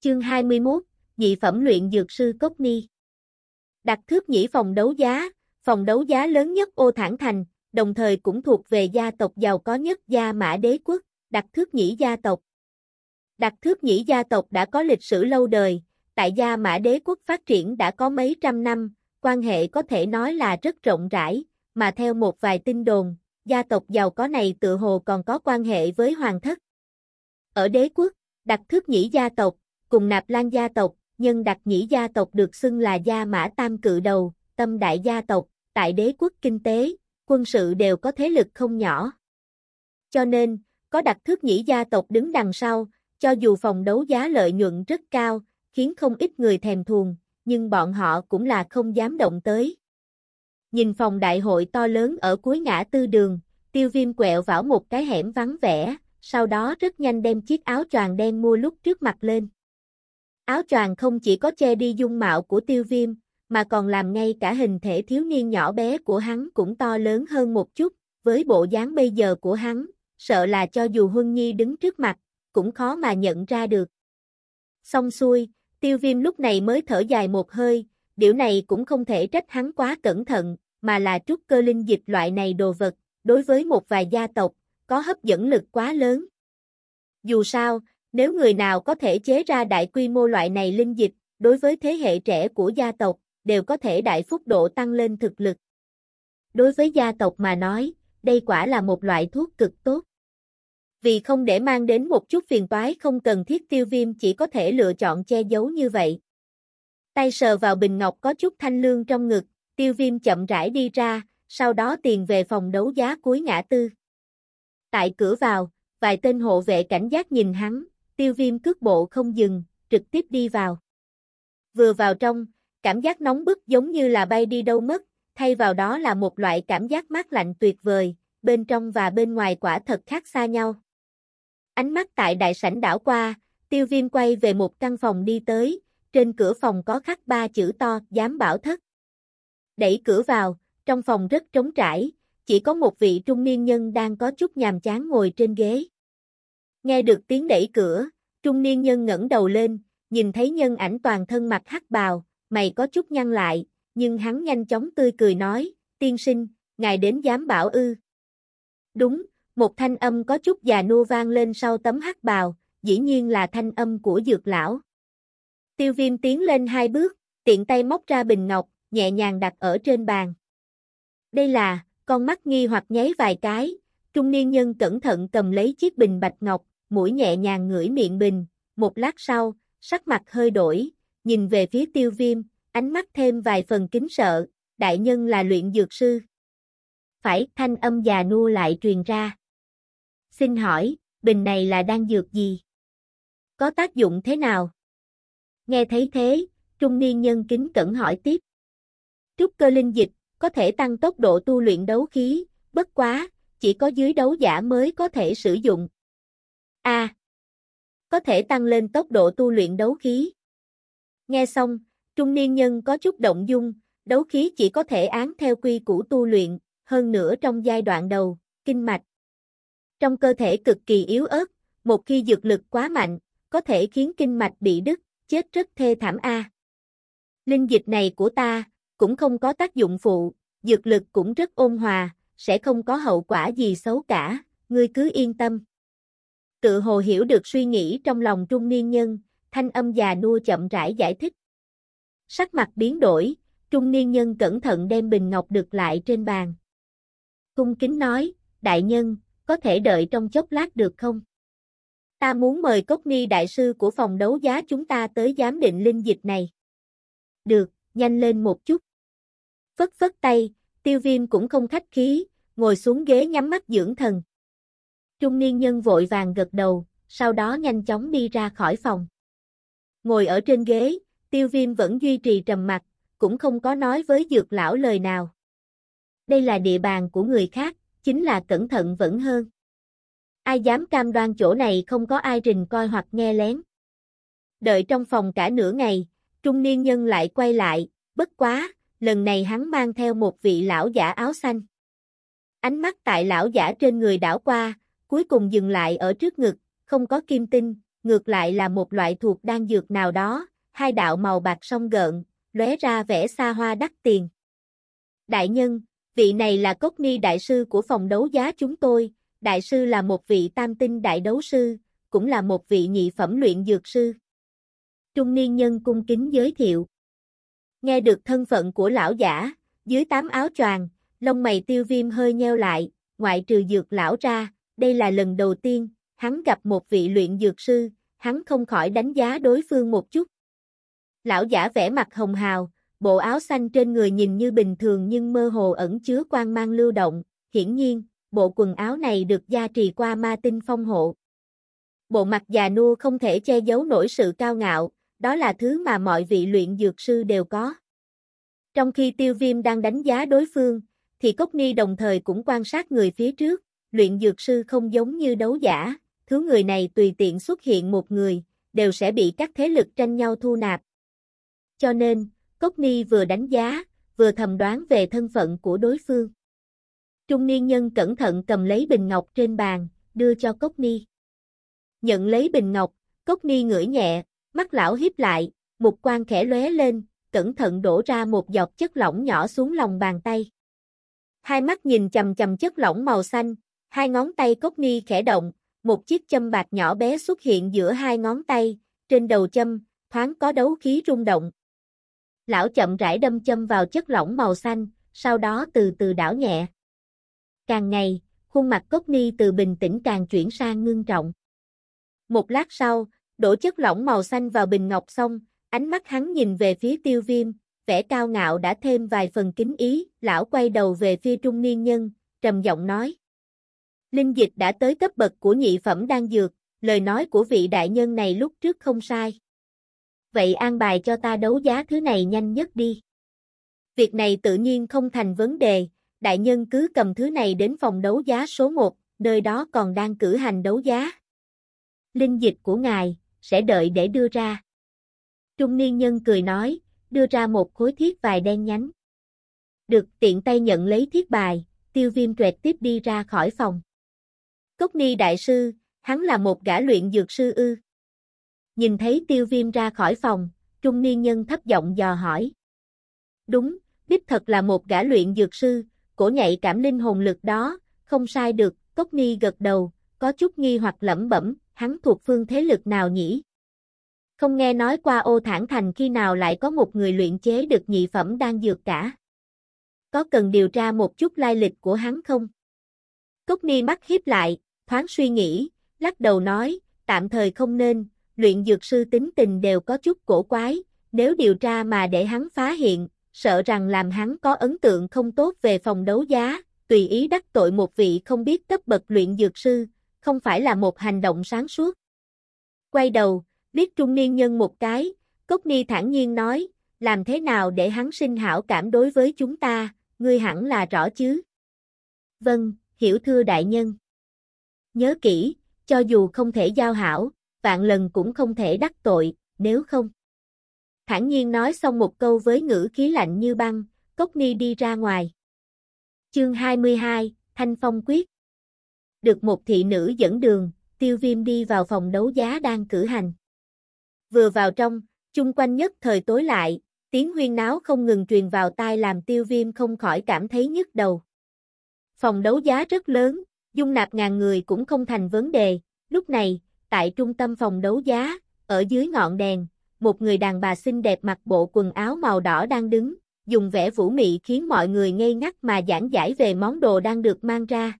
Chương 21, Dị phẩm luyện dược sư Cốc Ni Đặt thước nhĩ phòng đấu giá, phòng đấu giá lớn nhất ô thản thành, đồng thời cũng thuộc về gia tộc giàu có nhất gia mã đế quốc, đặt thước nhĩ gia tộc. Đặt thước nhĩ gia tộc đã có lịch sử lâu đời, tại gia mã đế quốc phát triển đã có mấy trăm năm, quan hệ có thể nói là rất rộng rãi, mà theo một vài tin đồn, gia tộc giàu có này tự hồ còn có quan hệ với hoàng thất. Ở đế quốc, đặc thước nhĩ gia tộc, cùng nạp lan gia tộc, nhân đặc nhĩ gia tộc được xưng là gia mã tam cự đầu, tâm đại gia tộc, tại đế quốc kinh tế, quân sự đều có thế lực không nhỏ. Cho nên, có đặc thước nhĩ gia tộc đứng đằng sau, cho dù phòng đấu giá lợi nhuận rất cao, khiến không ít người thèm thuồng, nhưng bọn họ cũng là không dám động tới. Nhìn phòng đại hội to lớn ở cuối ngã tư đường, tiêu viêm quẹo vào một cái hẻm vắng vẻ, sau đó rất nhanh đem chiếc áo choàng đen mua lúc trước mặt lên. Áo choàng không chỉ có che đi dung mạo của tiêu viêm, mà còn làm ngay cả hình thể thiếu niên nhỏ bé của hắn cũng to lớn hơn một chút, với bộ dáng bây giờ của hắn, sợ là cho dù Huân Nhi đứng trước mặt, cũng khó mà nhận ra được. Xong xuôi, tiêu viêm lúc này mới thở dài một hơi, điều này cũng không thể trách hắn quá cẩn thận, mà là trúc cơ linh dịch loại này đồ vật, đối với một vài gia tộc, có hấp dẫn lực quá lớn. Dù sao, nếu người nào có thể chế ra đại quy mô loại này linh dịch, đối với thế hệ trẻ của gia tộc, đều có thể đại phúc độ tăng lên thực lực. Đối với gia tộc mà nói, đây quả là một loại thuốc cực tốt. Vì không để mang đến một chút phiền toái không cần thiết tiêu viêm chỉ có thể lựa chọn che giấu như vậy. Tay sờ vào bình ngọc có chút thanh lương trong ngực, tiêu viêm chậm rãi đi ra, sau đó tiền về phòng đấu giá cuối ngã tư. Tại cửa vào, vài tên hộ vệ cảnh giác nhìn hắn, tiêu viêm cước bộ không dừng, trực tiếp đi vào. Vừa vào trong, cảm giác nóng bức giống như là bay đi đâu mất, thay vào đó là một loại cảm giác mát lạnh tuyệt vời, bên trong và bên ngoài quả thật khác xa nhau. Ánh mắt tại đại sảnh đảo qua, tiêu viêm quay về một căn phòng đi tới, trên cửa phòng có khắc ba chữ to, dám bảo thất. Đẩy cửa vào, trong phòng rất trống trải, chỉ có một vị trung niên nhân đang có chút nhàm chán ngồi trên ghế. Nghe được tiếng đẩy cửa, trung niên nhân ngẩng đầu lên, nhìn thấy nhân ảnh toàn thân mặt hắc bào, mày có chút nhăn lại, nhưng hắn nhanh chóng tươi cười nói, tiên sinh, ngài đến giám bảo ư. Đúng, một thanh âm có chút già nua vang lên sau tấm hắc bào, dĩ nhiên là thanh âm của dược lão. Tiêu viêm tiến lên hai bước, tiện tay móc ra bình ngọc, nhẹ nhàng đặt ở trên bàn. Đây là, con mắt nghi hoặc nháy vài cái, trung niên nhân cẩn thận cầm lấy chiếc bình bạch ngọc, mũi nhẹ nhàng ngửi miệng bình, một lát sau, sắc mặt hơi đổi, nhìn về phía tiêu viêm, ánh mắt thêm vài phần kính sợ, đại nhân là luyện dược sư. Phải, thanh âm già nua lại truyền ra. Xin hỏi, bình này là đang dược gì? Có tác dụng thế nào? Nghe thấy thế, trung niên nhân kính cẩn hỏi tiếp. Trúc cơ linh dịch, có thể tăng tốc độ tu luyện đấu khí, bất quá, chỉ có dưới đấu giả mới có thể sử dụng. A. có thể tăng lên tốc độ tu luyện đấu khí. Nghe xong, trung niên nhân có chút động dung, đấu khí chỉ có thể án theo quy củ tu luyện, hơn nữa trong giai đoạn đầu, kinh mạch. Trong cơ thể cực kỳ yếu ớt, một khi dược lực quá mạnh, có thể khiến kinh mạch bị đứt, chết rất thê thảm a. Linh dịch này của ta, cũng không có tác dụng phụ, dược lực cũng rất ôn hòa, sẽ không có hậu quả gì xấu cả, ngươi cứ yên tâm. Tự hồ hiểu được suy nghĩ trong lòng trung niên nhân, thanh âm già nua chậm rãi giải thích. Sắc mặt biến đổi, trung niên nhân cẩn thận đem bình ngọc được lại trên bàn. Cung kính nói, đại nhân, có thể đợi trong chốc lát được không? Ta muốn mời Cốc Ni đại sư của phòng đấu giá chúng ta tới giám định linh dịch này. Được, nhanh lên một chút. Phất phất tay, tiêu viêm cũng không khách khí, ngồi xuống ghế nhắm mắt dưỡng thần. Trung niên nhân vội vàng gật đầu, sau đó nhanh chóng đi ra khỏi phòng. Ngồi ở trên ghế, tiêu viêm vẫn duy trì trầm mặt, cũng không có nói với dược lão lời nào. Đây là địa bàn của người khác, chính là cẩn thận vẫn hơn. Ai dám cam đoan chỗ này không có ai rình coi hoặc nghe lén. Đợi trong phòng cả nửa ngày, trung niên nhân lại quay lại, bất quá, lần này hắn mang theo một vị lão giả áo xanh. Ánh mắt tại lão giả trên người đảo qua, cuối cùng dừng lại ở trước ngực, không có kim tinh, ngược lại là một loại thuộc đan dược nào đó, hai đạo màu bạc song gợn, lóe ra vẻ xa hoa đắt tiền. Đại nhân, vị này là Cốc Ni đại sư của phòng đấu giá chúng tôi, đại sư là một vị tam tinh đại đấu sư, cũng là một vị nhị phẩm luyện dược sư. Trung niên nhân cung kính giới thiệu. Nghe được thân phận của lão giả, dưới tám áo choàng, lông mày tiêu viêm hơi nheo lại, ngoại trừ dược lão ra, đây là lần đầu tiên, hắn gặp một vị luyện dược sư, hắn không khỏi đánh giá đối phương một chút. Lão giả vẽ mặt hồng hào, bộ áo xanh trên người nhìn như bình thường nhưng mơ hồ ẩn chứa quang mang lưu động, hiển nhiên, bộ quần áo này được gia trì qua ma tinh phong hộ. Bộ mặt già nua không thể che giấu nổi sự cao ngạo, đó là thứ mà mọi vị luyện dược sư đều có. Trong khi tiêu viêm đang đánh giá đối phương, thì Cốc Ni đồng thời cũng quan sát người phía trước, luyện dược sư không giống như đấu giả, thứ người này tùy tiện xuất hiện một người, đều sẽ bị các thế lực tranh nhau thu nạp. Cho nên, Cốc Ni vừa đánh giá, vừa thầm đoán về thân phận của đối phương. Trung niên nhân cẩn thận cầm lấy bình ngọc trên bàn, đưa cho Cốc Ni. Nhận lấy bình ngọc, Cốc Ni ngửi nhẹ, mắt lão hiếp lại, một quan khẽ lóe lên, cẩn thận đổ ra một giọt chất lỏng nhỏ xuống lòng bàn tay. Hai mắt nhìn chầm chầm chất lỏng màu xanh, hai ngón tay Cốc Ni khẽ động, một chiếc châm bạc nhỏ bé xuất hiện giữa hai ngón tay, trên đầu châm, thoáng có đấu khí rung động. Lão chậm rãi đâm châm vào chất lỏng màu xanh, sau đó từ từ đảo nhẹ. Càng ngày, khuôn mặt Cốc Ni từ bình tĩnh càng chuyển sang ngưng trọng. Một lát sau, đổ chất lỏng màu xanh vào bình ngọc xong, ánh mắt hắn nhìn về phía tiêu viêm, vẻ cao ngạo đã thêm vài phần kính ý, lão quay đầu về phía trung niên nhân, trầm giọng nói. Linh dịch đã tới cấp bậc của nhị phẩm đang dược, lời nói của vị đại nhân này lúc trước không sai. Vậy an bài cho ta đấu giá thứ này nhanh nhất đi. Việc này tự nhiên không thành vấn đề, đại nhân cứ cầm thứ này đến phòng đấu giá số 1, nơi đó còn đang cử hành đấu giá. Linh dịch của ngài, sẽ đợi để đưa ra. Trung niên nhân cười nói, đưa ra một khối thiết bài đen nhánh. Được tiện tay nhận lấy thiết bài, tiêu viêm tuệt tiếp đi ra khỏi phòng. Cốc ni đại sư, hắn là một gã luyện dược sư ư. Nhìn thấy tiêu viêm ra khỏi phòng, trung niên nhân thấp giọng dò hỏi. Đúng, đích thật là một gã luyện dược sư, cổ nhạy cảm linh hồn lực đó, không sai được, Cốc Ni gật đầu, có chút nghi hoặc lẩm bẩm, hắn thuộc phương thế lực nào nhỉ? Không nghe nói qua ô thản thành khi nào lại có một người luyện chế được nhị phẩm đang dược cả. Có cần điều tra một chút lai lịch của hắn không? Cốc Ni mắt hiếp lại, thoáng suy nghĩ, lắc đầu nói, tạm thời không nên, luyện dược sư tính tình đều có chút cổ quái, nếu điều tra mà để hắn phá hiện, sợ rằng làm hắn có ấn tượng không tốt về phòng đấu giá, tùy ý đắc tội một vị không biết cấp bậc luyện dược sư, không phải là một hành động sáng suốt. Quay đầu, liếc trung niên nhân một cái, Cốc Ni thản nhiên nói, làm thế nào để hắn sinh hảo cảm đối với chúng ta, ngươi hẳn là rõ chứ. Vâng, hiểu thưa đại nhân. Nhớ kỹ, cho dù không thể giao hảo, vạn lần cũng không thể đắc tội, nếu không. Thản nhiên nói xong một câu với ngữ khí lạnh như băng, Cốc Ni đi ra ngoài. Chương 22, Thanh Phong Quyết được một thị nữ dẫn đường, tiêu viêm đi vào phòng đấu giá đang cử hành. Vừa vào trong, chung quanh nhất thời tối lại, tiếng huyên náo không ngừng truyền vào tai làm tiêu viêm không khỏi cảm thấy nhức đầu. Phòng đấu giá rất lớn, dung nạp ngàn người cũng không thành vấn đề, lúc này, tại trung tâm phòng đấu giá, ở dưới ngọn đèn, một người đàn bà xinh đẹp mặc bộ quần áo màu đỏ đang đứng, dùng vẻ vũ mị khiến mọi người ngây ngắt mà giảng giải về món đồ đang được mang ra.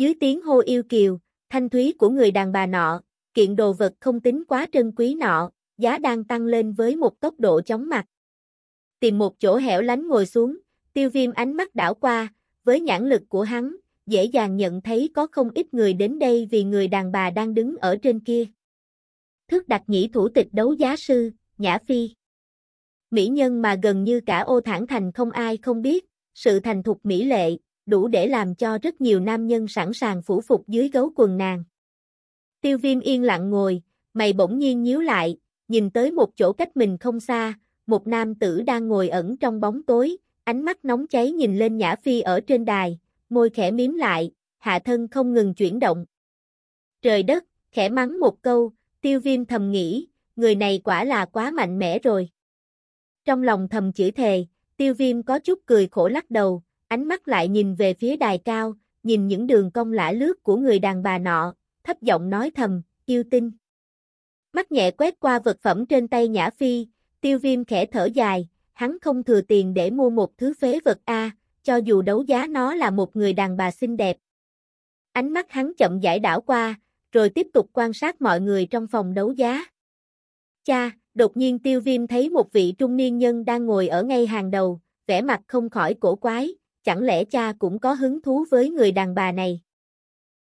Dưới tiếng hô yêu kiều, thanh thúy của người đàn bà nọ, kiện đồ vật không tính quá trân quý nọ, giá đang tăng lên với một tốc độ chóng mặt. Tìm một chỗ hẻo lánh ngồi xuống, tiêu viêm ánh mắt đảo qua, với nhãn lực của hắn, dễ dàng nhận thấy có không ít người đến đây vì người đàn bà đang đứng ở trên kia. Thức đặt nhĩ thủ tịch đấu giá sư, Nhã Phi. Mỹ nhân mà gần như cả ô thản thành không ai không biết, sự thành thục mỹ lệ, đủ để làm cho rất nhiều nam nhân sẵn sàng phủ phục dưới gấu quần nàng. Tiêu viêm yên lặng ngồi, mày bỗng nhiên nhíu lại, nhìn tới một chỗ cách mình không xa, một nam tử đang ngồi ẩn trong bóng tối, ánh mắt nóng cháy nhìn lên Nhã Phi ở trên đài, môi khẽ miếm lại, hạ thân không ngừng chuyển động. Trời đất, khẽ mắng một câu, tiêu viêm thầm nghĩ, người này quả là quá mạnh mẽ rồi. Trong lòng thầm chửi thề, tiêu viêm có chút cười khổ lắc đầu, ánh mắt lại nhìn về phía đài cao, nhìn những đường cong lả lướt của người đàn bà nọ, thấp giọng nói thầm, yêu tinh. Mắt nhẹ quét qua vật phẩm trên tay Nhã Phi, tiêu viêm khẽ thở dài, hắn không thừa tiền để mua một thứ phế vật A, cho dù đấu giá nó là một người đàn bà xinh đẹp. Ánh mắt hắn chậm rãi đảo qua, rồi tiếp tục quan sát mọi người trong phòng đấu giá. Cha, đột nhiên tiêu viêm thấy một vị trung niên nhân đang ngồi ở ngay hàng đầu, vẻ mặt không khỏi cổ quái, chẳng lẽ cha cũng có hứng thú với người đàn bà này?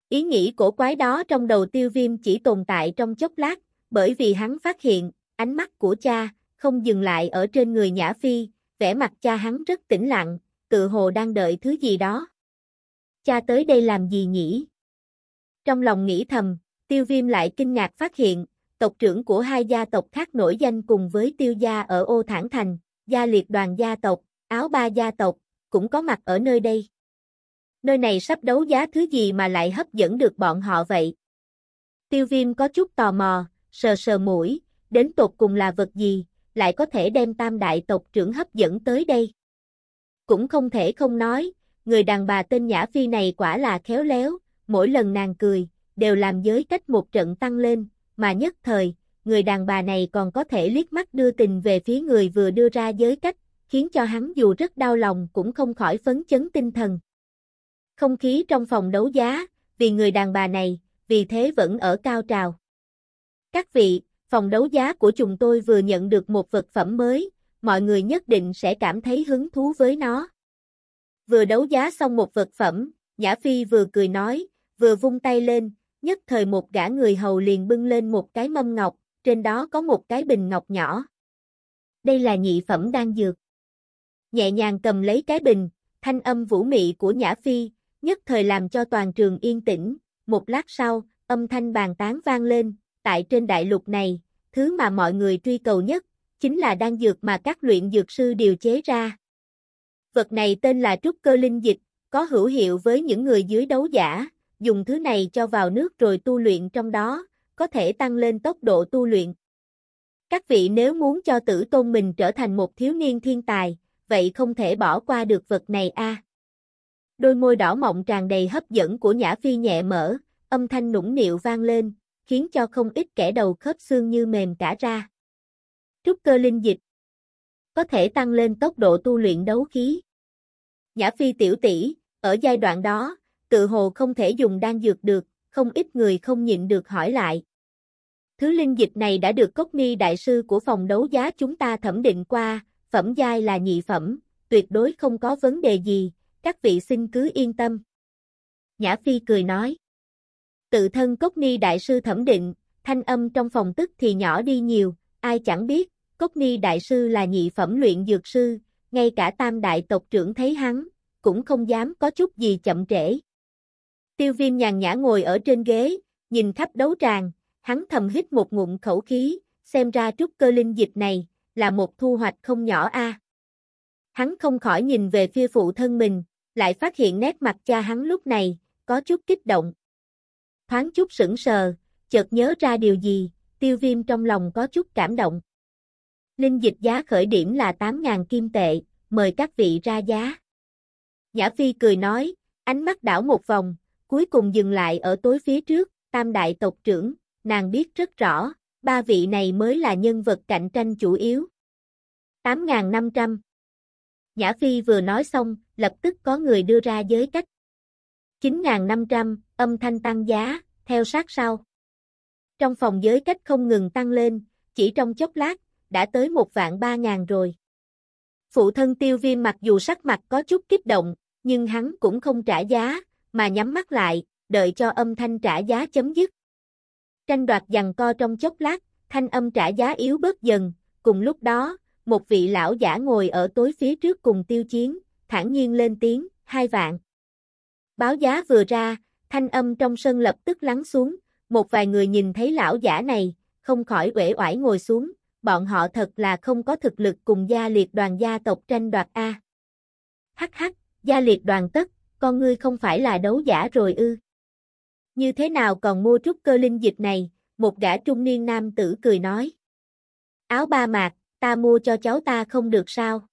Ý nghĩ cổ quái đó trong đầu tiêu viêm chỉ tồn tại trong chốc lát, bởi vì hắn phát hiện, ánh mắt của cha, không dừng lại ở trên người Nhã Phi, vẻ mặt cha hắn rất tĩnh lặng, tự hồ đang đợi thứ gì đó. Cha tới đây làm gì nhỉ? Trong lòng nghĩ thầm, tiêu viêm lại kinh ngạc phát hiện, tộc trưởng của hai gia tộc khác nổi danh cùng với tiêu gia ở ô thản thành, gia liệt đoàn gia tộc, áo ba gia tộc, cũng có mặt ở nơi đây. Nơi này sắp đấu giá thứ gì mà lại hấp dẫn được bọn họ vậy? Tiêu viêm có chút tò mò, sờ sờ mũi, đến tột cùng là vật gì, lại có thể đem tam đại tộc trưởng hấp dẫn tới đây. Cũng không thể không nói, người đàn bà tên Nhã Phi này quả là khéo léo, mỗi lần nàng cười, đều làm giới cách một trận tăng lên, mà nhất thời, người đàn bà này còn có thể liếc mắt đưa tình về phía người vừa đưa ra giới cách, khiến cho hắn dù rất đau lòng cũng không khỏi phấn chấn tinh thần. Không khí trong phòng đấu giá, vì người đàn bà này, vì thế vẫn ở cao trào. Các vị, phòng đấu giá của chúng tôi vừa nhận được một vật phẩm mới, mọi người nhất định sẽ cảm thấy hứng thú với nó. Vừa đấu giá xong một vật phẩm, Nhã Phi vừa cười nói, vừa vung tay lên, nhất thời một gã người hầu liền bưng lên một cái mâm ngọc, trên đó có một cái bình ngọc nhỏ. Đây là nhị phẩm đang dược. Nhẹ nhàng cầm lấy cái bình, thanh âm vũ mị của Nhã Phi, nhất thời làm cho toàn trường yên tĩnh, một lát sau, âm thanh bàn tán vang lên, tại trên đại lục này, thứ mà mọi người truy cầu nhất, chính là đan dược mà các luyện dược sư điều chế ra. Vật này tên là trúc cơ linh dịch, có hữu hiệu với những người dưới đấu giả, dùng thứ này cho vào nước rồi tu luyện trong đó, có thể tăng lên tốc độ tu luyện. Các vị nếu muốn cho tử tôn mình trở thành một thiếu niên thiên tài, vậy không thể bỏ qua được vật này a. Đôi môi đỏ mọng tràn đầy hấp dẫn của Nhã Phi nhẹ mở, âm thanh nũng nịu vang lên, khiến cho không ít kẻ đầu khớp xương như mềm cả ra. Trúc cơ linh dịch có thể tăng lên tốc độ tu luyện đấu khí. Nhã Phi tiểu tỷ, ở giai đoạn đó, tự hồ không thể dùng đan dược được, không ít người không nhịn được hỏi lại. Thứ linh dịch này đã được Cốc Ni đại sư của phòng đấu giá chúng ta thẩm định qua, phẩm giai là nhị phẩm, tuyệt đối không có vấn đề gì, các vị xin cứ yên tâm. Nhã Phi cười nói. Tự thân Cốc Ni đại sư thẩm định, thanh âm trong phòng tức thì nhỏ đi nhiều, ai chẳng biết, Cốc Ni đại sư là nhị phẩm luyện dược sư, ngay cả tam đại tộc trưởng thấy hắn, cũng không dám có chút gì chậm trễ. Tiêu viêm nhàn nhã ngồi ở trên ghế, nhìn khắp đấu tràng, hắn thầm hít một ngụm khẩu khí, xem ra trúc cơ linh dịch này, là một thu hoạch không nhỏ a. Hắn không khỏi nhìn về phía phụ thân mình, lại phát hiện nét mặt cha hắn lúc này, có chút kích động. Thoáng chút sững sờ, chợt nhớ ra điều gì, tiêu viêm trong lòng có chút cảm động. Linh dịch giá khởi điểm là 8.000 kim tệ, mời các vị ra giá. Nhã Phi cười nói, ánh mắt đảo một vòng, cuối cùng dừng lại ở tối phía trước, tam đại tộc trưởng, nàng biết rất rõ, ba vị này mới là nhân vật cạnh tranh chủ yếu. 8.500 Nhã Phi vừa nói xong, lập tức có người đưa ra giới cách. 9.500, âm thanh tăng giá, theo sát sau. Trong phòng giới cách không ngừng tăng lên, chỉ trong chốc lát, đã tới một vạn ba ngàn rồi. Phụ thân tiêu viêm mặc dù sắc mặt có chút kích động, nhưng hắn cũng không trả giá, mà nhắm mắt lại, đợi cho âm thanh trả giá chấm dứt. Tranh đoạt giằng co trong chốc lát, thanh âm trả giá yếu bớt dần, cùng lúc đó, một vị lão giả ngồi ở tối phía trước cùng tiêu chiến, thản nhiên lên tiếng, hai vạn. Báo giá vừa ra, thanh âm trong sân lập tức lắng xuống, một vài người nhìn thấy lão giả này, không khỏi uể oải ngồi xuống, bọn họ thật là không có thực lực cùng gia liệt đoàn gia tộc tranh đoạt A. Hắc hắc, gia liệt đoàn tất, con ngươi không phải là đấu giả rồi ư. Như thế nào còn mua trúc cơ linh dịch này, một gã trung niên nam tử cười nói. Áo ba mạc, ta mua cho cháu ta không được sao?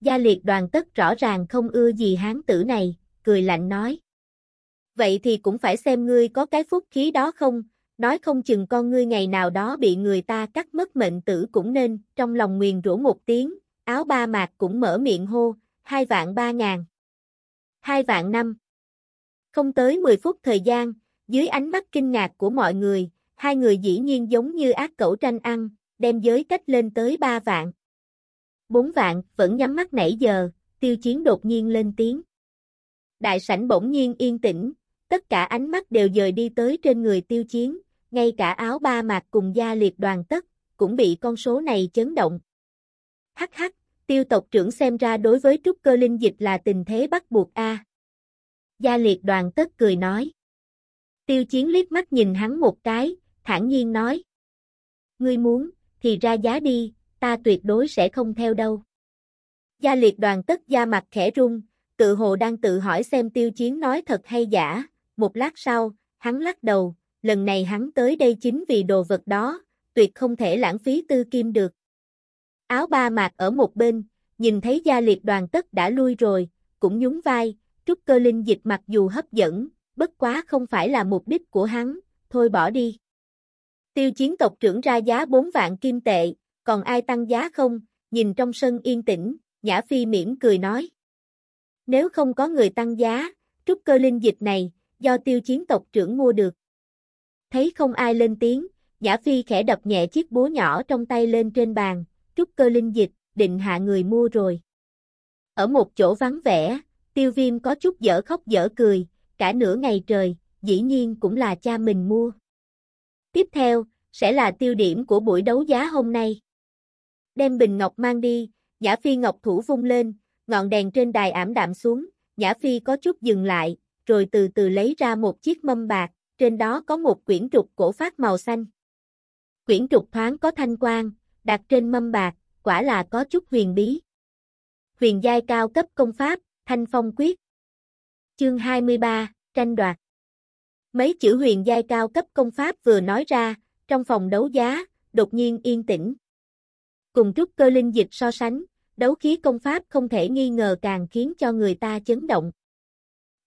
Gia liệt đoàn tất rõ ràng không ưa gì hán tử này, cười lạnh nói. Vậy thì cũng phải xem ngươi có cái phúc khí đó không, nói không chừng con ngươi ngày nào đó bị người ta cắt mất mệnh tử cũng nên, trong lòng nguyền rủa một tiếng, áo ba mạc cũng mở miệng hô, hai vạn ba ngàn. Hai vạn năm. Không tới 10 phút thời gian, dưới ánh mắt kinh ngạc của mọi người, hai người dĩ nhiên giống như ác cẩu tranh ăn, đem giới cách lên tới ba vạn. Bốn vạn, vẫn nhắm mắt nãy giờ, tiêu chiến đột nhiên lên tiếng. Đại sảnh bỗng nhiên yên tĩnh, tất cả ánh mắt đều dời đi tới trên người tiêu chiến, ngay cả áo ba mạc cùng gia liệt đoàn tất, cũng bị con số này chấn động. Hắc hắc, tiêu tộc trưởng xem ra đối với trúc cơ linh dịch là tình thế bắt buộc a. Gia liệt đoàn tất cười nói. Tiêu chiến liếc mắt nhìn hắn một cái, thản nhiên nói. Ngươi muốn, thì ra giá đi, ta tuyệt đối sẽ không theo đâu. Gia liệt đoàn tất da mặt khẽ rung, tự hồ đang tự hỏi xem tiêu chiến nói thật hay giả, một lát sau, hắn lắc đầu, lần này hắn tới đây chính vì đồ vật đó, tuyệt không thể lãng phí tư kim được. Áo ba mạc ở một bên, nhìn thấy gia liệt đoàn tất đã lui rồi, cũng nhún vai, trúc cơ linh dịch mặc dù hấp dẫn, bất quá không phải là mục đích của hắn, thôi bỏ đi. Tiêu chiến tộc trưởng ra giá 4 vạn kim tệ, còn ai tăng giá không, nhìn trong sân yên tĩnh, Nhã Phi mỉm cười nói. Nếu không có người tăng giá, trúc cơ linh dịch này, do tiêu chiến tộc trưởng mua được. Thấy không ai lên tiếng, Nhã Phi khẽ đập nhẹ chiếc búa nhỏ trong tay lên trên bàn, trúc cơ linh dịch, định hạ người mua rồi. Ở một chỗ vắng vẻ, tiêu viêm có chút dở khóc dở cười, cả nửa ngày trời, dĩ nhiên cũng là cha mình mua. Tiếp theo, sẽ là tiêu điểm của buổi đấu giá hôm nay. Đem bình ngọc mang đi, Nhã Phi ngọc thủ vung lên, ngọn đèn trên đài ảm đạm xuống, Nhã Phi có chút dừng lại, rồi từ từ lấy ra một chiếc mâm bạc, trên đó có một quyển trục cổ phát màu xanh. Quyển trục thoáng có thanh quang, đặt trên mâm bạc, quả là có chút huyền bí. Huyền giai cao cấp công pháp, thanh phong quyết. Chương 23, tranh đoạt. Mấy chữ huyền giai cao cấp công pháp vừa nói ra, trong phòng đấu giá, đột nhiên yên tĩnh. Cùng trúc cơ linh dịch so sánh, đấu khí công pháp không thể nghi ngờ càng khiến cho người ta chấn động.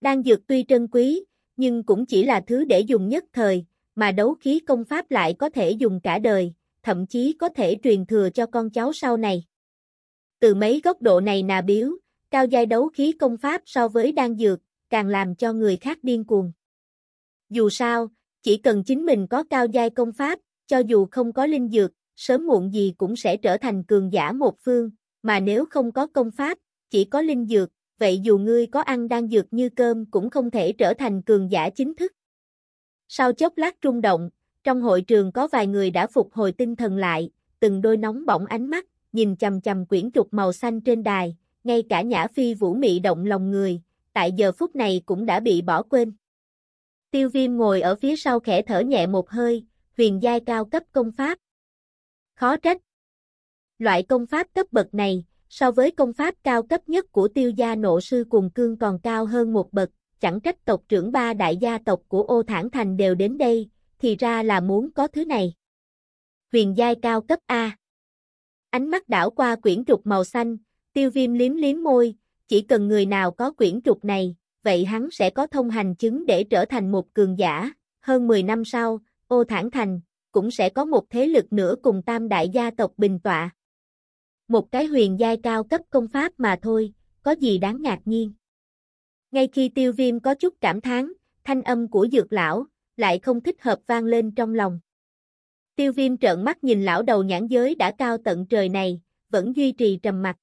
Đan dược tuy trân quý, nhưng cũng chỉ là thứ để dùng nhất thời, mà đấu khí công pháp lại có thể dùng cả đời, thậm chí có thể truyền thừa cho con cháu sau này. Từ mấy góc độ này nà biếu, cao giai đấu khí công pháp so với đan dược, càng làm cho người khác điên cuồng. Dù sao, chỉ cần chính mình có cao giai công pháp, cho dù không có linh dược, sớm muộn gì cũng sẽ trở thành cường giả một phương, mà nếu không có công pháp, chỉ có linh dược, vậy dù ngươi có ăn đan dược như cơm cũng không thể trở thành cường giả chính thức. Sau chốc lát rung động, trong hội trường có vài người đã phục hồi tinh thần lại, từng đôi nóng bỏng ánh mắt, nhìn chầm chầm quyển trục màu xanh trên đài, ngay cả Nhã Phi vũ mị động lòng người, tại giờ phút này cũng đã bị bỏ quên. Tiêu viêm ngồi ở phía sau khẽ thở nhẹ một hơi, huyền giai cao cấp công pháp. Khó trách. Loại công pháp cấp bậc này, so với công pháp cao cấp nhất của tiêu gia nộ sư cùng cương còn cao hơn một bậc, chẳng trách tộc trưởng ba đại gia tộc của ô thản thành đều đến đây, thì ra là muốn có thứ này. Huyền giai cao cấp A. Ánh mắt đảo qua quyển trục màu xanh, tiêu viêm liếm liếm môi, chỉ cần người nào có quyển trục này, vậy hắn sẽ có thông hành chứng để trở thành một cường giả. Hơn 10 năm sau, ô thản thành, cũng sẽ có một thế lực nữa cùng tam đại gia tộc bình tọa. Một cái huyền giai cao cấp công pháp mà thôi, có gì đáng ngạc nhiên. Ngay khi tiêu viêm có chút cảm thán, thanh âm của dược lão, lại không thích hợp vang lên trong lòng. Tiêu viêm trợn mắt nhìn lão đầu nhãn giới đã cao tận trời này, vẫn duy trì trầm mặt.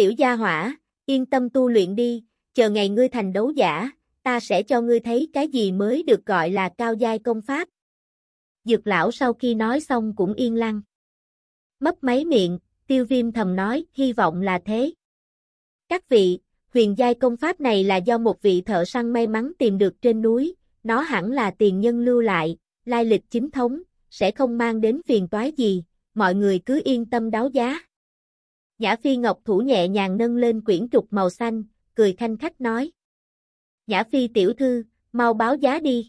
Tiểu gia hỏa, yên tâm tu luyện đi, chờ ngày ngươi thành đấu giả, ta sẽ cho ngươi thấy cái gì mới được gọi là cao giai công pháp. Dược lão sau khi nói xong cũng yên lặng. Mấp máy miệng, tiêu viêm thầm nói, hy vọng là thế. Các vị, huyền giai công pháp này là do một vị thợ săn may mắn tìm được trên núi, nó hẳn là tiền nhân lưu lại, lai lịch chính thống, sẽ không mang đến phiền toái gì, mọi người cứ yên tâm đáo giá. Nhã Phi Ngọc thủ nhẹ nhàng nâng lên quyển trục màu xanh, cười thanh khách nói. Nhã Phi tiểu thư, mau báo giá đi.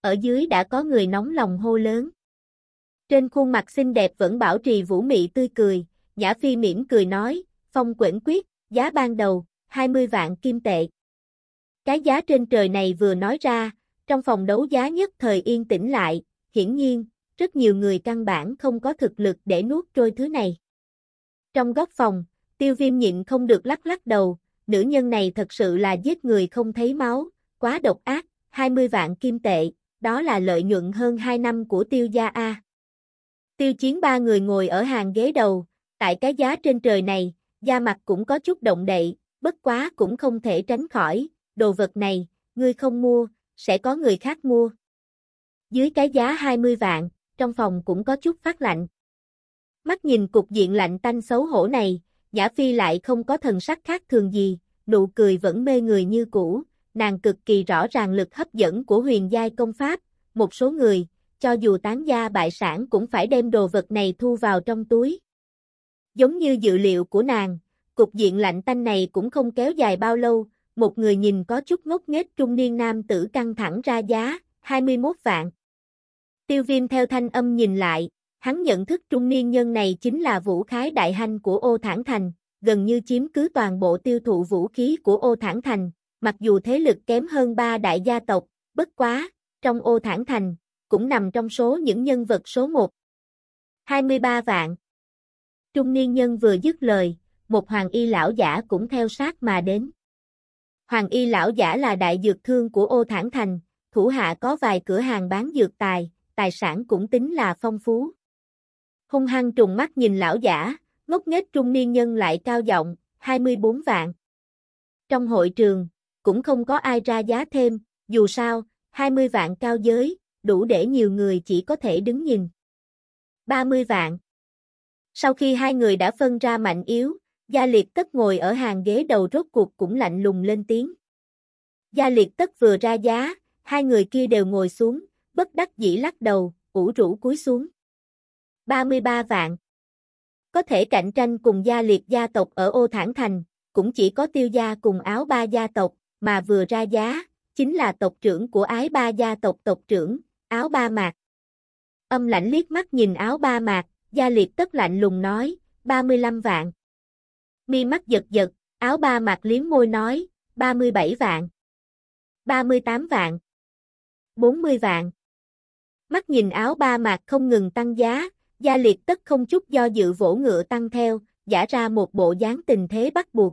ở dưới đã có người nóng lòng hô lớn. Trên khuôn mặt xinh đẹp vẫn bảo trì vũ mị tươi cười, Nhã Phi mỉm cười nói, phong quyển quyết, giá ban đầu, 20 vạn kim tệ. Cái giá trên trời này vừa nói ra, trong phòng đấu giá nhất thời yên tĩnh lại, hiển nhiên, rất nhiều người căn bản không có thực lực để nuốt trôi thứ này. Trong góc phòng, tiêu viêm nhịn không được lắc lắc đầu, nữ nhân này thật sự là giết người không thấy máu, quá độc ác, 20 vạn kim tệ, đó là lợi nhuận hơn 2 năm của tiêu gia A. Tiêu chiến ba người ngồi ở hàng ghế đầu, tại cái giá trên trời này, da mặt cũng có chút động đậy, bất quá cũng không thể tránh khỏi, đồ vật này, ngươi không mua, sẽ có người khác mua. Dưới cái giá 20 vạn, trong phòng cũng có chút phát lạnh. Mắt nhìn cục diện lạnh tanh xấu hổ này, Nhã Phi lại không có thần sắc khác thường gì, nụ cười vẫn mê người như cũ, nàng cực kỳ rõ ràng lực hấp dẫn của huyền giai công pháp, một số người, cho dù tán gia bại sản cũng phải đem đồ vật này thu vào trong túi. Giống như dự liệu của nàng, cục diện lạnh tanh này cũng không kéo dài bao lâu, một người nhìn có chút ngốc nghếch trung niên nam tử căng thẳng ra giá, 21 vạn. Tiêu viêm theo thanh âm nhìn lại, hắn nhận thức trung niên nhân này chính là vũ khái đại hành của ô thản thành, gần như chiếm cứ toàn bộ tiêu thụ vũ khí của ô thản thành, mặc dù thế lực kém hơn ba đại gia tộc, bất quá, trong ô thản thành, cũng nằm trong số những nhân vật số 1. 23 vạn. Trung niên nhân vừa dứt lời, một hoàng y lão giả cũng theo sát mà đến. Hoàng y lão giả là đại dược thương của ô thản thành, thủ hạ có vài cửa hàng bán dược tài, tài sản cũng tính là phong phú. Hung hăng trùng mắt nhìn lão giả, ngốc nghếch trung niên nhân lại cao giọng, 24 vạn. Trong hội trường, cũng không có ai ra giá thêm, dù sao, 20 vạn cao giới, đủ để nhiều người chỉ có thể đứng nhìn. 30 vạn. Sau khi hai người đã phân ra mạnh yếu, Gia Liệt Tất ngồi ở hàng ghế đầu rốt cuộc cũng lạnh lùng lên tiếng. Gia Liệt Tất vừa ra giá, hai người kia đều ngồi xuống, bất đắc dĩ lắc đầu, ủ rũ cúi xuống. 33 vạn. Có thể cạnh tranh cùng gia liệt gia tộc ở ô thản thành, cũng chỉ có tiêu gia cùng áo ba gia tộc, mà vừa ra giá, chính là tộc trưởng của ái ba gia tộc tộc trưởng, áo ba mạc. Âm lãnh liếc mắt nhìn áo ba mạc, gia liệt tất lạnh lùng nói, 35 vạn. Mi mắt giật giật, áo ba mạc liếm môi nói, 37 vạn. 38 vạn. 40 vạn. Mắt nhìn áo ba mạc không ngừng tăng giá, gia liệt tất không chút do dự vỗ ngựa tăng theo, giả ra một bộ dáng tình thế bắt buộc.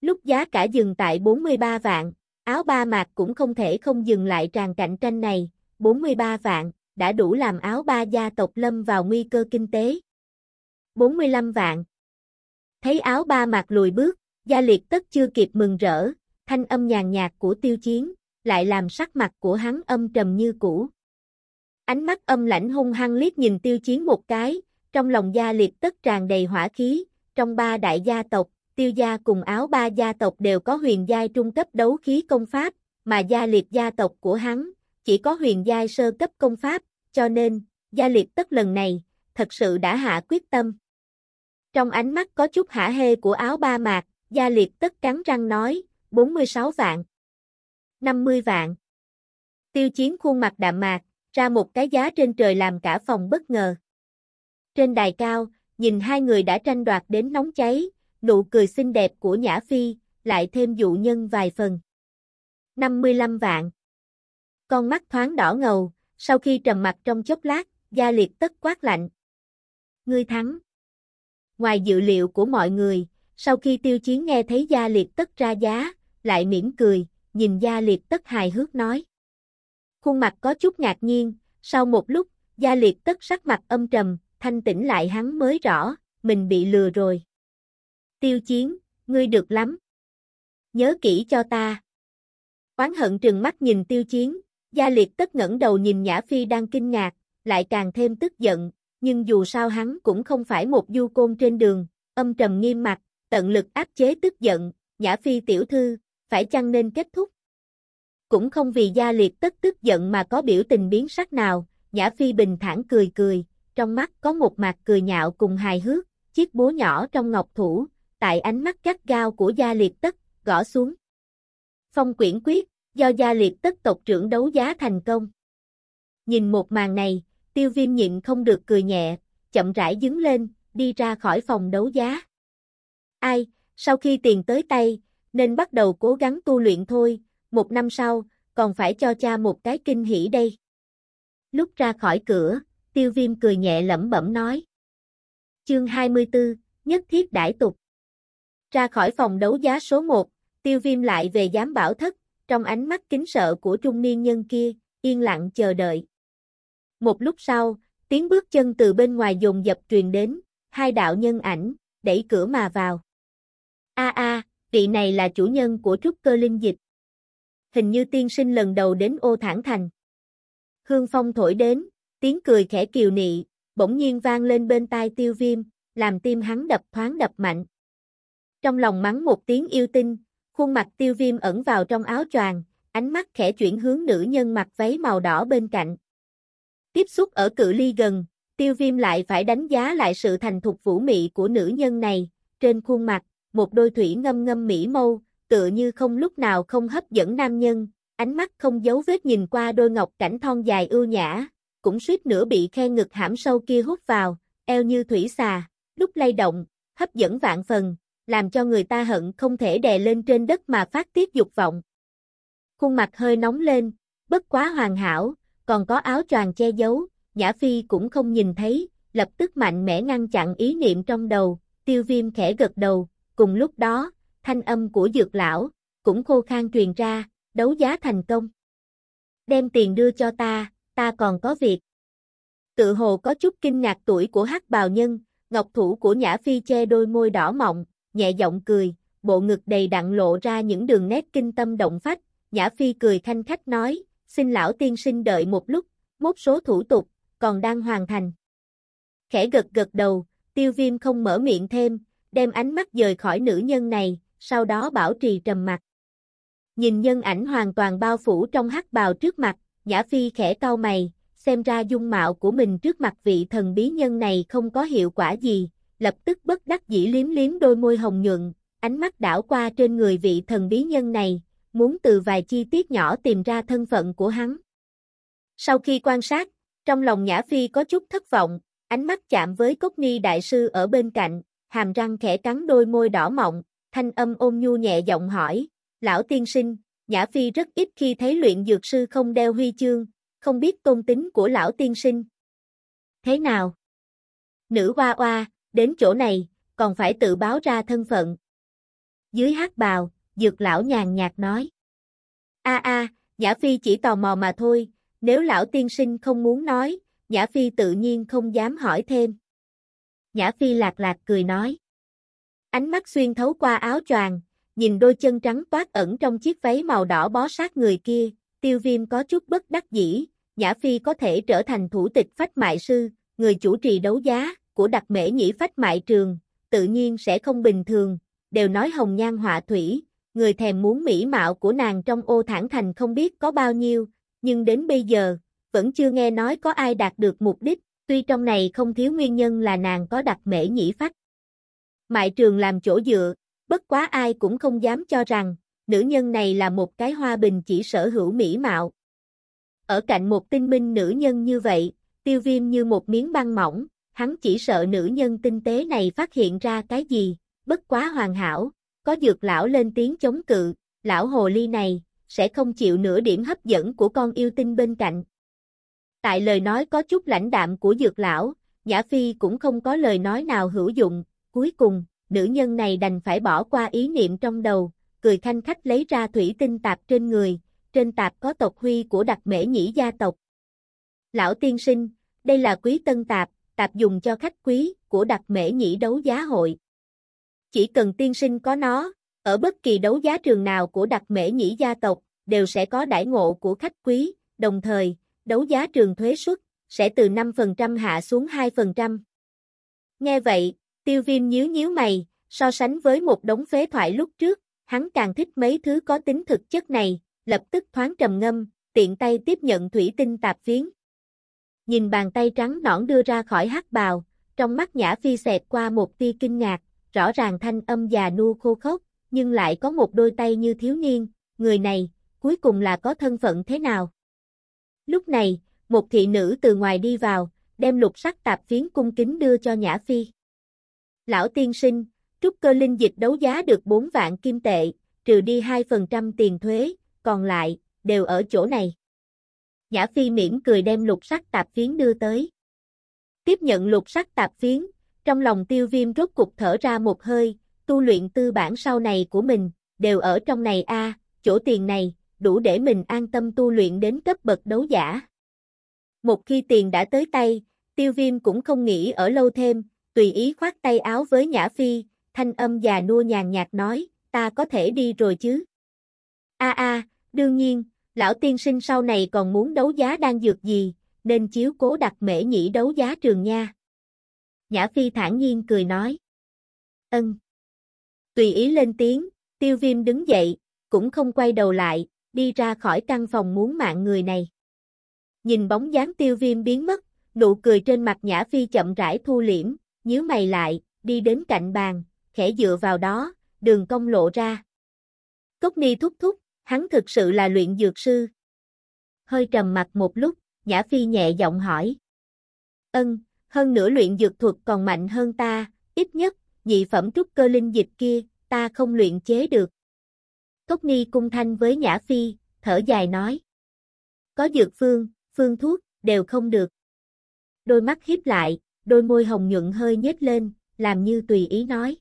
Lúc giá cả dừng tại 43 vạn, áo ba mạc cũng không thể không dừng lại tràn cạnh tranh này, 43 vạn, đã đủ làm áo ba gia tộc lâm vào nguy cơ kinh tế. 45 vạn. Thấy áo ba mạc lùi bước, gia liệt tất chưa kịp mừng rỡ, thanh âm nhàn nhạt của tiêu chiến, lại làm sắc mặt của hắn âm trầm như cũ. Ánh mắt âm lãnh hung hăng liếc nhìn tiêu chiến một cái, trong lòng gia liệt tất tràn đầy hỏa khí, trong ba đại gia tộc, tiêu gia cùng áo ba gia tộc đều có huyền giai trung cấp đấu khí công pháp, mà gia liệt gia tộc của hắn, chỉ có huyền giai sơ cấp công pháp, cho nên, gia liệt tất lần này, thật sự đã hạ quyết tâm. Trong ánh mắt có chút hả hê của áo ba mạc, gia liệt tất cắn răng nói, 46 vạn, 50 vạn. Tiêu chiến khuôn mặt đạm mạc, ra một cái giá trên trời làm cả phòng bất ngờ. Trên đài cao, nhìn hai người đã tranh đoạt đến nóng cháy, nụ cười xinh đẹp của Nhã Phi, lại thêm dụ nhân vài phần. 55 vạn. Con mắt thoáng đỏ ngầu, sau khi trầm mặt trong chốc lát, gia liệt tất quát lạnh. Ngươi thắng. Ngoài dự liệu của mọi người, sau khi tiêu chiến nghe thấy gia liệt tất ra giá, lại mỉm cười, nhìn gia liệt tất hài hước nói. Khuôn mặt có chút ngạc nhiên, sau một lúc, gia liệt tất sắc mặt âm trầm, thanh tĩnh lại hắn mới rõ, mình bị lừa rồi. Tiêu chiến, ngươi được lắm. Nhớ kỹ cho ta. Oán hận trừng mắt nhìn tiêu chiến, gia liệt tất ngẩng đầu nhìn Nhã Phi đang kinh ngạc, lại càng thêm tức giận, nhưng dù sao hắn cũng không phải một du côn trên đường, âm trầm nghiêm mặt, tận lực áp chế tức giận, Nhã Phi tiểu thư, phải chăng nên kết thúc? Cũng không vì gia liệt tất tức giận mà có biểu tình biến sắc nào, Nhã Phi bình thản cười cười, trong mắt có một mặt cười nhạo cùng hài hước, chiếc búa nhỏ trong ngọc thủ, tại ánh mắt gắt gao của gia liệt tất, gõ xuống. Phong quyển quyết, do gia liệt tất tộc trưởng đấu giá thành công. Nhìn một màn này, tiêu viêm nhịn không được cười nhẹ, chậm rãi đứng lên, đi ra khỏi phòng đấu giá. Ai, sau khi tiền tới tay, nên bắt đầu cố gắng tu luyện thôi, một năm sau, còn phải cho cha một cái kinh hỉ đây. Lúc ra khỏi cửa, tiêu viêm cười nhẹ lẩm bẩm nói. Chương 24, nhất thiết đãi tục. Ra khỏi phòng đấu giá số 1, tiêu viêm lại về giám bảo thất, trong ánh mắt kính sợ của trung niên nhân kia, yên lặng chờ đợi. Một lúc sau, tiếng bước chân từ bên ngoài dồn dập truyền đến, hai đạo nhân ảnh, đẩy cửa mà vào. A a, vị này là chủ nhân của trúc cơ linh dịch. Hình như tiên sinh lần đầu đến ô thản thành. Hương phong thổi đến, tiếng cười khẽ kiều nị, bỗng nhiên vang lên bên tai tiêu viêm, làm tim hắn đập thoáng đập mạnh. Trong lòng mắng một tiếng yêu tinh, khuôn mặt tiêu viêm ẩn vào trong áo choàng, ánh mắt khẽ chuyển hướng nữ nhân mặc váy màu đỏ bên cạnh. Tiếp xúc ở cự ly gần, tiêu viêm lại phải đánh giá lại sự thành thục vũ mị của nữ nhân này, trên khuôn mặt, một đôi thủy ngâm ngâm mỹ mâu, tựa như không lúc nào không hấp dẫn nam nhân, ánh mắt không giấu vết nhìn qua đôi ngọc cảnh thon dài ưu nhã, cũng suýt nữa bị khe ngực hãm sâu kia hút vào, eo như thủy xà, lúc lay động, hấp dẫn vạn phần, làm cho người ta hận không thể đè lên trên đất mà phát tiết dục vọng. Khuôn mặt hơi nóng lên, bất quá hoàn hảo, còn có áo choàng che giấu, Nhã Phi cũng không nhìn thấy, lập tức mạnh mẽ ngăn chặn ý niệm trong đầu, tiêu viêm khẽ gật đầu, cùng lúc đó, thanh âm của dược lão, cũng khô khan truyền ra, đấu giá thành công. Đem tiền đưa cho ta, ta còn có việc. Tự hồ có chút kinh ngạc tuổi của hắc bào nhân, ngọc thủ của Nhã Phi che đôi môi đỏ mọng, nhẹ giọng cười, bộ ngực đầy đặn lộ ra những đường nét kinh tâm động phách, Nhã Phi cười khanh khách nói, xin lão tiên sinh đợi một lúc, mốt số thủ tục, còn đang hoàn thành. Khẽ gật gật đầu, tiêu viêm không mở miệng thêm, đem ánh mắt rời khỏi nữ nhân này, sau đó bảo trì trầm mặt. Nhìn nhân ảnh hoàn toàn bao phủ trong hắc bào trước mặt, Nhã Phi khẽ cau mày, xem ra dung mạo của mình trước mặt vị thần bí nhân này không có hiệu quả gì, lập tức bất đắc dĩ liếm liếm đôi môi hồng nhuận, ánh mắt đảo qua trên người vị thần bí nhân này, muốn từ vài chi tiết nhỏ tìm ra thân phận của hắn. Sau khi quan sát, trong lòng Nhã Phi có chút thất vọng, ánh mắt chạm với Cốc Ni Đại Sư ở bên cạnh, hàm răng khẽ cắn đôi môi đỏ mọng, thanh âm ôn nhu nhẹ giọng hỏi, lão tiên sinh, Nhã Phi rất ít khi thấy luyện dược sư không đeo huy chương, không biết tôn tính của lão tiên sinh. Thế nào? Nữ hoa hoa, đến chỗ này, còn phải tự báo ra thân phận. Dưới hát bào, dược lão nhàn nhạt nói. A a, Nhã Phi chỉ tò mò mà thôi, nếu lão tiên sinh không muốn nói, Nhã Phi tự nhiên không dám hỏi thêm. Nhã Phi lạc lạc cười nói. Ánh mắt xuyên thấu qua áo choàng, nhìn đôi chân trắng toát ẩn trong chiếc váy màu đỏ bó sát người kia, tiêu viêm có chút bất đắc dĩ, Nhã Phi có thể trở thành thủ tịch phách mại sư, người chủ trì đấu giá, của đặc mễ nhĩ phách mại trường, tự nhiên sẽ không bình thường, đều nói hồng nhan họa thủy, người thèm muốn mỹ mạo của nàng trong ô thản thành không biết có bao nhiêu, nhưng đến bây giờ, vẫn chưa nghe nói có ai đạt được mục đích, tuy trong này không thiếu nguyên nhân là nàng có đặc mễ nhĩ phách. Mại trường làm chỗ dựa, bất quá ai cũng không dám cho rằng, nữ nhân này là một cái hoa bình chỉ sở hữu mỹ mạo. Ở cạnh một tinh minh nữ nhân như vậy, tiêu viêm như một miếng băng mỏng, hắn chỉ sợ nữ nhân tinh tế này phát hiện ra cái gì, bất quá hoàn hảo, có dược lão lên tiếng chống cự, lão hồ ly này, sẽ không chịu nửa điểm hấp dẫn của con yêu tinh bên cạnh. Tại lời nói có chút lãnh đạm của dược lão, Nhã Phi cũng không có lời nói nào hữu dụng, cuối cùng, nữ nhân này đành phải bỏ qua ý niệm trong đầu, cười khanh khách lấy ra thủy tinh tạp trên người, trên tạp có tộc huy của đặc mễ nhĩ gia tộc. Lão tiên sinh, đây là quý tân tạp, tạp dùng cho khách quý của đặc mễ nhĩ đấu giá hội. Chỉ cần tiên sinh có nó, ở bất kỳ đấu giá trường nào của đặc mễ nhĩ gia tộc, đều sẽ có đãi ngộ của khách quý, đồng thời, đấu giá trường thuế suất, sẽ từ 5% hạ xuống 2%. Nghe vậy, tiêu viêm nhíu nhíu mày, so sánh với một đống phế thoại lúc trước, hắn càng thích mấy thứ có tính thực chất này, lập tức thoáng trầm ngâm, tiện tay tiếp nhận thủy tinh tạp phiến. Nhìn bàn tay trắng nõn đưa ra khỏi hắc bào, trong mắt Nhã Phi xẹt qua một tia kinh ngạc, rõ ràng thanh âm già nua khô khốc, nhưng lại có một đôi tay như thiếu niên, người này, cuối cùng là có thân phận thế nào? Lúc này, một thị nữ từ ngoài đi vào, đem lục sắc tạp phiến cung kính đưa cho Nhã Phi. Lão tiên sinh, trúc cơ linh dịch đấu giá được 4 vạn kim tệ, trừ đi 2% tiền thuế, còn lại, đều ở chỗ này. Nhã Phi mỉm cười đem lục sắc tạp phiến đưa tới. Tiếp nhận lục sắc tạp phiến, trong lòng tiêu viêm rốt cục thở ra một hơi, tu luyện tư bản sau này của mình, đều ở trong này a chỗ tiền này, đủ để mình an tâm tu luyện đến cấp bậc đấu giả. Một khi tiền đã tới tay, tiêu viêm cũng không nghĩ ở lâu thêm, tùy ý khoát tay áo với Nhã Phi, thanh âm già nua nhàn nhạt nói, ta có thể đi rồi chứ. A a, đương nhiên, lão tiên sinh sau này còn muốn đấu giá đang dược gì, nên chiếu cố đặt mễ nhĩ đấu giá trường nha. Nhã Phi thản nhiên cười nói. Ân. Tùy ý lên tiếng, tiêu viêm đứng dậy, cũng không quay đầu lại, đi ra khỏi căn phòng muốn mạng người này. Nhìn bóng dáng tiêu viêm biến mất, nụ cười trên mặt Nhã Phi chậm rãi thu liễm, nhíu mày lại, đi đến cạnh bàn, khẽ dựa vào đó, đường cong lộ ra. Cốc ni thúc thúc, hắn thực sự là luyện dược sư. Hơi trầm mặt một lúc, Nhã Phi nhẹ giọng hỏi. Ân, hơn nữa luyện dược thuật còn mạnh hơn ta, ít nhất, nhị phẩm trúc cơ linh dịch kia, ta không luyện chế được. Cốc Ni cung thanh với Nhã Phi, thở dài nói. Có dược phương, phương thuốc, đều không được. Đôi mắt hiếp lại, đôi môi hồng nhuận hơi nhếch lên, làm như tùy ý nói.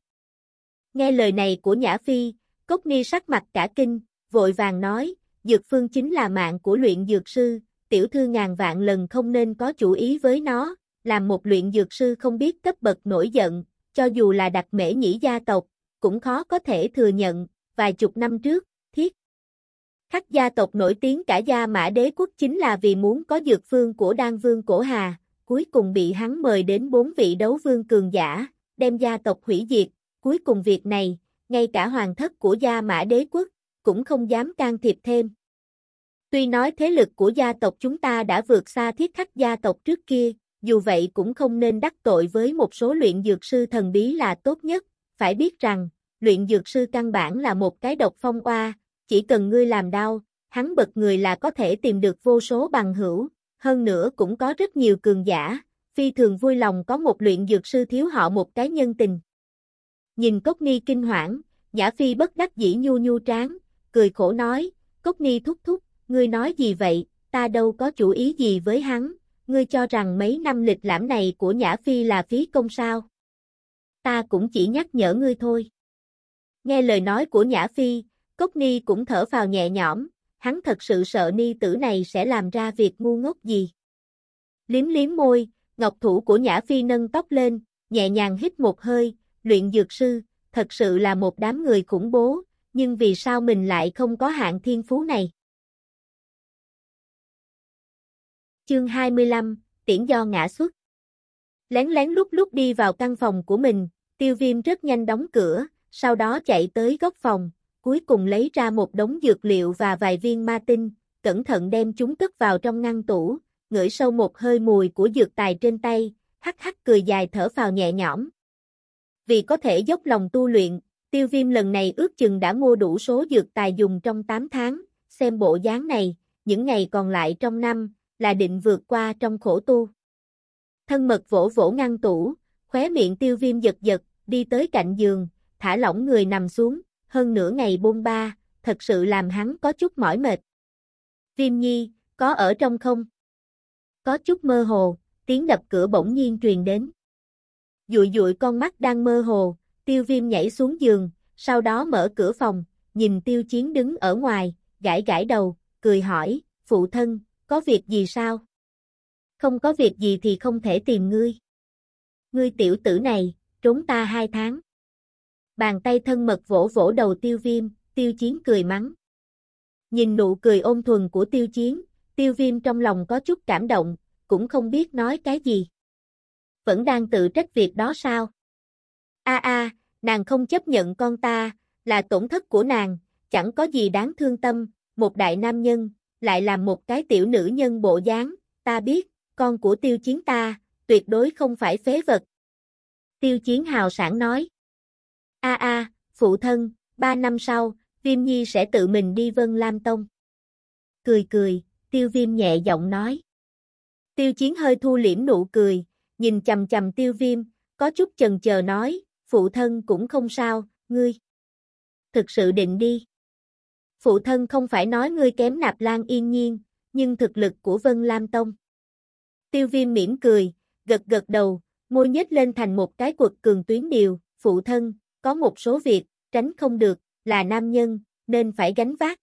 Nghe lời này của Nhã Phi, Cốc Ni sắc mặt cả kinh, vội vàng nói, dược phương chính là mạng của luyện dược sư, tiểu thư ngàn vạn lần không nên có chủ ý với nó, làm một luyện dược sư không biết cấp bậc nổi giận, cho dù là đặc mễ nhĩ gia tộc, cũng khó có thể thừa nhận, vài chục năm trước, thiết. Khắc gia tộc nổi tiếng cả gia mã đế quốc chính là vì muốn có dược phương của đan vương cổ hà, cuối cùng bị hắn mời đến bốn vị đấu vương cường giả, đem gia tộc hủy diệt, cuối cùng việc này, ngay cả hoàng thất của gia mã đế quốc, cũng không dám can thiệp thêm. Tuy nói thế lực của gia tộc chúng ta đã vượt xa thiết khắc gia tộc trước kia, dù vậy cũng không nên đắc tội với một số luyện dược sư thần bí là tốt nhất, phải biết rằng, luyện dược sư căn bản là một cái độc phong oa, chỉ cần ngươi làm đau, hắn bật người là có thể tìm được vô số bằng hữu, hơn nữa cũng có rất nhiều cường giả, phi thường vui lòng có một luyện dược sư thiếu họ một cái nhân tình. Nhìn Cốc Ni kinh hoảng, Nhã Phi bất đắc dĩ nhu nhu tráng, cười khổ nói, Cốc Ni thúc thúc, ngươi nói gì vậy, ta đâu có chủ ý gì với hắn, ngươi cho rằng mấy năm lịch lãm này của Nhã Phi là phí công sao? Ta cũng chỉ nhắc nhở ngươi thôi. Nghe lời nói của Nhã Phi, Cốc Ni cũng thở vào nhẹ nhõm, hắn thật sự sợ Ni tử này sẽ làm ra việc ngu ngốc gì. Liếm liếm môi, ngọc thủ của Nhã Phi nâng tóc lên, nhẹ nhàng hít một hơi, luyện dược sư, thật sự là một đám người khủng bố, nhưng vì sao mình lại không có hạng thiên phú này? Chương 25, tiễn do ngã xuất. Lén lén lúc lúc đi vào căn phòng của mình, tiêu viêm rất nhanh đóng cửa, sau đó chạy tới góc phòng, cuối cùng lấy ra một đống dược liệu và vài viên ma tinh, cẩn thận đem chúng cất vào trong ngăn tủ, ngửi sâu một hơi mùi của dược tài trên tay, hắc hắc cười dài thở phào nhẹ nhõm. Vì có thể dốc lòng tu luyện, tiêu viêm lần này ước chừng đã mua đủ số dược tài dùng trong 8 tháng, xem bộ dáng này, những ngày còn lại trong năm, là định vượt qua trong khổ tu. Thân mật vỗ vỗ ngăn tủ, khóe miệng tiêu viêm giật giật, đi tới cạnh giường, thả lỏng người nằm xuống, hơn nửa ngày bôn ba, thật sự làm hắn có chút mỏi mệt. Viêm nhi, có ở trong không? Có chút mơ hồ, tiếng đập cửa bỗng nhiên truyền đến. Dụi dụi con mắt đang mơ hồ, tiêu viêm nhảy xuống giường, sau đó mở cửa phòng, nhìn tiêu chiến đứng ở ngoài, gãi gãi đầu, cười hỏi, phụ thân, có việc gì sao? Không có việc gì thì không thể tìm ngươi. Ngươi tiểu tử này, trốn ta hai tháng. Bàn tay thân mật vỗ vỗ đầu tiêu viêm, tiêu chiến cười mắng. Nhìn nụ cười ôn thuần của tiêu chiến, tiêu viêm trong lòng có chút cảm động, cũng không biết nói cái gì. Vẫn đang tự trách việc đó sao? A a, nàng không chấp nhận con ta, là tổn thất của nàng, chẳng có gì đáng thương tâm, một đại nam nhân, lại làm một cái tiểu nữ nhân bộ dáng, ta biết, con của tiêu chiến ta, tuyệt đối không phải phế vật. Tiêu chiến hào sản nói. A a, phụ thân, ba năm sau, Viêm Nhi sẽ tự mình đi Vân Lam Tông. Cười cười, tiêu viêm nhẹ giọng nói. Tiêu chiến hơi thu liễm nụ cười, nhìn chầm chầm tiêu viêm, có chút chần chờ nói, phụ thân cũng không sao, ngươi. Thực sự định đi. Phụ thân không phải nói ngươi kém nạp lan yên nhiên, nhưng thực lực của Vân Lam Tông. Tiêu viêm mỉm cười, gật gật đầu, môi nhếch lên thành một cái quật cường tuyến điều, phụ thân, có một số việc, tránh không được, là nam nhân, nên phải gánh vác.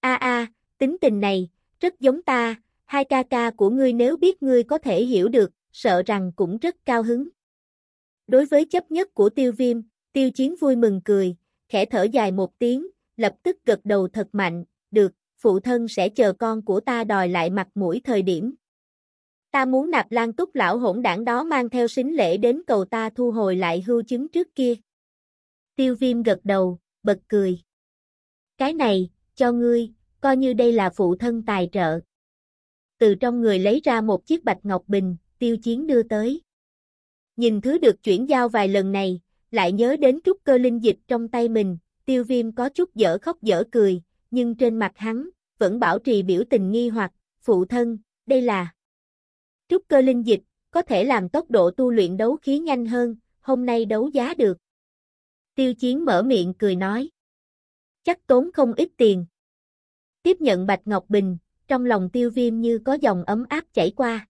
A a, tính tình này, rất giống ta, hai ca ca của ngươi nếu biết ngươi có thể hiểu được, sợ rằng cũng rất cao hứng. Đối với chấp nhất của tiêu viêm, tiêu chiến vui mừng cười, khẽ thở dài một tiếng, lập tức gật đầu thật mạnh, được, phụ thân sẽ chờ con của ta đòi lại mặt mũi thời điểm. Ta muốn nạp lan túc lão hỗn đảng đó mang theo xính lễ đến cầu ta thu hồi lại hưu chứng trước kia. Tiêu viêm gật đầu, bật cười. Cái này, cho ngươi, coi như đây là phụ thân tài trợ. Từ trong người lấy ra một chiếc bạch ngọc bình, tiêu chiến đưa tới. Nhìn thứ được chuyển giao vài lần này, lại nhớ đến trúc cơ linh dịch trong tay mình, tiêu viêm có chút dở khóc dở cười, nhưng trên mặt hắn, vẫn bảo trì biểu tình nghi hoặc, phụ thân, đây là trúc cơ linh dịch, có thể làm tốc độ tu luyện đấu khí nhanh hơn, hôm nay đấu giá được. Tiêu chiến mở miệng cười nói. Chắc tốn không ít tiền. Tiếp nhận Bạch Ngọc Bình, trong lòng tiêu viêm như có dòng ấm áp chảy qua.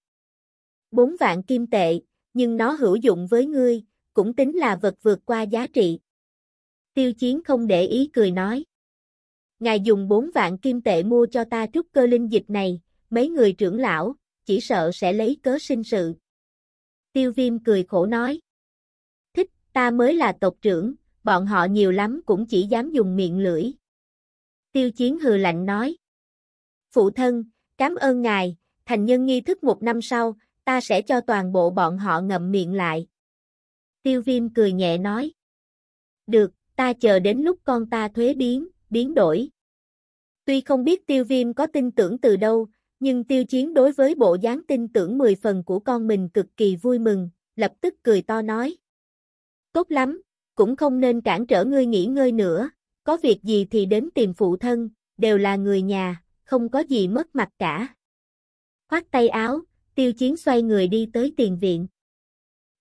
Bốn vạn kim tệ, nhưng nó hữu dụng với ngươi, cũng tính là vật vượt qua giá trị. Tiêu chiến không để ý cười nói. Ngài dùng bốn vạn kim tệ mua cho ta trúc cơ linh dịch này, mấy người trưởng lão, chỉ sợ sẽ lấy cớ sinh sự. Tiêu viêm cười khổ nói. Thích, ta mới là tộc trưởng, bọn họ nhiều lắm cũng chỉ dám dùng miệng lưỡi. Tiêu chiến hừ lạnh nói. Phụ thân, cảm ơn ngài, thành nhân nghi thức một năm sau, ta sẽ cho toàn bộ bọn họ ngậm miệng lại. Tiêu viêm cười nhẹ nói. Được, ta chờ đến lúc con ta thuế biến, biến đổi. Tuy không biết tiêu viêm có tin tưởng từ đâu, nhưng tiêu chiến đối với bộ dáng tin tưởng 10 phần của con mình cực kỳ vui mừng, lập tức cười to nói. Tốt lắm, cũng không nên cản trở ngươi nghỉ ngơi nữa, có việc gì thì đến tìm phụ thân, đều là người nhà, không có gì mất mặt cả. Khoát tay áo, tiêu chiến xoay người đi tới tiền viện.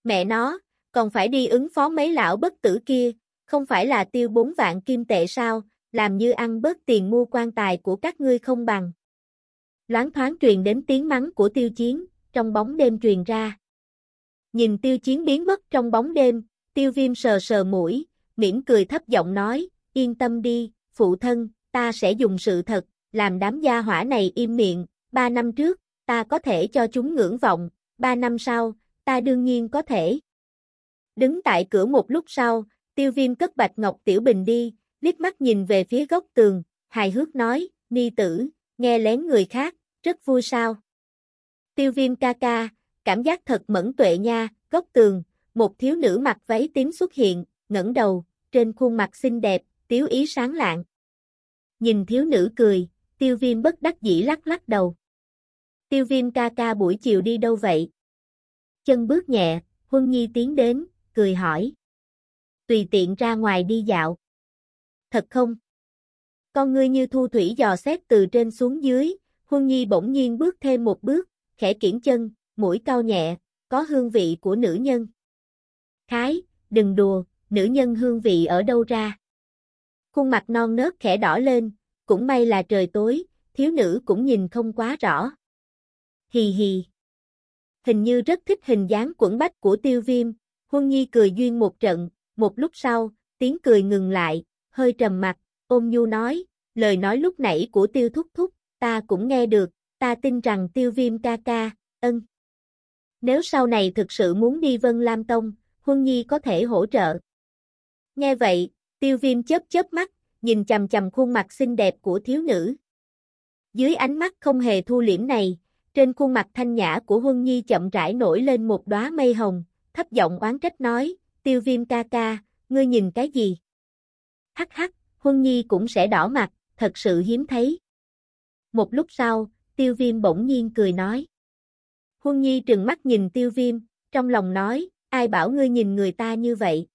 Mẹ nó, còn phải đi ứng phó mấy lão bất tử kia, không phải là tiêu bốn vạn kim tệ sao, làm như ăn bớt tiền mua quan tài của các ngươi không bằng. Loáng thoáng truyền đến tiếng mắng của tiêu chiến, trong bóng đêm truyền ra. Nhìn tiêu chiến biến mất trong bóng đêm, tiêu viêm sờ sờ mũi, mỉm cười thấp giọng nói, yên tâm đi, phụ thân, ta sẽ dùng sự thật, làm đám gia hỏa này im miệng, ba năm trước, ta có thể cho chúng ngưỡng vọng, ba năm sau, ta đương nhiên có thể. Đứng tại cửa một lúc sau, tiêu viêm cất bạch ngọc tiểu bình đi, liếc mắt nhìn về phía góc tường, hài hước nói, ni tử, nghe lén người khác, rất vui sao. Tiêu viêm ca ca, cảm giác thật mẫn tuệ nha, góc tường, một thiếu nữ mặc váy tím xuất hiện, ngẩng đầu, trên khuôn mặt xinh đẹp, tiếu ý sáng lạng. Nhìn thiếu nữ cười, tiêu viêm bất đắc dĩ lắc lắc đầu. Tiêu viêm ca ca buổi chiều đi đâu vậy? Chân bước nhẹ, Huân Nhi tiến đến, cười hỏi. Tùy tiện ra ngoài đi dạo. Thật không? Con ngươi như thu thủy dò xét từ trên xuống dưới, Huân Nhi bỗng nhiên bước thêm một bước, khẽ kiển chân, mũi cao nhẹ, có hương vị của nữ nhân. Khái, đừng đùa, nữ nhân hương vị ở đâu ra? Khuôn mặt non nớt khẽ đỏ lên, cũng may là trời tối, thiếu nữ cũng nhìn không quá rõ. Hì hì. Hình như rất thích hình dáng quẩn bách của tiêu viêm, Huân Nhi cười duyên một trận, một lúc sau, tiếng cười ngừng lại, hơi trầm mặt, ôm nhu nói, lời nói lúc nãy của tiêu thúc thúc, ta cũng nghe được, ta tin rằng tiêu viêm ca ca, ân. Nếu sau này thực sự muốn đi Vân Lam Tông, Huân Nhi có thể hỗ trợ. Nghe vậy, tiêu viêm chớp chớp mắt, nhìn chầm chầm khuôn mặt xinh đẹp của thiếu nữ. Dưới ánh mắt không hề thu liễm này, trên khuôn mặt thanh nhã của Huân Nhi chậm rãi nổi lên một đóa mây hồng, thấp giọng oán trách nói, tiêu viêm ca ca, ngươi nhìn cái gì? Hắc hắc, Huân Nhi cũng sẽ đỏ mặt, thật sự hiếm thấy. Một lúc sau, tiêu viêm bỗng nhiên cười nói. Huân Nhi trừng mắt nhìn tiêu viêm, trong lòng nói, ai bảo ngươi nhìn người ta như vậy?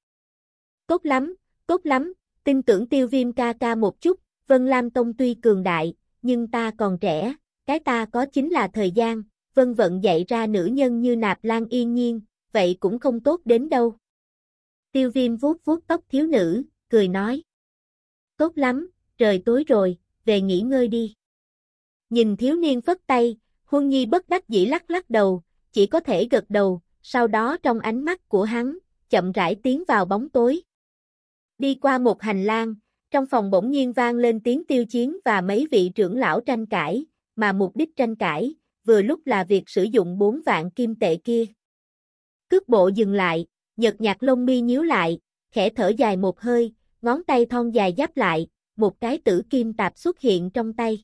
Tốt lắm, tốt lắm, tin tưởng tiêu viêm ca ca một chút, Vân Lam Tông tuy cường đại, nhưng ta còn trẻ, cái ta có chính là thời gian, vân vận dạy ra nữ nhân như nạp lan yên nhiên, vậy cũng không tốt đến đâu. Tiêu viêm vuốt vuốt tóc thiếu nữ, cười nói. Tốt lắm, trời tối rồi, về nghỉ ngơi đi. Nhìn thiếu niên phất tay, huân nhi bất đắc dĩ lắc lắc đầu, chỉ có thể gật đầu, sau đó trong ánh mắt của hắn, chậm rãi tiến vào bóng tối. Đi qua một hành lang, trong phòng bỗng nhiên vang lên tiếng tiêu chiến và mấy vị trưởng lão tranh cãi, mà mục đích tranh cãi, vừa lúc là việc sử dụng 4 vạn kim tệ kia. Cước bộ dừng lại, nhật nhạt lông mi nhíu lại, khẽ thở dài một hơi, ngón tay thon dài giáp lại, một cái tử kim tạp xuất hiện trong tay.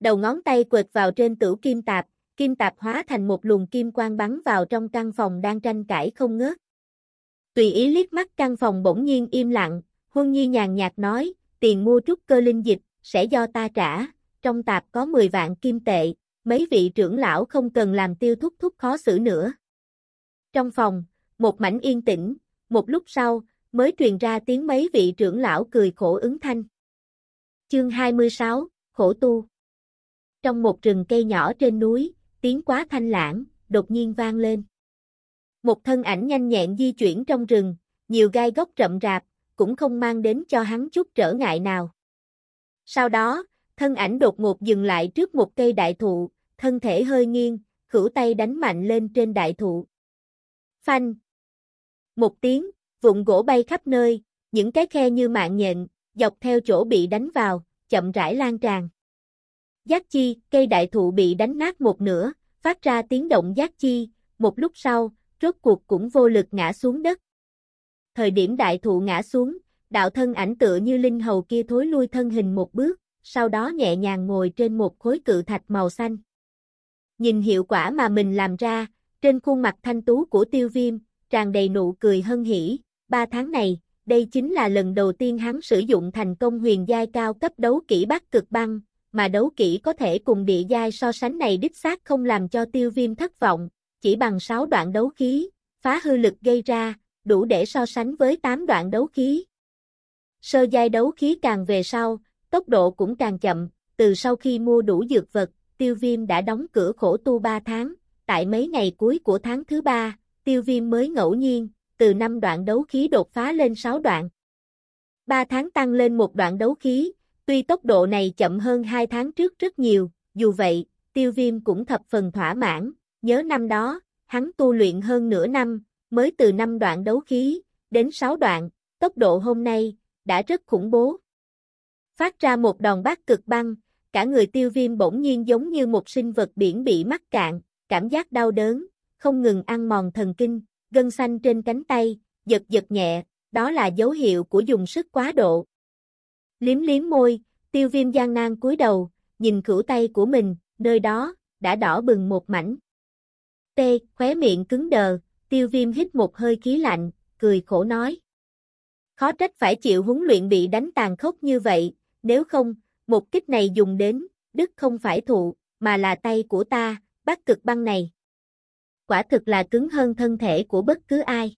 Đầu ngón tay quệt vào trên tử kim tạp, kim tạp hóa thành một luồng kim quang bắn vào trong căn phòng đang tranh cãi không ngớt. Tùy ý liếc mắt căn phòng bỗng nhiên im lặng, Huân Nhi nhàn nhạt nói, tiền mua trúc cơ linh dịch, sẽ do ta trả, trong tạp có 10 vạn kim tệ, mấy vị trưởng lão không cần làm tiêu thúc thúc khó xử nữa. Trong phòng, một mảnh yên tĩnh, một lúc sau, mới truyền ra tiếng mấy vị trưởng lão cười khổ ứng thanh. Chương 26, Khổ tu Trong một rừng cây nhỏ trên núi, tiếng quá thanh lãng, đột nhiên vang lên. Một thân ảnh nhanh nhẹn di chuyển trong rừng, nhiều gai gốc rậm rạp, cũng không mang đến cho hắn chút trở ngại nào. Sau đó, thân ảnh đột ngột dừng lại trước một cây đại thụ, thân thể hơi nghiêng, khửu tay đánh mạnh lên trên đại thụ. Phanh! Một tiếng, vụn gỗ bay khắp nơi, những cái khe như mạng nhện, dọc theo chỗ bị đánh vào, chậm rãi lan tràn. Giác chi, cây đại thụ bị đánh nát một nửa, phát ra tiếng động giác chi, một lúc sau, rốt cuộc cũng vô lực ngã xuống đất. Thời điểm đại thụ ngã xuống, đạo thân ảnh tựa như linh hầu kia thối lui thân hình một bước, sau đó nhẹ nhàng ngồi trên một khối cự thạch màu xanh. Nhìn hiệu quả mà mình làm ra, trên khuôn mặt thanh tú của tiêu viêm, tràn đầy nụ cười hân hỉ, ba tháng này, đây chính là lần đầu tiên hắn sử dụng thành công huyền giai cao cấp đấu kỹ bắt cực băng, mà đấu kỹ có thể cùng địa giai so sánh này đích xác không làm cho tiêu viêm thất vọng, chỉ bằng 6 đoạn đấu khí, phá hư lực gây ra, đủ để so sánh với 8 đoạn đấu khí. Sơ giai đấu khí càng về sau, tốc độ cũng càng chậm, từ sau khi mua đủ dược vật, tiêu viêm đã đóng cửa khổ tu 3 tháng, tại mấy ngày cuối của tháng thứ 3, tiêu viêm mới ngẫu nhiên, từ 5 đoạn đấu khí đột phá lên 6 đoạn. 3 tháng tăng lên một đoạn đấu khí, tuy tốc độ này chậm hơn 2 tháng trước rất nhiều, dù vậy, tiêu viêm cũng thập phần thỏa mãn, nhớ năm đó, hắn tu luyện hơn nửa năm, mới từ 5 đoạn đấu khí, đến 6 đoạn, tốc độ hôm nay, đã rất khủng bố. Phát ra một đòn bát cực băng, cả người tiêu viêm bỗng nhiên giống như một sinh vật biển bị mắc cạn, cảm giác đau đớn, không ngừng ăn mòn thần kinh, gân xanh trên cánh tay, giật giật nhẹ, đó là dấu hiệu của dùng sức quá độ. Liếm liếm môi, tiêu viêm gian nan cúi đầu, nhìn cửu tay của mình, nơi đó, đã đỏ bừng một mảnh. T, khóe miệng cứng đờ, tiêu viêm hít một hơi khí lạnh, cười khổ nói. Khó trách phải chịu huấn luyện bị đánh tàn khốc như vậy, nếu không, một kích này dùng đến, đức không phải thụ, mà là tay của ta, bắt cực băng này. Quả thực là cứng hơn thân thể của bất cứ ai.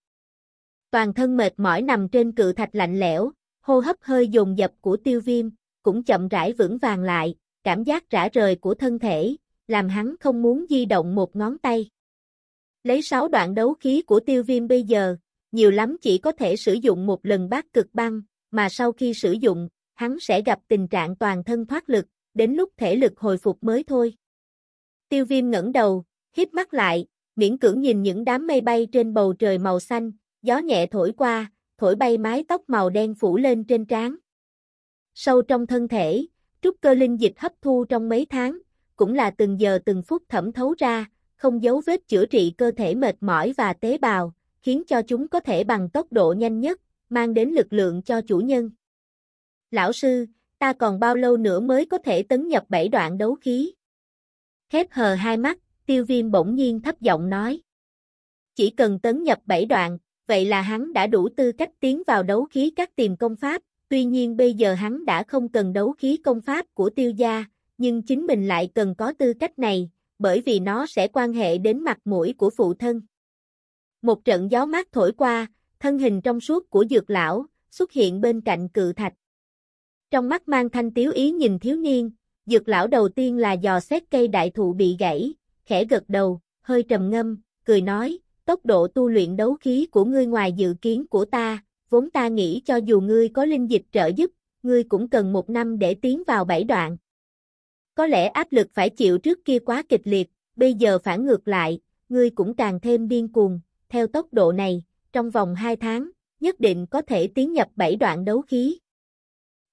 Toàn thân mệt mỏi nằm trên cự thạch lạnh lẽo, hô hấp hơi dồn dập của tiêu viêm, cũng chậm rãi vững vàng lại, cảm giác rã rời của thân thể, làm hắn không muốn di động một ngón tay. Lấy 6 đoạn đấu khí của tiêu viêm bây giờ, nhiều lắm chỉ có thể sử dụng một lần bát cực băng, mà sau khi sử dụng, hắn sẽ gặp tình trạng toàn thân thoát lực, đến lúc thể lực hồi phục mới thôi. Tiêu viêm ngẩng đầu, hít mắt lại, miễn cưỡng nhìn những đám mây bay trên bầu trời màu xanh, gió nhẹ thổi qua, thổi bay mái tóc màu đen phủ lên trên trán. Sâu trong thân thể, trúc cơ linh dịch hấp thu trong mấy tháng, cũng là từng giờ từng phút thẩm thấu ra, không giấu vết chữa trị cơ thể mệt mỏi và tế bào, khiến cho chúng có thể bằng tốc độ nhanh nhất, mang đến lực lượng cho chủ nhân. Lão sư, ta còn bao lâu nữa mới có thể tấn nhập bảy đoạn đấu khí? Khép hờ hai mắt, tiêu viêm bỗng nhiên thấp giọng nói. Chỉ cần tấn nhập bảy đoạn, vậy là hắn đã đủ tư cách tiến vào đấu khí các tiềm công pháp, tuy nhiên bây giờ hắn đã không cần đấu khí công pháp của tiêu gia, nhưng chính mình lại cần có tư cách này, bởi vì nó sẽ quan hệ đến mặt mũi của phụ thân. Một trận gió mát thổi qua, thân hình trong suốt của dược lão, xuất hiện bên cạnh cự thạch. Trong mắt mang thanh tiếu ý nhìn thiếu niên, dược lão đầu tiên là dò xét cây đại thụ bị gãy, khẽ gật đầu, hơi trầm ngâm, cười nói, tốc độ tu luyện đấu khí của ngươi ngoài dự kiến của ta, vốn ta nghĩ cho dù ngươi có linh dịch trợ giúp, ngươi cũng cần một năm để tiến vào bảy đoạn. Có lẽ áp lực phải chịu trước kia quá kịch liệt, bây giờ phản ngược lại, ngươi cũng càng thêm điên cuồng, theo tốc độ này, trong vòng 2 tháng, nhất định có thể tiến nhập bảy đoạn đấu khí.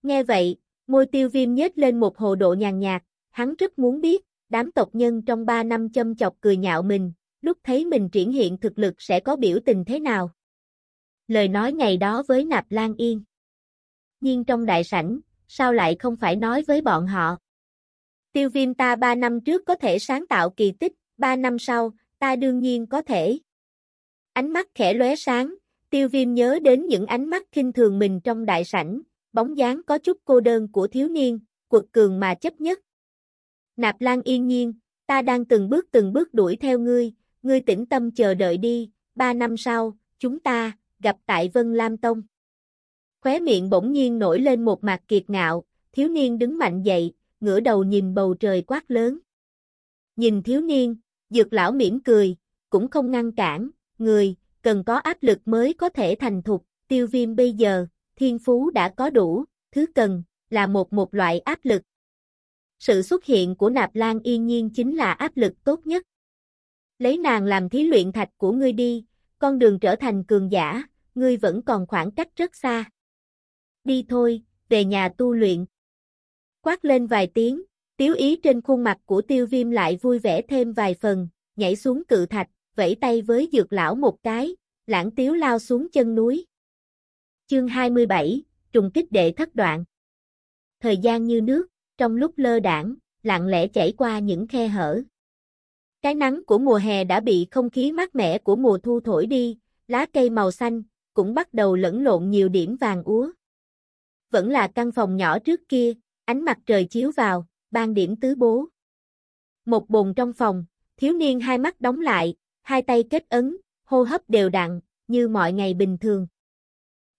Nghe vậy, môi tiêu viêm nhếch lên một hồ độ nhàn nhạt, hắn rất muốn biết, đám tộc nhân trong 3 năm châm chọc cười nhạo mình, lúc thấy mình triển hiện thực lực sẽ có biểu tình thế nào. Lời nói ngày đó với Nạp Lan Yên. Nhưng trong đại sảnh, sao lại không phải nói với bọn họ? Tiêu viêm ta 3 năm trước có thể sáng tạo kỳ tích, 3 năm sau, ta đương nhiên có thể. Ánh mắt khẽ lóe sáng, tiêu viêm nhớ đến những ánh mắt khinh thường mình trong đại sảnh, bóng dáng có chút cô đơn của thiếu niên, quật cường mà chấp nhất. Nạp Lan yên nhiên, ta đang từng bước từng bước đuổi theo ngươi, ngươi tĩnh tâm chờ đợi đi, ba năm sau, chúng ta, gặp tại Vân Lam Tông. Khóe miệng bỗng nhiên nổi lên một mặt kiệt ngạo, thiếu niên đứng mạnh dậy, ngửa đầu nhìn bầu trời quát lớn. Nhìn thiếu niên, dược lão mỉm cười, cũng không ngăn cản, người, cần có áp lực mới có thể thành thục, tiêu viêm bây giờ, thiên phú đã có đủ, thứ cần, là một một loại áp lực. Sự xuất hiện của Nạp Lan yên nhiên chính là áp lực tốt nhất. Lấy nàng làm thí luyện thạch của ngươi đi, con đường trở thành cường giả, ngươi vẫn còn khoảng cách rất xa. Đi thôi, về nhà tu luyện. Quát lên vài tiếng, tiếu ý trên khuôn mặt của tiêu viêm lại vui vẻ thêm vài phần, nhảy xuống cự thạch, vẫy tay với dược lão một cái, lãng tiếu lao xuống chân núi. Chương 27, trùng kích đệ thất đoạn. Thời gian như nước, trong lúc lơ đảng, lặng lẽ chảy qua những khe hở. Cái nắng của mùa hè đã bị không khí mát mẻ của mùa thu thổi đi, lá cây màu xanh, cũng bắt đầu lẫn lộn nhiều điểm vàng úa. Vẫn là căn phòng nhỏ trước kia, ánh mặt trời chiếu vào, ban điểm tứ bố. Một bồn trong phòng, thiếu niên hai mắt đóng lại, hai tay kết ấn, hô hấp đều đặn, như mọi ngày bình thường.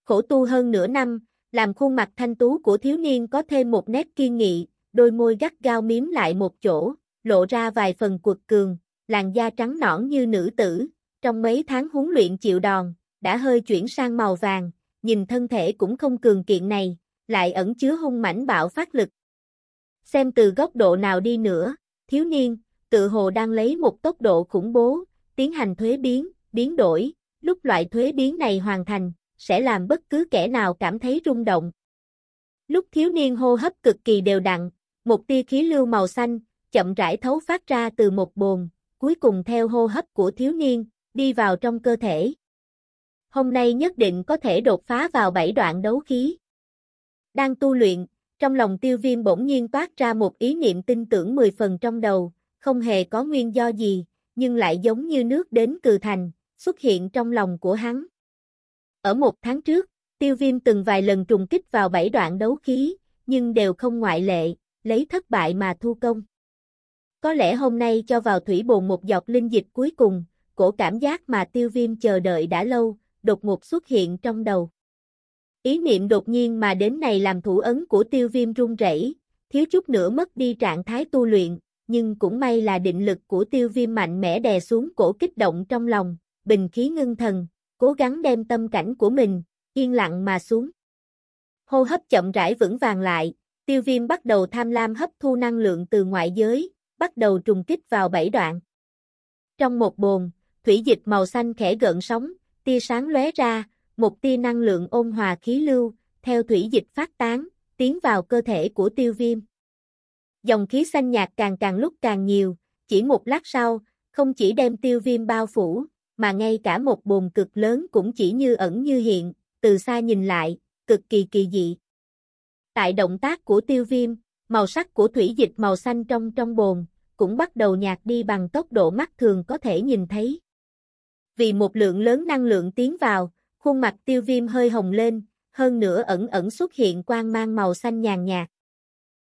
Khổ tu hơn nửa năm, làm khuôn mặt thanh tú của thiếu niên có thêm một nét kiên nghị, đôi môi gắt gao miếm lại một chỗ, lộ ra vài phần quật cường, làn da trắng nõn như nữ tử, trong mấy tháng huấn luyện chịu đòn, đã hơi chuyển sang màu vàng, nhìn thân thể cũng không cường kiện này, lại ẩn chứa hung mãnh bạo phát lực. Xem từ góc độ nào đi nữa, thiếu niên, tự hồ đang lấy một tốc độ khủng bố, tiến hành thuế biến, biến đổi, lúc loại thuế biến này hoàn thành, sẽ làm bất cứ kẻ nào cảm thấy rung động. Lúc thiếu niên hô hấp cực kỳ đều đặn, một tia khí lưu màu xanh, chậm rãi thấu phát ra từ một bồn, cuối cùng theo hô hấp của thiếu niên, đi vào trong cơ thể. Hôm nay nhất định có thể đột phá vào bảy đoạn đấu khí. Đang tu luyện, trong lòng tiêu viêm bỗng nhiên toát ra một ý niệm tin tưởng 10 phần trong đầu, không hề có nguyên do gì, nhưng lại giống như nước đến cừ thành, xuất hiện trong lòng của hắn. Ở một tháng trước, tiêu viêm từng vài lần trùng kích vào bảy đoạn đấu khí, nhưng đều không ngoại lệ, lấy thất bại mà thu công. Có lẽ hôm nay cho vào thủy bồn một giọt linh dịch cuối cùng, cổ cảm giác mà tiêu viêm chờ đợi đã lâu, đột ngột xuất hiện trong đầu. Ý niệm đột nhiên mà đến này làm thủ ấn của tiêu viêm run rẩy, thiếu chút nữa mất đi trạng thái tu luyện, nhưng cũng may là định lực của tiêu viêm mạnh mẽ đè xuống cổ kích động trong lòng, bình khí ngưng thần, cố gắng đem tâm cảnh của mình, yên lặng mà xuống. Hô hấp chậm rãi vững vàng lại, tiêu viêm bắt đầu tham lam hấp thu năng lượng từ ngoại giới, bắt đầu trùng kích vào bảy đoạn. Trong một bồn, thủy dịch màu xanh khẽ gợn sóng, tia sáng lóe ra, một tia năng lượng ôn hòa khí lưu, theo thủy dịch phát tán, tiến vào cơ thể của tiêu viêm. Dòng khí xanh nhạt càng càng lúc càng nhiều, chỉ một lát sau, không chỉ đem tiêu viêm bao phủ, mà ngay cả một bồn cực lớn cũng chỉ như ẩn như hiện, từ xa nhìn lại, cực kỳ kỳ dị. Tại động tác của tiêu viêm, màu sắc của thủy dịch màu xanh trong trong bồn, cũng bắt đầu nhạt đi bằng tốc độ mắt thường có thể nhìn thấy. Vì một lượng lớn năng lượng tiến vào, khuôn mặt tiêu viêm hơi hồng lên, hơn nữa ẩn ẩn xuất hiện quang mang màu xanh nhàn nhạt.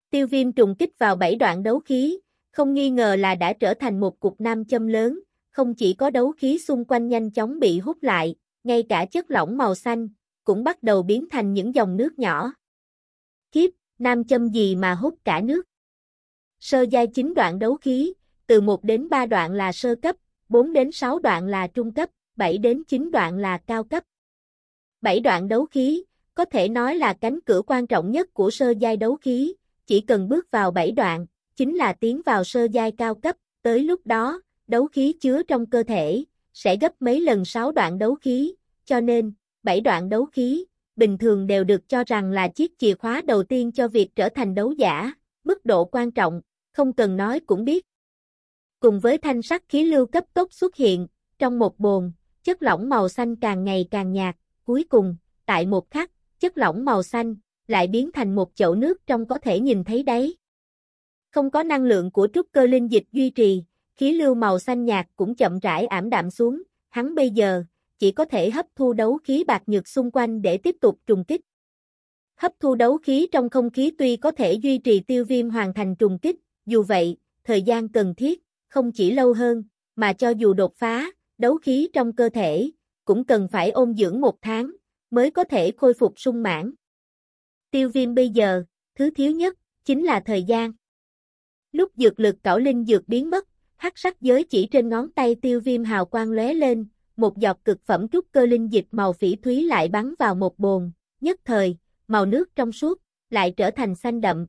Tiêu viêm trùng kích vào bảy đoạn đấu khí, không nghi ngờ là đã trở thành một cục nam châm lớn, không chỉ có đấu khí xung quanh nhanh chóng bị hút lại, ngay cả chất lỏng màu xanh, cũng bắt đầu biến thành những dòng nước nhỏ. Kiếp, nam châm gì mà hút cả nước. Sơ giai chính đoạn đấu khí, từ 1 đến 3 đoạn là sơ cấp, 4 đến 6 đoạn là trung cấp, 7 đến 9 đoạn là cao cấp. 7 đoạn đấu khí, có thể nói là cánh cửa quan trọng nhất của sơ giai đấu khí, chỉ cần bước vào 7 đoạn, chính là tiến vào sơ giai cao cấp, tới lúc đó, đấu khí chứa trong cơ thể, sẽ gấp mấy lần 6 đoạn đấu khí, cho nên, 7 đoạn đấu khí, bình thường đều được cho rằng là chiếc chìa khóa đầu tiên cho việc trở thành đấu giả, mức độ quan trọng, không cần nói cũng biết. Cùng với thanh sắc khí lưu cấp tốc xuất hiện, trong một bồn, chất lỏng màu xanh càng ngày càng nhạt, cuối cùng, tại một khắc, chất lỏng màu xanh, lại biến thành một chậu nước trong có thể nhìn thấy đấy. Không có năng lượng của trúc cơ linh dịch duy trì, khí lưu màu xanh nhạt cũng chậm rãi ảm đạm xuống, hắn bây giờ, chỉ có thể hấp thu đấu khí bạc nhược xung quanh để tiếp tục trùng kích. Hấp thu đấu khí trong không khí tuy có thể duy trì tiêu viêm hoàn thành trùng kích, dù vậy, thời gian cần thiết, không chỉ lâu hơn, mà cho dù đột phá, đấu khí trong cơ thể, cũng cần phải ôn dưỡng một tháng, mới có thể khôi phục sung mãn. Tiêu viêm bây giờ, thứ thiếu nhất, chính là thời gian. Lúc dược lực cảo linh dược biến mất, hắc sắc giới chỉ trên ngón tay tiêu viêm hào quang lóe lên, một giọt cực phẩm trúc cơ linh dịch màu phỉ thúy lại bắn vào một bồn, nhất thời, màu nước trong suốt, lại trở thành xanh đậm.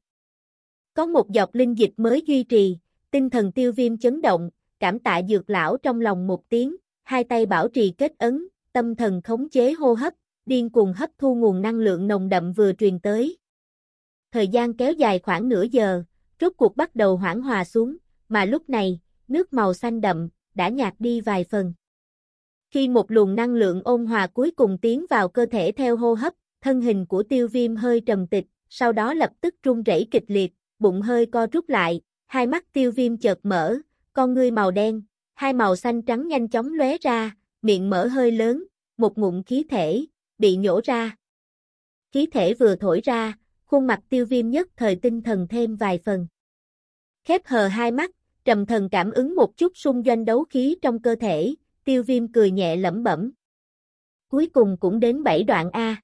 Có một giọt linh dịch mới duy trì, tinh thần tiêu viêm chấn động, cảm tạ dược lão trong lòng một tiếng, hai tay bảo trì kết ấn, tâm thần khống chế hô hấp, điên cuồng hấp thu nguồn năng lượng nồng đậm vừa truyền tới. Thời gian kéo dài khoảng nửa giờ, rốt cuộc bắt đầu hoãn hòa xuống, mà lúc này, nước màu xanh đậm, đã nhạt đi vài phần. Khi một luồng năng lượng ôn hòa cuối cùng tiến vào cơ thể theo hô hấp, thân hình của tiêu viêm hơi trầm tịch, sau đó lập tức run rẩy kịch liệt, bụng hơi co rút lại, hai mắt tiêu viêm chợt mở, con ngươi màu đen, hai màu xanh trắng nhanh chóng lóe ra, miệng mở hơi lớn, một ngụm khí thể, bị nhổ ra. Khí thể vừa thổi ra, khuôn mặt tiêu viêm nhất thời tinh thần thêm vài phần. Khép hờ hai mắt, trầm thần cảm ứng một chút xung doanh đấu khí trong cơ thể, tiêu viêm cười nhẹ lẩm bẩm. Cuối cùng cũng đến bảy đoạn A.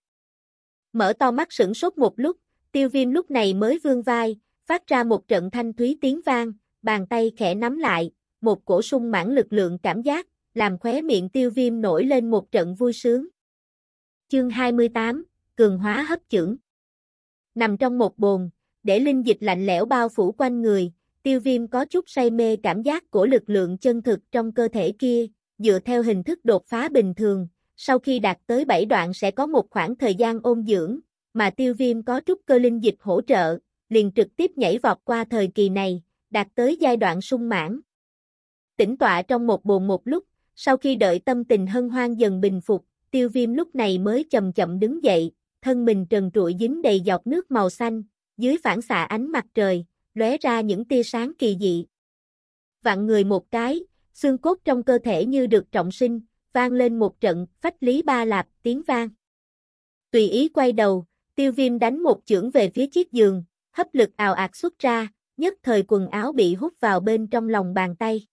Mở to mắt sửng sốt một lúc, tiêu viêm lúc này mới vương vai, phát ra một trận thanh thúy tiếng vang, bàn tay khẽ nắm lại, một cổ sung mãn lực lượng cảm giác, làm khóe miệng tiêu viêm nổi lên một trận vui sướng. Chương 28, Cường hóa hấp chưởng Nằm trong một bồn, để linh dịch lạnh lẽo bao phủ quanh người, tiêu viêm có chút say mê cảm giác của lực lượng chân thực trong cơ thể kia, dựa theo hình thức đột phá bình thường, sau khi đạt tới 7 đoạn sẽ có một khoảng thời gian ôn dưỡng, mà tiêu viêm có trúc cơ linh dịch hỗ trợ, liền trực tiếp nhảy vọt qua thời kỳ này, đạt tới giai đoạn sung mãn. Tĩnh tọa trong một bồn một lúc, sau khi đợi tâm tình hân hoan dần bình phục, tiêu viêm lúc này mới chậm chậm đứng dậy, thân mình trần trụi dính đầy giọt nước màu xanh, dưới phản xạ ánh mặt trời, lóe ra những tia sáng kỳ dị. vạn người một cái, xương cốt trong cơ thể như được trọng sinh, vang lên một trận phách lý ba lạp tiếng vang. Tùy ý quay đầu, tiêu viêm đánh một chưởng về phía chiếc giường, hấp lực ào ạt xuất ra, nhất thời quần áo bị hút vào bên trong lòng bàn tay.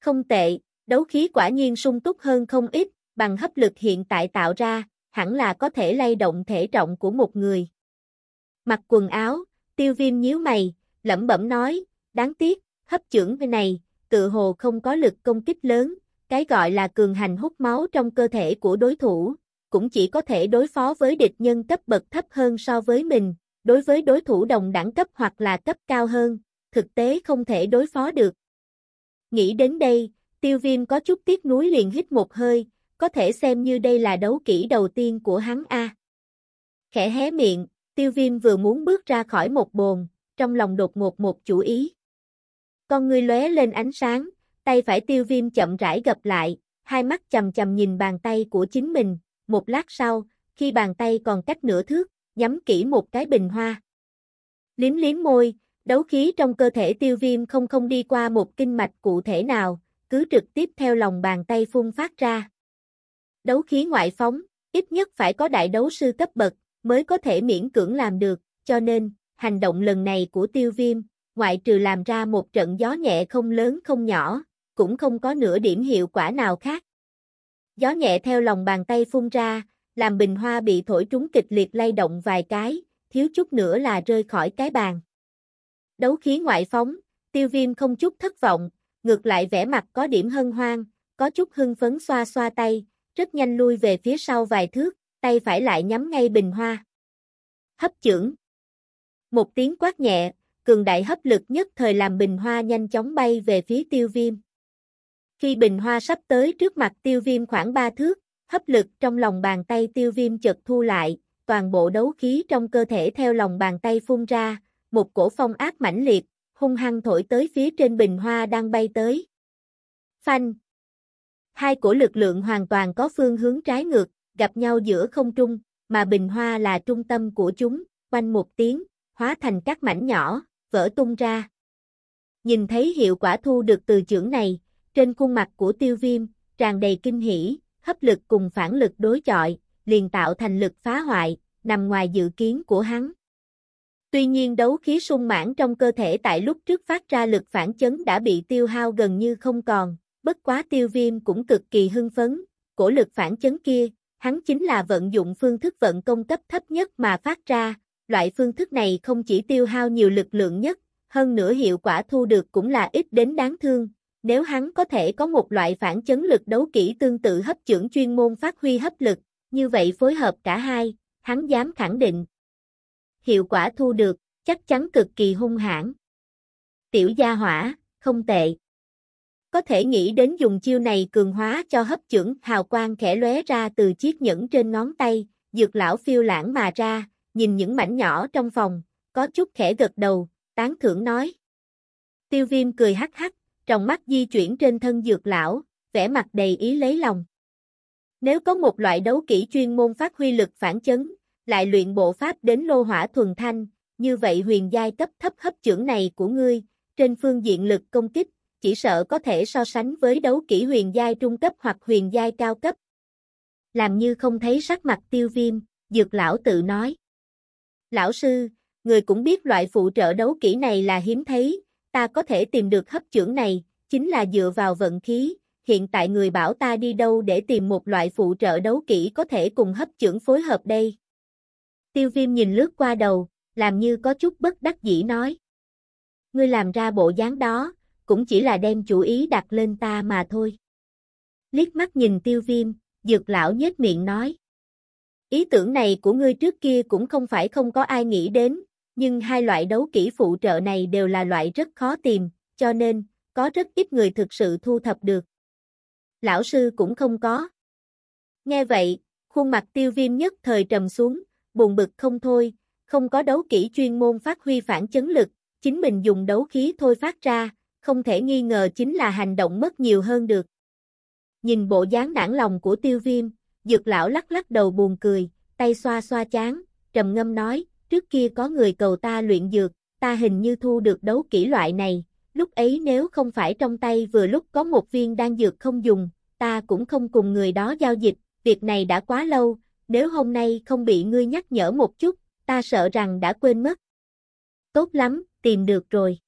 Không tệ, đấu khí quả nhiên sung túc hơn không ít, bằng hấp lực hiện tại tạo ra, hẳn là có thể lay động thể trọng của một người. Mặc quần áo, tiêu viêm nhíu mày, lẩm bẩm nói, đáng tiếc, hấp chưởng này, tự hồ không có lực công kích lớn, cái gọi là cường hành hút máu trong cơ thể của đối thủ, cũng chỉ có thể đối phó với địch nhân cấp bậc thấp hơn so với mình, đối với đối thủ đồng đẳng cấp hoặc là cấp cao hơn, thực tế không thể đối phó được. Nghĩ đến đây, tiêu viêm có chút tiếc nuối liền hít một hơi, có thể xem như đây là đấu kỹ đầu tiên của hắn A. Khẽ hé miệng, tiêu viêm vừa muốn bước ra khỏi một bồn, trong lòng đột ngột một chủ ý. Con ngươi lóe lên ánh sáng, tay phải tiêu viêm chậm rãi gập lại, hai mắt chầm chầm nhìn bàn tay của chính mình, một lát sau, khi bàn tay còn cách nửa thước, nhắm kỹ một cái bình hoa. Liếm liếm môi, đấu khí trong cơ thể tiêu viêm không không đi qua một kinh mạch cụ thể nào, cứ trực tiếp theo lòng bàn tay phun phát ra. Đấu khí ngoại phóng, ít nhất phải có đại đấu sư cấp bậc, mới có thể miễn cưỡng làm được, cho nên, hành động lần này của tiêu viêm, ngoại trừ làm ra một trận gió nhẹ không lớn không nhỏ, cũng không có nửa điểm hiệu quả nào khác. Gió nhẹ theo lòng bàn tay phun ra, làm bình hoa bị thổi trúng kịch liệt lay động vài cái, thiếu chút nữa là rơi khỏi cái bàn. Đấu khí ngoại phóng, Tiêu viêm không chút thất vọng, ngược lại vẻ mặt có điểm hân hoan, có chút hưng phấn xoa xoa tay, rất nhanh lui về phía sau vài thước, tay phải lại nhắm ngay bình hoa. Hấp chưởng. Một tiếng quát nhẹ, cường đại hấp lực nhất thời làm bình hoa nhanh chóng bay về phía tiêu viêm. Khi bình hoa sắp tới trước mặt tiêu viêm khoảng 3 thước, hấp lực trong lòng bàn tay tiêu viêm chợt thu lại, toàn bộ đấu khí trong cơ thể theo lòng bàn tay phun ra, một cổ phong ác mãnh liệt, hung hăng thổi tới phía trên bình hoa đang bay tới. Phanh! Hai cổ lực lượng hoàn toàn có phương hướng trái ngược, gặp nhau giữa không trung, mà bình hoa là trung tâm của chúng, quanh một tiếng, hóa thành các mảnh nhỏ, vỡ tung ra. Nhìn thấy hiệu quả thu được từ chưởng này, trên khuôn mặt của tiêu viêm, tràn đầy kinh hỉ, hấp lực cùng phản lực đối chọi, liền tạo thành lực phá hoại, nằm ngoài dự kiến của hắn. Tuy nhiên đấu khí sung mãn trong cơ thể tại lúc trước phát ra lực phản chấn đã bị tiêu hao gần như không còn, bất quá tiêu viêm cũng cực kỳ hưng phấn, cổ lực phản chấn kia, hắn chính là vận dụng phương thức vận công cấp thấp nhất mà phát ra, loại phương thức này không chỉ tiêu hao nhiều lực lượng nhất, hơn nữa hiệu quả thu được cũng là ít đến đáng thương. Nếu hắn có thể có một loại phản chấn lực đấu kỹ tương tự hấp chưởng chuyên môn phát huy hấp lực, như vậy phối hợp cả hai, hắn dám khẳng định. Hiệu quả thu được, chắc chắn cực kỳ hung hãn. Tiểu gia hỏa, không tệ. Có thể nghĩ đến dùng chiêu này cường hóa cho hấp chưởng hào quang khẽ lóe ra từ chiếc nhẫn trên ngón tay, dược lão phiêu lãng mà ra, nhìn những mảnh nhỏ trong phòng, có chút khẽ gật đầu, tán thưởng nói. Tiêu viêm cười hắc hắc, trong mắt di chuyển trên thân dược lão, vẻ mặt đầy ý lấy lòng. Nếu có một loại đấu kỹ chuyên môn phát huy lực phản chấn, lại luyện bộ pháp đến lô hỏa thuần thanh, như vậy huyền giai cấp thấp hấp trưởng này của ngươi, trên phương diện lực công kích, chỉ sợ có thể so sánh với đấu kỹ huyền giai trung cấp hoặc huyền giai cao cấp. Làm như không thấy sắc mặt tiêu viêm, dược lão tự nói. Lão sư, người cũng biết loại phụ trợ đấu kỹ này là hiếm thấy, ta có thể tìm được hấp trưởng này, chính là dựa vào vận khí, hiện tại người bảo ta đi đâu để tìm một loại phụ trợ đấu kỹ có thể cùng hấp trưởng phối hợp đây. Tiêu viêm nhìn lướt qua đầu, làm như có chút bất đắc dĩ nói. Ngươi làm ra bộ dáng đó, cũng chỉ là đem chủ ý đặt lên ta mà thôi. Liếc mắt nhìn tiêu viêm, dược lão nhếch miệng nói. Ý tưởng này của ngươi trước kia cũng không phải không có ai nghĩ đến, nhưng hai loại đấu kỹ phụ trợ này đều là loại rất khó tìm, cho nên, có rất ít người thực sự thu thập được. Lão sư cũng không có. Nghe vậy, khuôn mặt tiêu viêm nhất thời trầm xuống, buồn bực không thôi, không có đấu kỹ chuyên môn phát huy phản chấn lực, chính mình dùng đấu khí thôi phát ra, không thể nghi ngờ chính là hành động mất nhiều hơn được. Nhìn bộ dáng nản lòng của tiêu viêm, dược lão lắc lắc đầu buồn cười, tay xoa xoa chán, trầm ngâm nói, trước kia có người cầu ta luyện dược, ta hình như thu được đấu kỹ loại này, lúc ấy nếu không phải trong tay vừa lúc có một viên đan dược không dùng, ta cũng không cùng người đó giao dịch, việc này đã quá lâu, nếu hôm nay không bị ngươi nhắc nhở một chút, ta sợ rằng đã quên mất. Tốt lắm, tìm được rồi.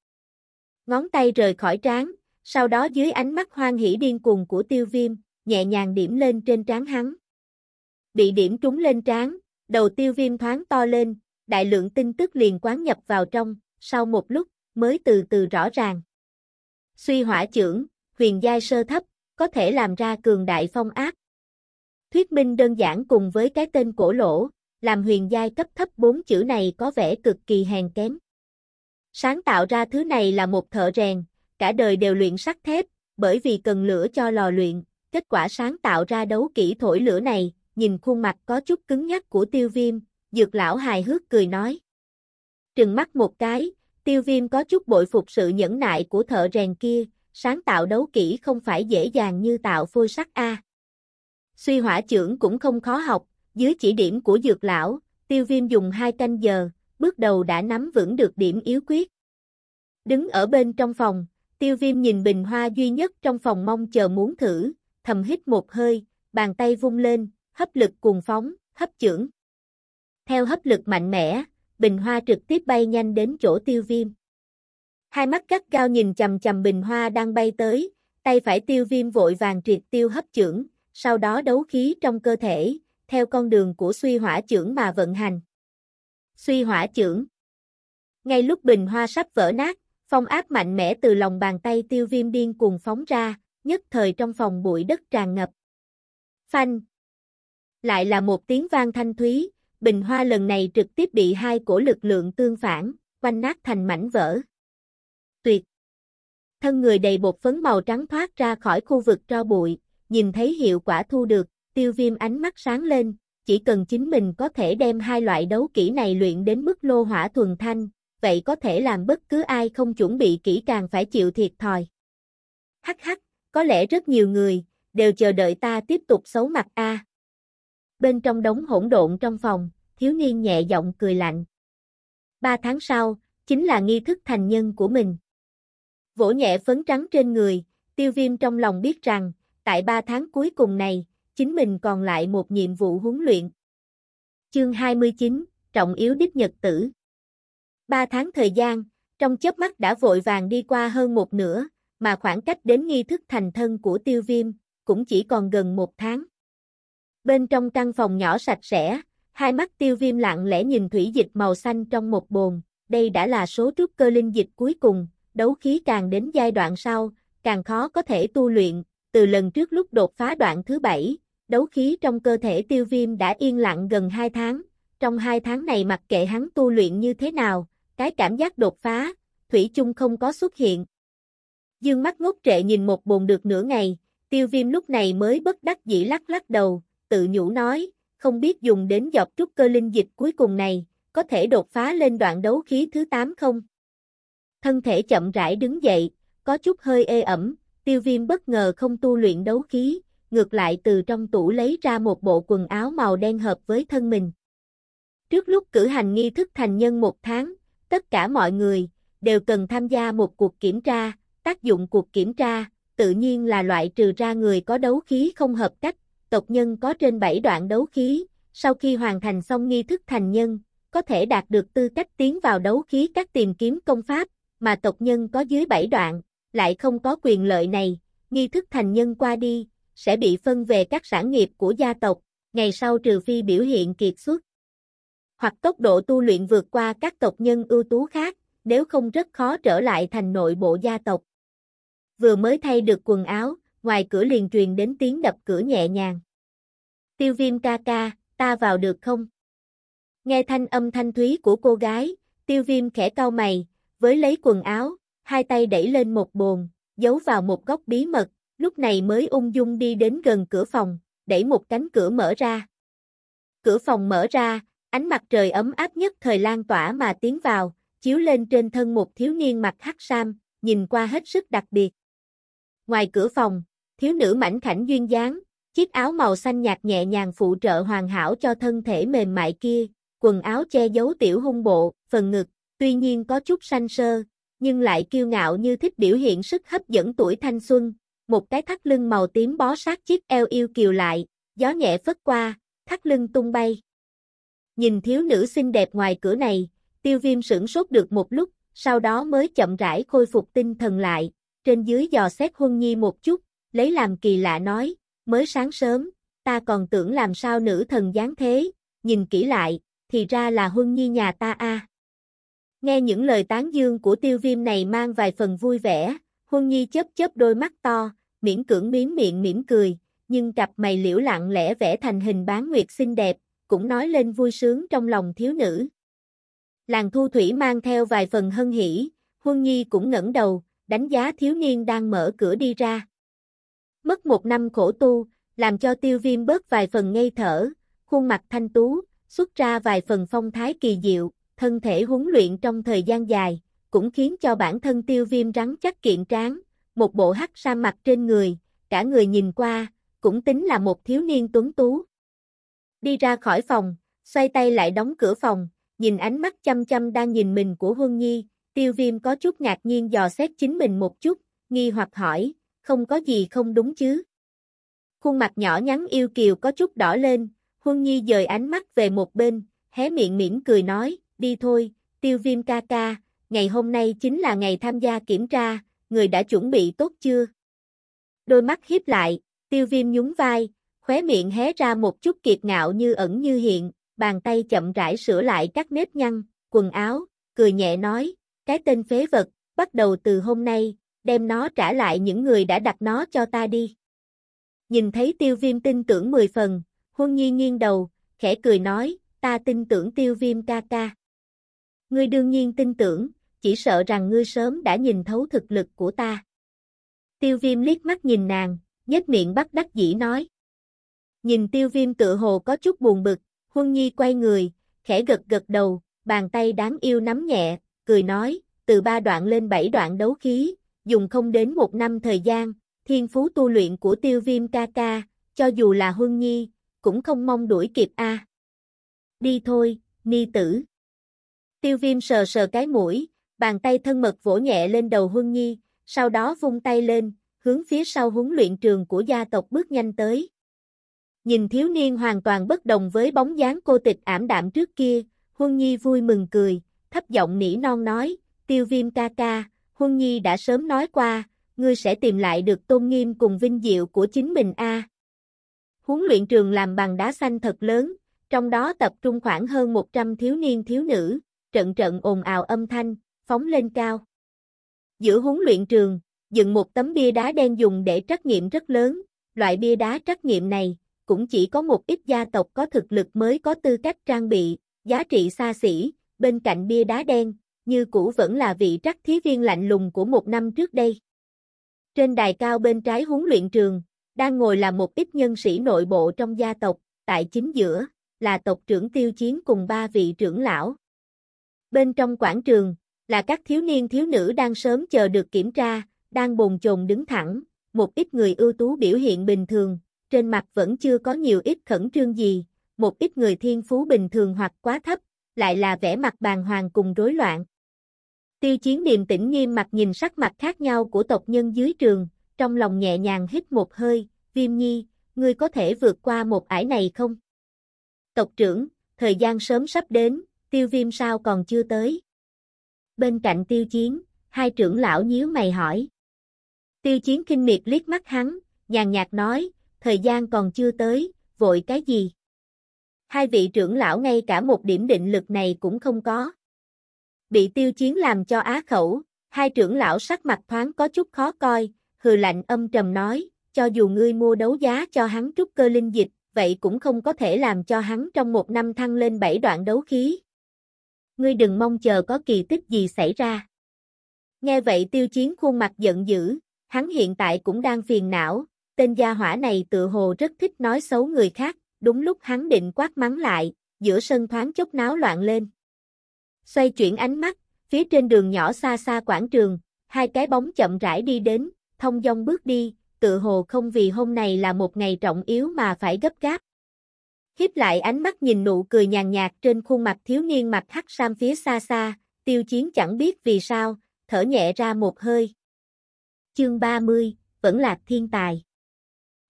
Ngón tay rời khỏi trán, sau đó dưới ánh mắt hoan hỉ điên cuồng của tiêu viêm, nhẹ nhàng điểm lên trên trán hắn. Bị điểm trúng lên trán, đầu tiêu viêm thoáng to lên, đại lượng tin tức liền quán nhập vào trong, sau một lúc, mới từ từ rõ ràng. Suy hỏa trưởng, huyền giai sơ thấp, có thể làm ra cường đại phong ác Thuyết minh đơn giản cùng với cái tên cổ lỗ, làm huyền giai cấp thấp bốn chữ này có vẻ cực kỳ hèn kém. Sáng tạo ra thứ này là một thợ rèn, cả đời đều luyện sắt thép, bởi vì cần lửa cho lò luyện, kết quả sáng tạo ra đấu kỹ thổi lửa này, nhìn khuôn mặt có chút cứng nhắc của tiêu viêm, dược lão hài hước cười nói. Trừng mắt một cái, tiêu viêm có chút bội phục sự nhẫn nại của thợ rèn kia, sáng tạo đấu kỹ không phải dễ dàng như tạo phôi sắt A. Suy hỏa trưởng cũng không khó học, dưới chỉ điểm của dược lão, tiêu viêm dùng hai canh giờ, bước đầu đã nắm vững được điểm yếu quyết. Đứng ở bên trong phòng, tiêu viêm nhìn bình hoa duy nhất trong phòng mong chờ muốn thử, thầm hít một hơi, bàn tay vung lên, hấp lực cuồng phóng, hấp trưởng. Theo hấp lực mạnh mẽ, bình hoa trực tiếp bay nhanh đến chỗ tiêu viêm. Hai mắt gắt cao nhìn chầm chầm bình hoa đang bay tới, tay phải tiêu viêm vội vàng triệt tiêu hấp trưởng, sau đó đấu khí trong cơ thể, theo con đường của suy hỏa trưởng mà vận hành. Suy hỏa trưởng Ngay lúc bình hoa sắp vỡ nát, Phong áp mạnh mẽ từ lòng bàn tay tiêu viêm điên cuồng phóng ra, nhất thời trong phòng bụi đất tràn ngập. Phanh. Lại là một tiếng vang thanh thúy, bình hoa lần này trực tiếp bị hai cổ lực lượng tương phản, quanh nát thành mảnh vỡ. Tuyệt. Thân người đầy bột phấn màu trắng thoát ra khỏi khu vực tro bụi, nhìn thấy hiệu quả thu được, tiêu viêm ánh mắt sáng lên, chỉ cần chính mình có thể đem hai loại đấu kỹ này luyện đến mức lô hỏa thuần thanh, vậy có thể làm bất cứ ai không chuẩn bị kỹ càng phải chịu thiệt thòi. Hắc hắc, có lẽ rất nhiều người, đều chờ đợi ta tiếp tục xấu mặt a. Bên trong đống hỗn độn trong phòng, thiếu niên nhẹ giọng cười lạnh. Ba tháng sau, chính là nghi thức thành nhân của mình. Vỗ nhẹ phấn trắng trên người, tiêu viêm trong lòng biết rằng, tại ba tháng cuối cùng này, chính mình còn lại một nhiệm vụ huấn luyện. Chương 29, Trọng yếu đích nhật tử Ba tháng thời gian, trong chớp mắt đã vội vàng đi qua hơn một nửa, mà khoảng cách đến nghi thức thành thân của tiêu viêm, cũng chỉ còn gần một tháng. Bên trong căn phòng nhỏ sạch sẽ, hai mắt tiêu viêm lặng lẽ nhìn thủy dịch màu xanh trong một bồn, đây đã là số trúc cơ linh dịch cuối cùng, đấu khí càng đến giai đoạn sau, càng khó có thể tu luyện, từ lần trước lúc đột phá đoạn thứ bảy, đấu khí trong cơ thể tiêu viêm đã yên lặng gần hai tháng, trong hai tháng này mặc kệ hắn tu luyện như thế nào, cái cảm giác đột phá, Thủy chung không có xuất hiện. Dương mắt ngốc trệ nhìn một bồn được nửa ngày, tiêu viêm lúc này mới bất đắc dĩ lắc lắc đầu, tự nhủ nói, không biết dùng đến dọc trúc cơ linh dịch cuối cùng này, có thể đột phá lên đoạn đấu khí thứ 8 không? Thân thể chậm rãi đứng dậy, có chút hơi ê ẩm, tiêu viêm bất ngờ không tu luyện đấu khí, ngược lại từ trong tủ lấy ra một bộ quần áo màu đen hợp với thân mình. Trước lúc cử hành nghi thức thành nhân một tháng, tất cả mọi người, đều cần tham gia một cuộc kiểm tra, tác dụng cuộc kiểm tra, tự nhiên là loại trừ ra người có đấu khí không hợp cách, tộc nhân có trên 7 đoạn đấu khí, sau khi hoàn thành xong nghi thức thành nhân, có thể đạt được tư cách tiến vào đấu khí các tìm kiếm công pháp, mà tộc nhân có dưới 7 đoạn, lại không có quyền lợi này, nghi thức thành nhân qua đi, sẽ bị phân về các sản nghiệp của gia tộc, ngày sau trừ phi biểu hiện kiệt xuất. Hoặc tốc độ tu luyện vượt qua các tộc nhân ưu tú khác, nếu không rất khó trở lại thành nội bộ gia tộc. Vừa mới thay được quần áo, ngoài cửa liền truyền đến tiếng đập cửa nhẹ nhàng. Tiêu viêm ca ca, ta vào được không? Nghe thanh âm thanh thúy của cô gái, tiêu viêm khẽ cau mày, với lấy quần áo, hai tay đẩy lên một bồn, giấu vào một góc bí mật, lúc này mới ung dung đi đến gần cửa phòng, đẩy một cánh cửa mở ra. Cửa phòng mở ra, ánh mặt trời ấm áp nhất thời lan tỏa mà tiến vào, chiếu lên trên thân một thiếu niên mặc hắc sam, nhìn qua hết sức đặc biệt. Ngoài cửa phòng, thiếu nữ mảnh khảnh duyên dáng, chiếc áo màu xanh nhạt nhẹ nhàng phụ trợ hoàn hảo cho thân thể mềm mại kia, quần áo che giấu tiểu hung bộ, phần ngực, tuy nhiên có chút xanh sơ, nhưng lại kiêu ngạo như thích biểu hiện sức hấp dẫn tuổi thanh xuân, một cái thắt lưng màu tím bó sát chiếc eo yêu kiều lại, gió nhẹ phất qua, thắt lưng tung bay. Nhìn thiếu nữ xinh đẹp ngoài cửa này, tiêu viêm sửng sốt được một lúc, sau đó mới chậm rãi khôi phục tinh thần lại, trên dưới dò xét Huân Nhi một chút, lấy làm kỳ lạ nói, mới sáng sớm, ta còn tưởng làm sao nữ thần dáng thế, nhìn kỹ lại, thì ra là Huân Nhi nhà ta a. Nghe những lời tán dương của tiêu viêm này mang vài phần vui vẻ, Huân Nhi chớp chớp đôi mắt to, miễn cưỡng miếng miệng mỉm cười, nhưng cặp mày liễu lặng lẽ vẽ thành hình bán nguyệt xinh đẹp, cũng nói lên vui sướng trong lòng thiếu nữ. Làng thu thủy mang theo vài phần hân hỉ, Huân Nhi cũng ngẩng đầu, đánh giá thiếu niên đang mở cửa đi ra. Mất một năm khổ tu, làm cho tiêu viêm bớt vài phần ngây thở, khuôn mặt thanh tú, xuất ra vài phần phong thái kỳ diệu, thân thể huấn luyện trong thời gian dài, cũng khiến cho bản thân tiêu viêm rắn chắc kiện tráng, một bộ hắc sa mặt trên người, cả người nhìn qua, cũng tính là một thiếu niên tuấn tú. Đi ra khỏi phòng, xoay tay lại đóng cửa phòng, nhìn ánh mắt chăm chăm đang nhìn mình của Huân Nhi, tiêu viêm có chút ngạc nhiên dò xét chính mình một chút, nghi hoặc hỏi, không có gì không đúng chứ. Khuôn mặt nhỏ nhắn yêu kiều có chút đỏ lên, Huân Nhi dời ánh mắt về một bên, hé miệng mỉm cười nói, đi thôi, tiêu viêm ca ca, ngày hôm nay chính là ngày tham gia kiểm tra, người đã chuẩn bị tốt chưa? Đôi mắt hiếp lại, tiêu viêm nhún vai, khóe miệng hé ra một chút kiệt ngạo như ẩn như hiện, bàn tay chậm rãi sửa lại các nếp nhăn, quần áo, cười nhẹ nói, cái tên phế vật, bắt đầu từ hôm nay, đem nó trả lại những người đã đặt nó cho ta đi. Nhìn thấy tiêu viêm tin tưởng 10 phần, huân nhi nghiêng đầu, khẽ cười nói, ta tin tưởng tiêu viêm ca ca. Ngươi đương nhiên tin tưởng, chỉ sợ rằng ngươi sớm đã nhìn thấu thực lực của ta. Tiêu viêm liếc mắt nhìn nàng, nhếch miệng bắt đắc dĩ nói. Nhìn tiêu viêm tự hồ có chút buồn bực, huân nhi quay người, khẽ gật gật đầu, bàn tay đáng yêu nắm nhẹ, cười nói, từ ba đoạn lên bảy đoạn đấu khí, dùng không đến một năm thời gian, thiên phú tu luyện của tiêu viêm ca ca, cho dù là huân nhi, cũng không mong đuổi kịp a. Đi thôi, ni tử. Tiêu viêm sờ sờ cái mũi, bàn tay thân mật vỗ nhẹ lên đầu huân nhi, sau đó vung tay lên, hướng phía sau huấn luyện trường của gia tộc bước nhanh tới. Nhìn thiếu niên hoàn toàn bất đồng với bóng dáng cô tịch ảm đạm trước kia, Huân Nhi vui mừng cười, thấp giọng nỉ non nói, tiêu viêm ca ca, Huân Nhi đã sớm nói qua, ngươi sẽ tìm lại được tôn nghiêm cùng vinh diệu của chính mình a. Huấn luyện trường làm bằng đá xanh thật lớn, trong đó tập trung khoảng hơn 100 thiếu niên thiếu nữ, trận trận ồn ào âm thanh, phóng lên cao. Giữa huấn luyện trường, dựng một tấm bia đá đen dùng để trắc nghiệm rất lớn, loại bia đá trắc nghiệm này, cũng chỉ có một ít gia tộc có thực lực mới có tư cách trang bị, giá trị xa xỉ, bên cạnh bia đá đen, như cũ vẫn là vị trắc thí viên lạnh lùng của một năm trước đây. Trên đài cao bên trái huấn luyện trường, đang ngồi là một ít nhân sĩ nội bộ trong gia tộc, tại chính giữa, là tộc trưởng tiêu chiến cùng ba vị trưởng lão. Bên trong quảng trường, là các thiếu niên thiếu nữ đang sớm chờ được kiểm tra, đang bồn chồn đứng thẳng, một ít người ưu tú biểu hiện bình thường, trên mặt vẫn chưa có nhiều ít khẩn trương gì, một ít người thiên phú bình thường hoặc quá thấp, lại là vẻ mặt bàng hoàng cùng rối loạn. Tiêu chiến điềm tĩnh nghiêm mặt nhìn sắc mặt khác nhau của tộc nhân dưới trường, trong lòng nhẹ nhàng hít một hơi, viêm nhi, ngươi có thể vượt qua một ải này không? Tộc trưởng, thời gian sớm sắp đến, tiêu viêm sao còn chưa tới? Bên cạnh tiêu chiến, hai trưởng lão nhíu mày hỏi. Tiêu chiến kinh miệt liếc mắt hắn, nhàn nhạt nói, thời gian còn chưa tới, vội cái gì? Hai vị trưởng lão ngay cả một điểm định lực này cũng không có. Bị tiêu chiến làm cho á khẩu, hai trưởng lão sắc mặt thoáng có chút khó coi, hừ lạnh âm trầm nói, cho dù ngươi mua đấu giá cho hắn trúc cơ linh dịch, vậy cũng không có thể làm cho hắn trong một năm thăng lên bảy đoạn đấu khí. Ngươi đừng mong chờ có kỳ tích gì xảy ra. Nghe vậy tiêu chiến khuôn mặt giận dữ, hắn hiện tại cũng đang phiền não, tên gia hỏa này tự hồ rất thích nói xấu người khác, đúng lúc hắn định quát mắng lại, giữa sân thoáng chốc náo loạn lên. Xoay chuyển ánh mắt, phía trên đường nhỏ xa xa quảng trường, hai cái bóng chậm rãi đi đến, thông dong bước đi, tự hồ không vì hôm này là một ngày trọng yếu mà phải gấp gáp. Hiếp lại ánh mắt nhìn nụ cười nhàn nhạt trên khuôn mặt thiếu niên mặt hắc sam phía xa xa, tiêu chiến chẳng biết vì sao, thở nhẹ ra một hơi. Chương 30, vẫn là thiên tài.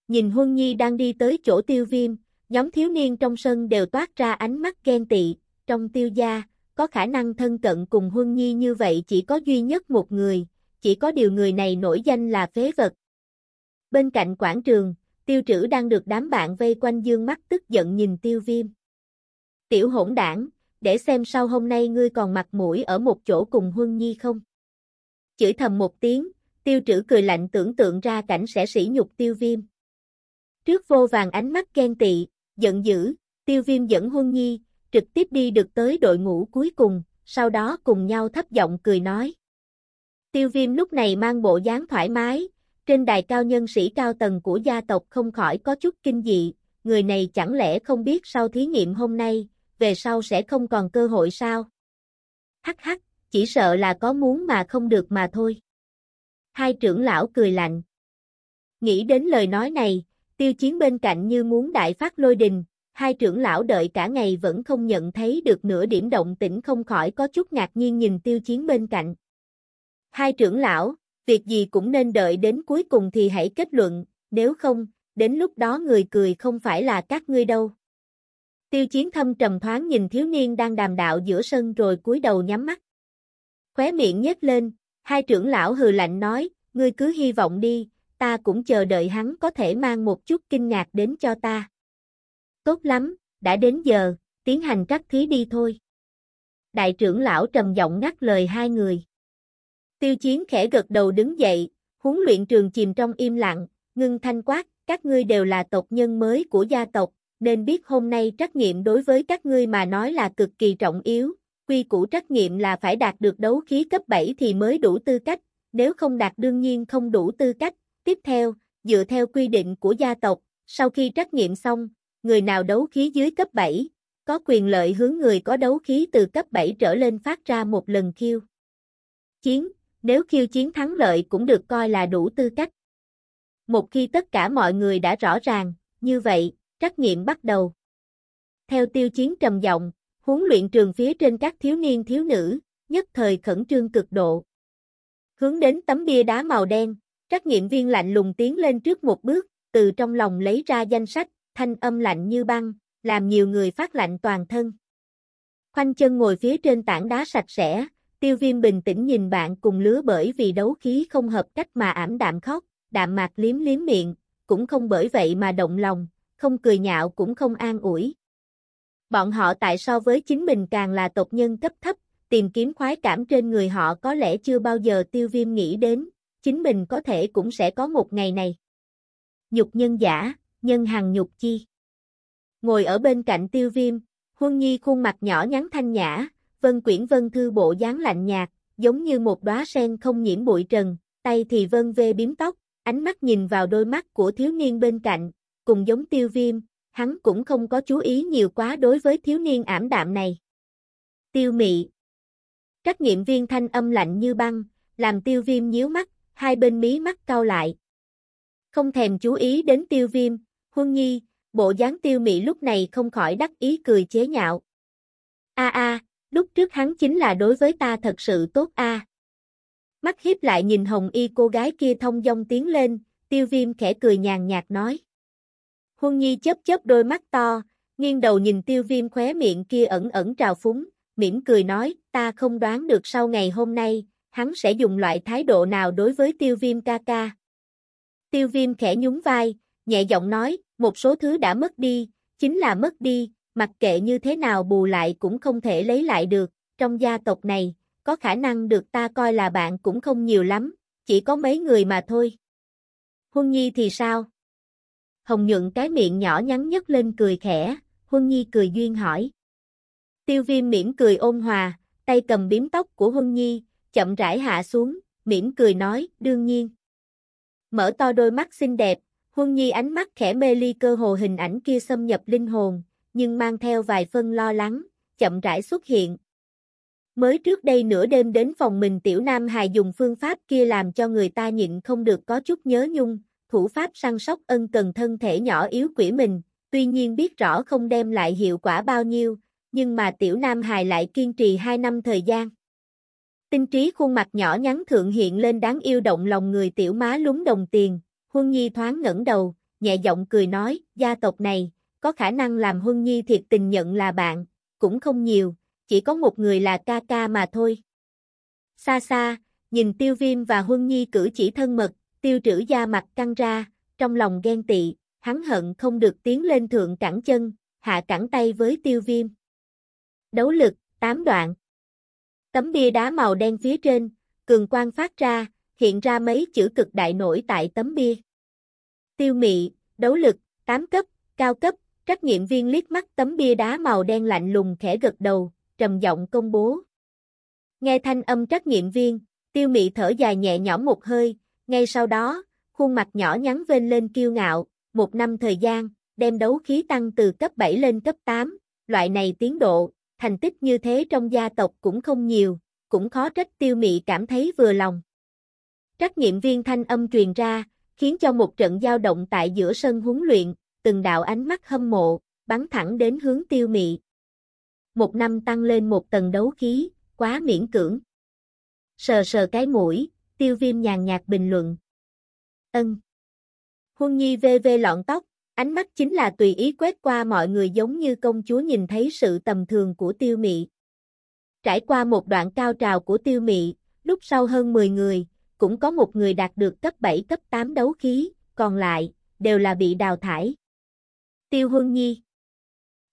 Nhìn Huân Nhi đang đi tới chỗ tiêu viêm, nhóm thiếu niên trong sân đều toát ra ánh mắt ghen tị, trong tiêu gia, có khả năng thân cận cùng Huân Nhi như vậy chỉ có duy nhất một người, chỉ có điều người này nổi danh là phế vật. Bên cạnh quảng trường, tiêu trữ đang được đám bạn vây quanh dương mắt tức giận nhìn tiêu viêm. Tiểu hỗn đảng, để xem sau hôm nay ngươi còn mặt mũi ở một chỗ cùng Huân Nhi không? Chửi thầm một tiếng, tiêu trữ cười lạnh tưởng tượng ra cảnh sẽ sỉ nhục tiêu viêm. Trước vô vàng ánh mắt ghen tị, giận dữ, tiêu viêm dẫn Huân Nhi, trực tiếp đi được tới đội ngũ cuối cùng, sau đó cùng nhau thấp giọng cười nói. Tiêu viêm lúc này mang bộ dáng thoải mái, trên đài cao nhân sĩ cao tầng của gia tộc không khỏi có chút kinh dị, người này chẳng lẽ không biết sau thí nghiệm hôm nay, về sau sẽ không còn cơ hội sao? Hắc hắc, chỉ sợ là có muốn mà không được mà thôi. Hai trưởng lão cười lạnh. Nghĩ đến lời nói này, tiêu chiến bên cạnh như muốn đại phát lôi đình, hai trưởng lão đợi cả ngày vẫn không nhận thấy được nửa điểm động tĩnh không khỏi có chút ngạc nhiên nhìn tiêu chiến bên cạnh. Hai trưởng lão, việc gì cũng nên đợi đến cuối cùng thì hãy kết luận, nếu không, đến lúc đó người cười không phải là các ngươi đâu. Tiêu chiến thâm trầm thoáng nhìn thiếu niên đang đàm đạo giữa sân rồi cúi đầu nhắm mắt. Khóe miệng nhếch lên, hai trưởng lão hừ lạnh nói, ngươi cứ hy vọng đi, ta cũng chờ đợi hắn có thể mang một chút kinh ngạc đến cho ta. Tốt lắm, đã đến giờ, tiến hành trắc thí đi thôi. Đại trưởng lão trầm giọng ngắt lời hai người. Tiêu chiến khẽ gật đầu đứng dậy, huấn luyện trường chìm trong im lặng, ngưng thanh quát, các ngươi đều là tộc nhân mới của gia tộc, nên biết hôm nay trách nhiệm đối với các ngươi mà nói là cực kỳ trọng yếu, quy củ trách nhiệm là phải đạt được đấu khí cấp 7 thì mới đủ tư cách, nếu không đạt đương nhiên không đủ tư cách. Tiếp theo, dựa theo quy định của gia tộc, sau khi trách nhiệm xong, người nào đấu khí dưới cấp 7, có quyền lợi hướng người có đấu khí từ cấp 7 trở lên phát ra một lần khiêu. Chiến, nếu khiêu chiến thắng lợi cũng được coi là đủ tư cách. Một khi tất cả mọi người đã rõ ràng, như vậy, trách nhiệm bắt đầu. Theo tiêu chiến trầm giọng, huấn luyện trường phía trên các thiếu niên thiếu nữ, nhất thời khẩn trương cực độ. Hướng đến tấm bia đá màu đen, Trắc nghiệm viên lạnh lùng tiến lên trước một bước, từ trong lòng lấy ra danh sách, thanh âm lạnh như băng, làm nhiều người phát lạnh toàn thân. Khoanh chân ngồi phía trên tảng đá sạch sẽ, tiêu viêm bình tĩnh nhìn bạn cùng lứa bởi vì đấu khí không hợp cách mà ảm đạm khóc, đạm mạc liếm liếm miệng, cũng không bởi vậy mà động lòng, không cười nhạo cũng không an ủi. Bọn họ tại so với chính mình càng là tộc nhân cấp thấp, tìm kiếm khoái cảm trên người họ có lẽ chưa bao giờ tiêu viêm nghĩ đến, chính mình có thể cũng sẽ có một ngày này. Nhục nhân giả, nhân hằng nhục chi. Ngồi ở bên cạnh tiêu viêm, Huân Nhi khuôn mặt nhỏ nhắn thanh nhã, Vân Quyển Vân Thư bộ dáng lạnh nhạt, giống như một đóa sen không nhiễm bụi trần, tay thì vân vê biếm tóc, ánh mắt nhìn vào đôi mắt của thiếu niên bên cạnh, cùng giống tiêu viêm, hắn cũng không có chú ý nhiều quá đối với thiếu niên ảm đạm này. Tiêu mị Trách nhiệm viên thanh âm lạnh như băng, làm tiêu viêm nhíu mắt, hai bên mí mắt cau lại. Không thèm chú ý đến tiêu viêm, huân nhi, bộ dáng tiêu mị lúc này không khỏi đắc ý cười chế nhạo. A a, lúc trước hắn chính là đối với ta thật sự tốt a. Mắt hiếp lại nhìn hồng y cô gái kia thông dong tiến lên, tiêu viêm khẽ cười nhàn nhạt nói. Huân Nhi chớp chớp đôi mắt to, nghiêng đầu nhìn tiêu viêm khóe miệng kia ẩn ẩn trào phúng, mỉm cười nói, ta không đoán được sau ngày hôm nay, hắn sẽ dùng loại thái độ nào đối với tiêu viêm ca ca. Tiêu viêm khẽ nhún vai, nhẹ giọng nói, một số thứ đã mất đi, chính là mất đi, mặc kệ như thế nào bù lại cũng không thể lấy lại được, trong gia tộc này, có khả năng được ta coi là bạn cũng không nhiều lắm, chỉ có mấy người mà thôi. Huân Nhi thì sao? Hồng nhuận cái miệng nhỏ nhắn nhất lên cười khẽ, Huân Nhi cười duyên hỏi. Tiêu viêm mỉm cười ôn hòa, tay cầm biếm tóc của Huân Nhi, chậm rãi hạ xuống, mỉm cười nói, đương nhiên. Mở to đôi mắt xinh đẹp, Huân Nhi ánh mắt khẽ mê ly cơ hồ hình ảnh kia xâm nhập linh hồn, nhưng mang theo vài phân lo lắng, chậm rãi xuất hiện. Mới trước đây nửa đêm đến phòng mình tiểu nam hài dùng phương pháp kia làm cho người ta nhịn không được có chút nhớ nhung, thủ pháp săn sóc ân cần thân thể nhỏ yếu quỷ mình, tuy nhiên biết rõ không đem lại hiệu quả bao nhiêu, nhưng mà tiểu nam hài lại kiên trì 2 năm thời gian. Tinh trí khuôn mặt nhỏ nhắn thượng hiện lên đáng yêu động lòng người tiểu má lúng đồng tiền, Huân Nhi thoáng ngẩng đầu, nhẹ giọng cười nói, gia tộc này, có khả năng làm Huân Nhi thiệt tình nhận là bạn, cũng không nhiều, chỉ có một người là ca ca mà thôi. Xa xa, nhìn tiêu viêm và Huân Nhi cử chỉ thân mật, tiêu trữ da mặt căng ra, trong lòng ghen tị, hắn hận không được tiến lên thượng cẳng chân, hạ cẳng tay với tiêu viêm. Đấu lực, tám đoạn. Tấm bia đá màu đen phía trên, cường quang phát ra, hiện ra mấy chữ cực đại nổi tại tấm bia. Tiêu mị, đấu lực, 8 cấp, cao cấp, trách nhiệm viên liếc mắt tấm bia đá màu đen lạnh lùng khẽ gật đầu, trầm giọng công bố. Nghe thanh âm trách nhiệm viên, tiêu mị thở dài nhẹ nhõm một hơi, ngay sau đó, khuôn mặt nhỏ nhắn vên lên kiêu ngạo, một năm thời gian, đem đấu khí tăng từ cấp 7 lên cấp 8, loại này tiến độ, thành tích như thế trong gia tộc cũng không nhiều, cũng khó trách tiêu mị cảm thấy vừa lòng. Trách nhiệm viên thanh âm truyền ra, khiến cho một trận giao động tại giữa sân huấn luyện, từng đạo ánh mắt hâm mộ, bắn thẳng đến hướng tiêu mị. Một năm tăng lên một tầng đấu khí, quá miễn cưỡng. Sờ sờ cái mũi, tiêu viêm nhàn nhạt bình luận. Ân. Huân Nhi vê vê lọn tóc, ánh mắt chính là tùy ý quét qua mọi người giống như công chúa nhìn thấy sự tầm thường của tiêu mị. Trải qua một đoạn cao trào của tiêu mị, lúc sau hơn 10 người, cũng có một người đạt được cấp 7 cấp 8 đấu khí, còn lại, đều là bị đào thải. Tiêu Huân Nhi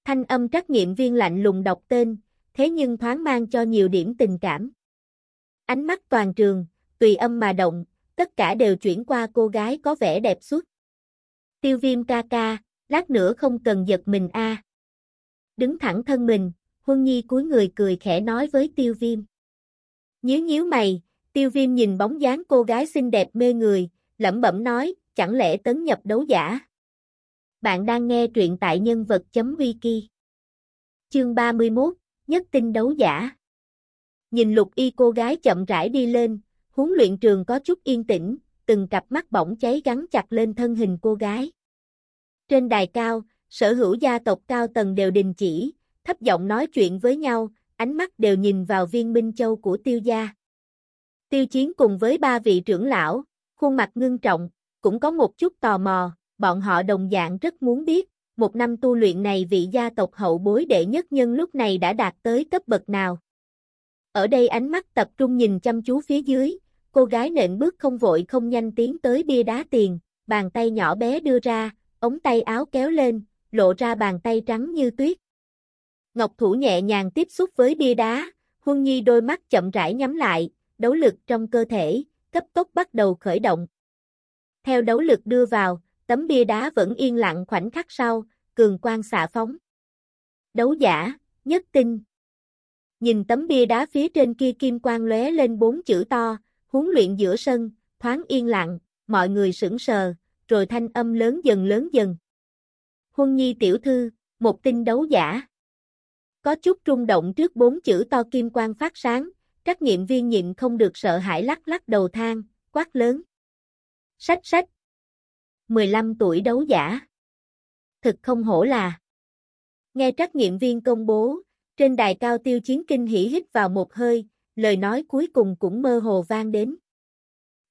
Thanh âm trắc nghiệm viên lạnh lùng đọc tên, thế nhưng thoáng mang cho nhiều điểm tình cảm. Ánh mắt toàn trường, tùy âm mà động, tất cả đều chuyển qua cô gái có vẻ đẹp suốt. Tiêu viêm ca ca, lát nữa không cần giật mình a. Đứng thẳng thân mình, Huân Nhi cúi người cười khẽ nói với tiêu viêm. Nhíu nhíu mày, tiêu viêm nhìn bóng dáng cô gái xinh đẹp mê người, lẩm bẩm nói, chẳng lẽ tấn nhập đấu giả. Bạn đang nghe truyện tại nhân vật.wiki. Chương 31, Nhất tinh đấu giả. Nhìn lục y cô gái chậm rãi đi lên, huấn luyện trường có chút yên tĩnh, từng cặp mắt bỗng cháy gắn chặt lên thân hình cô gái. Trên đài cao, sở hữu gia tộc cao tầng đều đình chỉ, thấp giọng nói chuyện với nhau, ánh mắt đều nhìn vào viên minh châu của tiêu gia. Tiêu chiến cùng với ba vị trưởng lão, khuôn mặt ngưng trọng, cũng có một chút tò mò, bọn họ đồng dạng rất muốn biết, một năm tu luyện này vị gia tộc hậu bối đệ nhất nhân lúc này đã đạt tới cấp bậc nào. Ở đây ánh mắt tập trung nhìn chăm chú phía dưới, cô gái nện bước không vội không nhanh tiến tới bia đá tiền, bàn tay nhỏ bé đưa ra, ống tay áo kéo lên, lộ ra bàn tay trắng như tuyết. Ngọc thủ nhẹ nhàng tiếp xúc với bia đá, Huân Nhi đôi mắt chậm rãi nhắm lại, đấu lực trong cơ thể, cấp tốc bắt đầu khởi động. Theo đấu lực đưa vào, tấm bia đá vẫn yên lặng khoảnh khắc sau, cường quang xạ phóng. Đấu giả, nhất tinh. Nhìn tấm bia đá phía trên kia kim quang lóe lên bốn chữ to, huấn luyện giữa sân, thoáng yên lặng, mọi người sững sờ, rồi thanh âm lớn dần lớn dần. Huân Nhi tiểu thư, một tinh đấu giả. Có chút rung động trước bốn chữ to kim quang phát sáng, các nghiệm viên nhịn không được sợ hãi lắc lắc đầu thang, quát lớn. Sách sách. 15 tuổi đấu giả. Thực không hổ là. Nghe trắc nghiệm viên công bố, trên đài cao tiêu chiến kinh hỉ hít vào một hơi, lời nói cuối cùng cũng mơ hồ vang đến.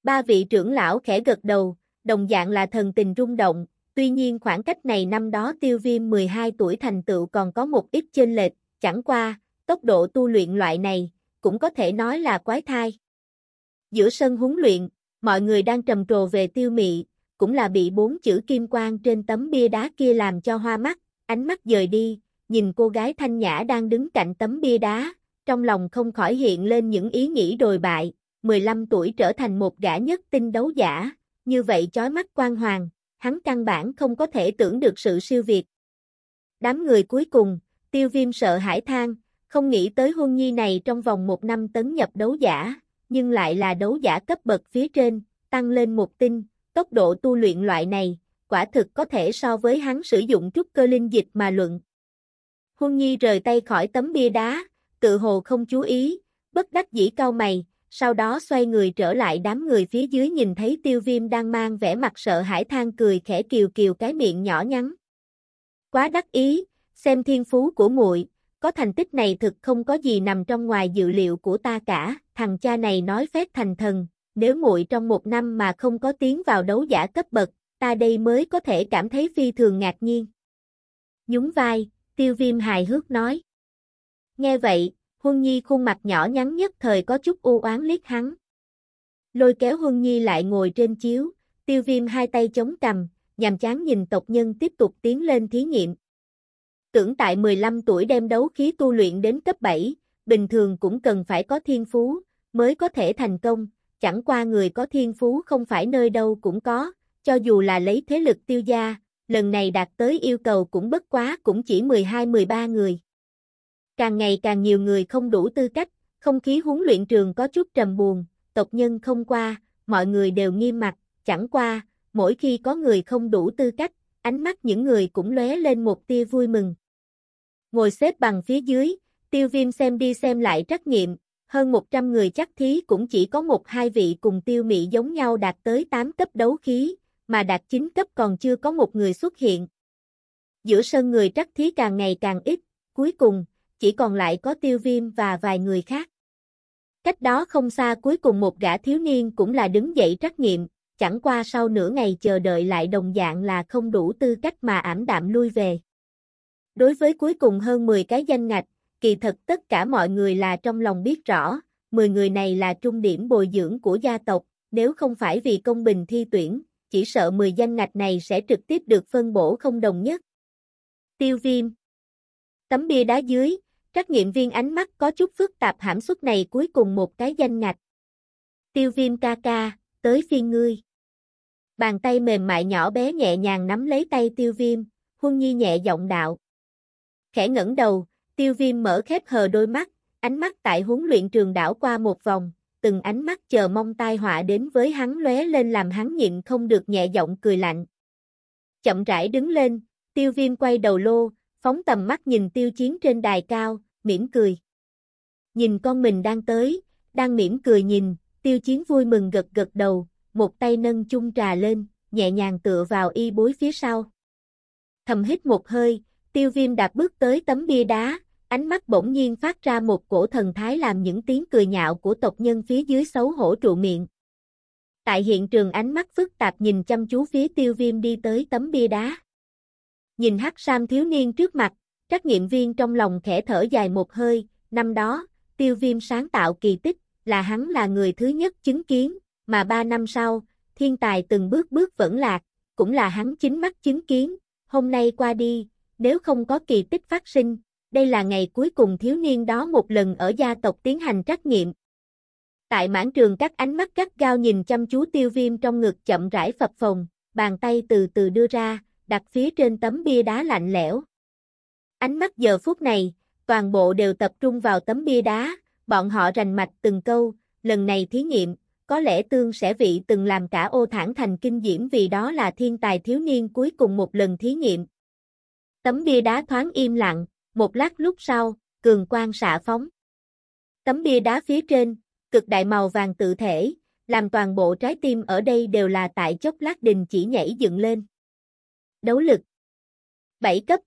Ba vị trưởng lão khẽ gật đầu, đồng dạng là thần tình rung động, tuy nhiên khoảng cách này năm đó tiêu viêm 12 tuổi thành tựu còn có một ít chênh lệch, chẳng qua, tốc độ tu luyện loại này, cũng có thể nói là quái thai. Giữa sân huấn luyện, mọi người đang trầm trồ về tiêu mị, cũng là bị bốn chữ kim quang trên tấm bia đá kia làm cho hoa mắt, ánh mắt dời đi, nhìn cô gái thanh nhã đang đứng cạnh tấm bia đá, trong lòng không khỏi hiện lên những ý nghĩ đồi bại, 15 tuổi trở thành một gã nhất tinh đấu giả, như vậy chói mắt quan hoàng, hắn căn bản không có thể tưởng được sự siêu việt. Đám người cuối cùng, tiêu viêm sợ hãi thang, không nghĩ tới hôn nhi này trong vòng một năm tấn nhập đấu giả, nhưng lại là đấu giả cấp bậc phía trên, tăng lên một tinh, tốc độ tu luyện loại này, quả thực có thể so với hắn sử dụng trúc cơ linh dịch mà luận. Huân Nhi rời tay khỏi tấm bia đá, tự hồ không chú ý, bất đắc dĩ cau mày, sau đó xoay người trở lại đám người phía dưới nhìn thấy tiêu viêm đang mang vẻ mặt sợ hãi than cười khẽ kiều kiều cái miệng nhỏ nhắn. Quá đắc ý, xem thiên phú của muội, có thành tích này thực không có gì nằm trong ngoài dự liệu của ta cả, thằng cha này nói phép thành thần, nếu muội trong một năm mà không có tiến vào đấu giả cấp bậc, ta đây mới có thể cảm thấy phi thường ngạc nhiên. Nhún vai, tiêu viêm hài hước nói. Nghe vậy, Huân Nhi khuôn mặt nhỏ nhắn nhất thời có chút u oán liếc hắn. Lôi kéo Huân Nhi lại ngồi trên chiếu, tiêu viêm hai tay chống cằm, nhằm chán nhìn tộc nhân tiếp tục tiến lên thí nghiệm. Tưởng tại 15 tuổi đem đấu khí tu luyện đến cấp 7, bình thường cũng cần phải có thiên phú, mới có thể thành công, chẳng qua người có thiên phú không phải nơi đâu cũng có, cho dù là lấy thế lực tiêu gia, lần này đạt tới yêu cầu cũng bất quá cũng chỉ 12-13 người. Càng ngày càng nhiều người không đủ tư cách, không khí huấn luyện trường có chút trầm buồn, tộc nhân không qua, mọi người đều nghiêm mặt, chẳng qua, mỗi khi có người không đủ tư cách, ánh mắt những người cũng lóe lên một tia vui mừng. Ngồi xếp bằng phía dưới, tiêu viêm xem đi xem lại trắc nghiệm, hơn 100 người chắc thí cũng chỉ có một hai vị cùng tiêu mị giống nhau đạt tới 8 cấp đấu khí, mà đạt 9 cấp còn chưa có một người xuất hiện. Giữa sân người trắc thí càng ngày càng ít, cuối cùng, chỉ còn lại có tiêu viêm và vài người khác. Cách đó không xa cuối cùng một gã thiếu niên cũng là đứng dậy trắc nghiệm, chẳng qua sau nửa ngày chờ đợi lại đồng dạng là không đủ tư cách mà ảm đạm lui về. Đối với cuối cùng hơn 10 cái danh ngạch, kỳ thật tất cả mọi người là trong lòng biết rõ, 10 người này là trung điểm bồi dưỡng của gia tộc, nếu không phải vì công bình thi tuyển, chỉ sợ 10 danh ngạch này sẽ trực tiếp được phân bổ không đồng nhất. Tiêu viêm Tấm bia đá dưới, trắc nghiệm viên ánh mắt có chút phức tạp hãm suất này cuối cùng một cái danh ngạch. Tiêu viêm ca ca, tới phiên ngươi. Bàn tay mềm mại nhỏ bé nhẹ nhàng nắm lấy tay tiêu viêm, huân nhi nhẹ giọng đạo. Khẽ ngẩng đầu, tiêu viêm mở khép hờ đôi mắt, ánh mắt tại huấn luyện trường đảo qua một vòng, từng ánh mắt chờ mong tai họa đến với hắn lóe lên làm hắn nhịn không được nhẹ giọng cười lạnh. Chậm rãi đứng lên, tiêu viêm quay đầu lô, phóng tầm mắt nhìn tiêu chiến trên đài cao, mỉm cười. Nhìn con mình đang tới, đang mỉm cười nhìn, tiêu chiến vui mừng gật gật đầu, một tay nâng chung trà lên, nhẹ nhàng tựa vào y bối phía sau. Thầm hít một hơi, tiêu viêm đạp bước tới tấm bia đá, ánh mắt bỗng nhiên phát ra một cổ thần thái làm những tiếng cười nhạo của tộc nhân phía dưới xấu hổ trụ miệng. Tại hiện trường ánh mắt phức tạp nhìn chăm chú phía tiêu viêm đi tới tấm bia đá. Nhìn hắc sam thiếu niên trước mặt, trắc nghiệm viên trong lòng khẽ thở dài một hơi, năm đó, tiêu viêm sáng tạo kỳ tích, là hắn là người thứ nhất chứng kiến, mà ba năm sau, thiên tài từng bước bước vẫn lạc, cũng là hắn chính mắt chứng kiến, hôm nay qua đi, nếu không có kỳ tích phát sinh, đây là ngày cuối cùng thiếu niên đó một lần ở gia tộc tiến hành trắc nghiệm. Tại mảng trường các ánh mắt gắt gao nhìn chăm chú tiêu viêm trong ngực chậm rãi phập phồng, bàn tay từ từ đưa ra, đặt phía trên tấm bia đá lạnh lẽo. Ánh mắt giờ phút này, toàn bộ đều tập trung vào tấm bia đá, bọn họ rành mạch từng câu, lần này thí nghiệm, có lẽ tương sẽ vị từng làm cả ô thản thành kinh diễm vì đó là thiên tài thiếu niên cuối cùng một lần thí nghiệm. Tấm bia đá thoáng im lặng, một lát lúc sau, cường quang xạ phóng. Tấm bia đá phía trên, cực đại màu vàng tự thể, làm toàn bộ trái tim ở đây đều là tại chốc lát đình chỉ nhảy dựng lên. Đấu lực 7 cấp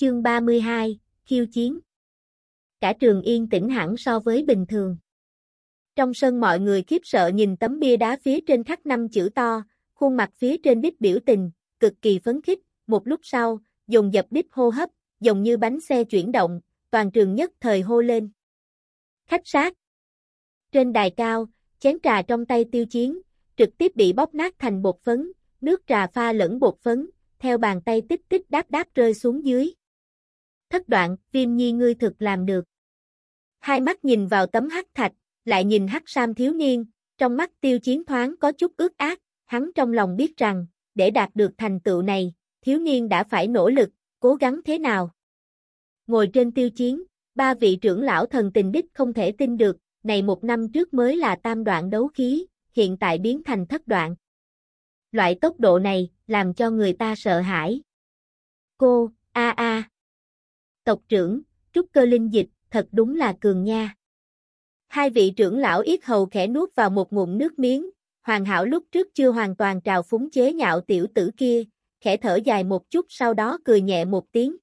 Chương 32, khiêu chiến Cả trường yên tĩnh hẳn so với bình thường. Trong sân mọi người khiếp sợ nhìn tấm bia đá phía trên khắc năm chữ to, khuôn mặt phía trên đích biểu tình, cực kỳ phấn khích, một lúc sau, dùng dập đích hô hấp, giống như bánh xe chuyển động, toàn trường nhất thời hô lên. Khách sát. Trên đài cao, chén trà trong tay tiêu chiến, trực tiếp bị bóp nát thành bột phấn, nước trà pha lẫn bột phấn, theo bàn tay tích tích đáp đáp rơi xuống dưới. Thất đoạn, viêm nhi ngươi thực làm được. Hai mắt nhìn vào tấm hắc thạch, lại nhìn hắc sam thiếu niên, trong mắt tiêu chiến thoáng có chút ước ác, hắn trong lòng biết rằng, để đạt được thành tựu này, thiếu niên đã phải nỗ lực, cố gắng thế nào. Ngồi trên tiêu chiến, ba vị trưởng lão thần tình đích không thể tin được, này một năm trước mới là tam đoạn đấu khí, hiện tại biến thành thất đoạn. Loại tốc độ này, làm cho người ta sợ hãi. Cô, a a. Tộc trưởng, trúc cơ linh dịch, thật đúng là cường nha. Hai vị trưởng lão yết hầu khẽ nuốt vào một ngụm nước miếng, hoàn hảo lúc trước chưa hoàn toàn trào phúng chế nhạo tiểu tử kia, khẽ thở dài một chút sau đó cười nhẹ một tiếng.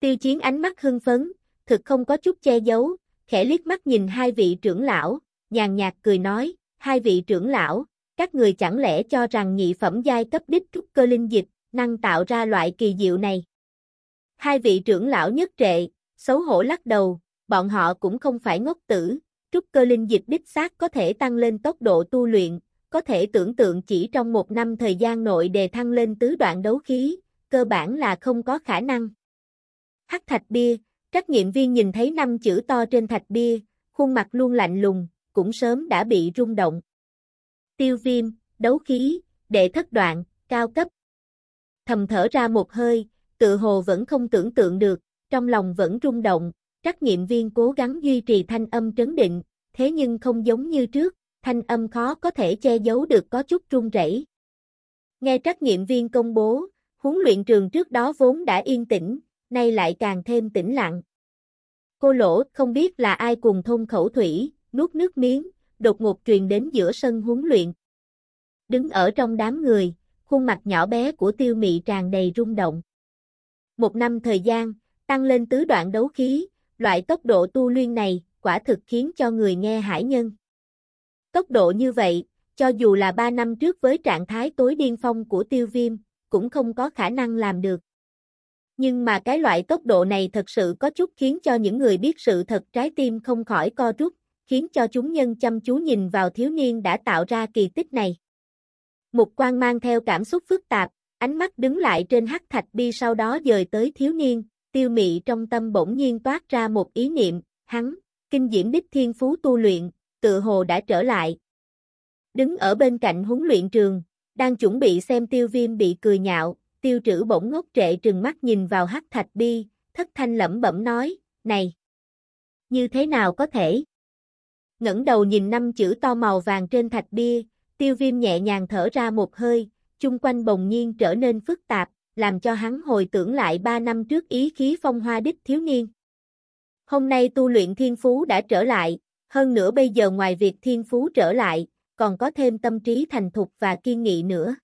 Tiêu chiến ánh mắt hưng phấn, thực không có chút che giấu, khẽ liếc mắt nhìn hai vị trưởng lão, nhàn nhạt cười nói, hai vị trưởng lão, các người chẳng lẽ cho rằng nhị phẩm giai cấp đích trúc cơ linh dịch, năng tạo ra loại kỳ diệu này. Hai vị trưởng lão nhất trệ, xấu hổ lắc đầu, bọn họ cũng không phải ngốc tử, trúc cơ linh dịch đích xác có thể tăng lên tốc độ tu luyện, có thể tưởng tượng chỉ trong một năm thời gian nội đề thăng lên tứ đoạn đấu khí, cơ bản là không có khả năng. Hắc thạch bia, trắc nghiệm viên nhìn thấy năm chữ to trên thạch bia, khuôn mặt luôn lạnh lùng, cũng sớm đã bị rung động. Tiêu viêm, đấu khí, đệ thất đoạn, cao cấp. Thầm thở ra một hơi, tự hồ vẫn không tưởng tượng được, trong lòng vẫn rung động, trắc nghiệm viên cố gắng duy trì thanh âm trấn định, thế nhưng không giống như trước, thanh âm khó có thể che giấu được có chút run rẩy. Nghe trắc nghiệm viên công bố, huấn luyện trường trước đó vốn đã yên tĩnh, nay lại càng thêm tĩnh lặng. Cô lỗ không biết là ai cùng thôn khẩu thủy, nuốt nước miếng, đột ngột truyền đến giữa sân huấn luyện. Đứng ở trong đám người, khuôn mặt nhỏ bé của tiêu mị tràn đầy rung động. Một năm thời gian, tăng lên tứ đoạn đấu khí, loại tốc độ tu luyện này, quả thực khiến cho người nghe hải nhân. Tốc độ như vậy, cho dù là 3 năm trước với trạng thái tối điên phong của tiêu viêm, cũng không có khả năng làm được. Nhưng mà cái loại tốc độ này thật sự có chút khiến cho những người biết sự thật trái tim không khỏi co rút, khiến cho chúng nhân chăm chú nhìn vào thiếu niên đã tạo ra kỳ tích này. Một quan mang theo cảm xúc phức tạp, ánh mắt đứng lại trên hắc thạch bi sau đó dời tới thiếu niên, tiêu mị trong tâm bỗng nhiên toát ra một ý niệm, hắn, kinh diễm đích thiên phú tu luyện, tự hồ đã trở lại. Đứng ở bên cạnh huấn luyện trường, đang chuẩn bị xem tiêu viêm bị cười nhạo, tiêu trữ bỗng ngốc trệ trừng mắt nhìn vào hắc thạch bi, thất thanh lẩm bẩm nói, này, như thế nào có thể? ngẩng đầu nhìn năm chữ to màu vàng trên thạch bia, tiêu viêm nhẹ nhàng thở ra một hơi, chung quanh bồng nhiên trở nên phức tạp, làm cho hắn hồi tưởng lại ba năm trước ý khí phong hoa đích thiếu niên. Hôm nay tu luyện thiên phú đã trở lại, hơn nữa bây giờ ngoài việc thiên phú trở lại, còn có thêm tâm trí thành thục và kiên nghị nữa.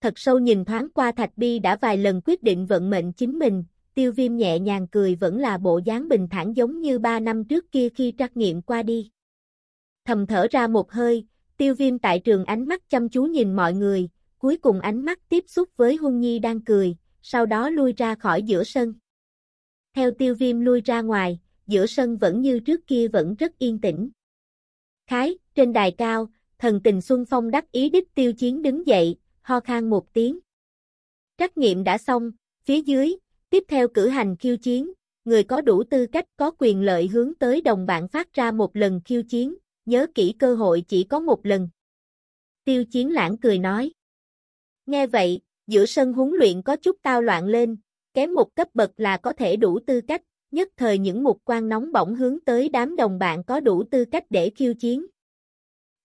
Thật sâu nhìn thoáng qua Thạch Bi đã vài lần quyết định vận mệnh chính mình, tiêu viêm nhẹ nhàng cười vẫn là bộ dáng bình thản giống như ba năm trước kia khi trắc nghiệm qua đi. Thầm thở ra một hơi, tiêu viêm tại trường ánh mắt chăm chú nhìn mọi người, cuối cùng ánh mắt tiếp xúc với Huân Nhi đang cười, sau đó lui ra khỏi giữa sân. Theo tiêu viêm lui ra ngoài, giữa sân vẫn như trước kia vẫn rất yên tĩnh. Khái, trên đài cao, thần tình Xuân Phong đắc ý đích tiêu chiến đứng dậy, ho khan một tiếng. Trắc nghiệm đã xong, phía dưới, tiếp theo cử hành khiêu chiến, người có đủ tư cách có quyền lợi hướng tới đồng bạn phát ra một lần khiêu chiến, nhớ kỹ cơ hội chỉ có một lần. Tiêu chiến lãng cười nói. Nghe vậy, giữa sân huấn luyện có chút tao loạn lên, kém một cấp bậc là có thể đủ tư cách, nhất thời những mục quan nóng bỏng hướng tới đám đồng bạn có đủ tư cách để khiêu chiến.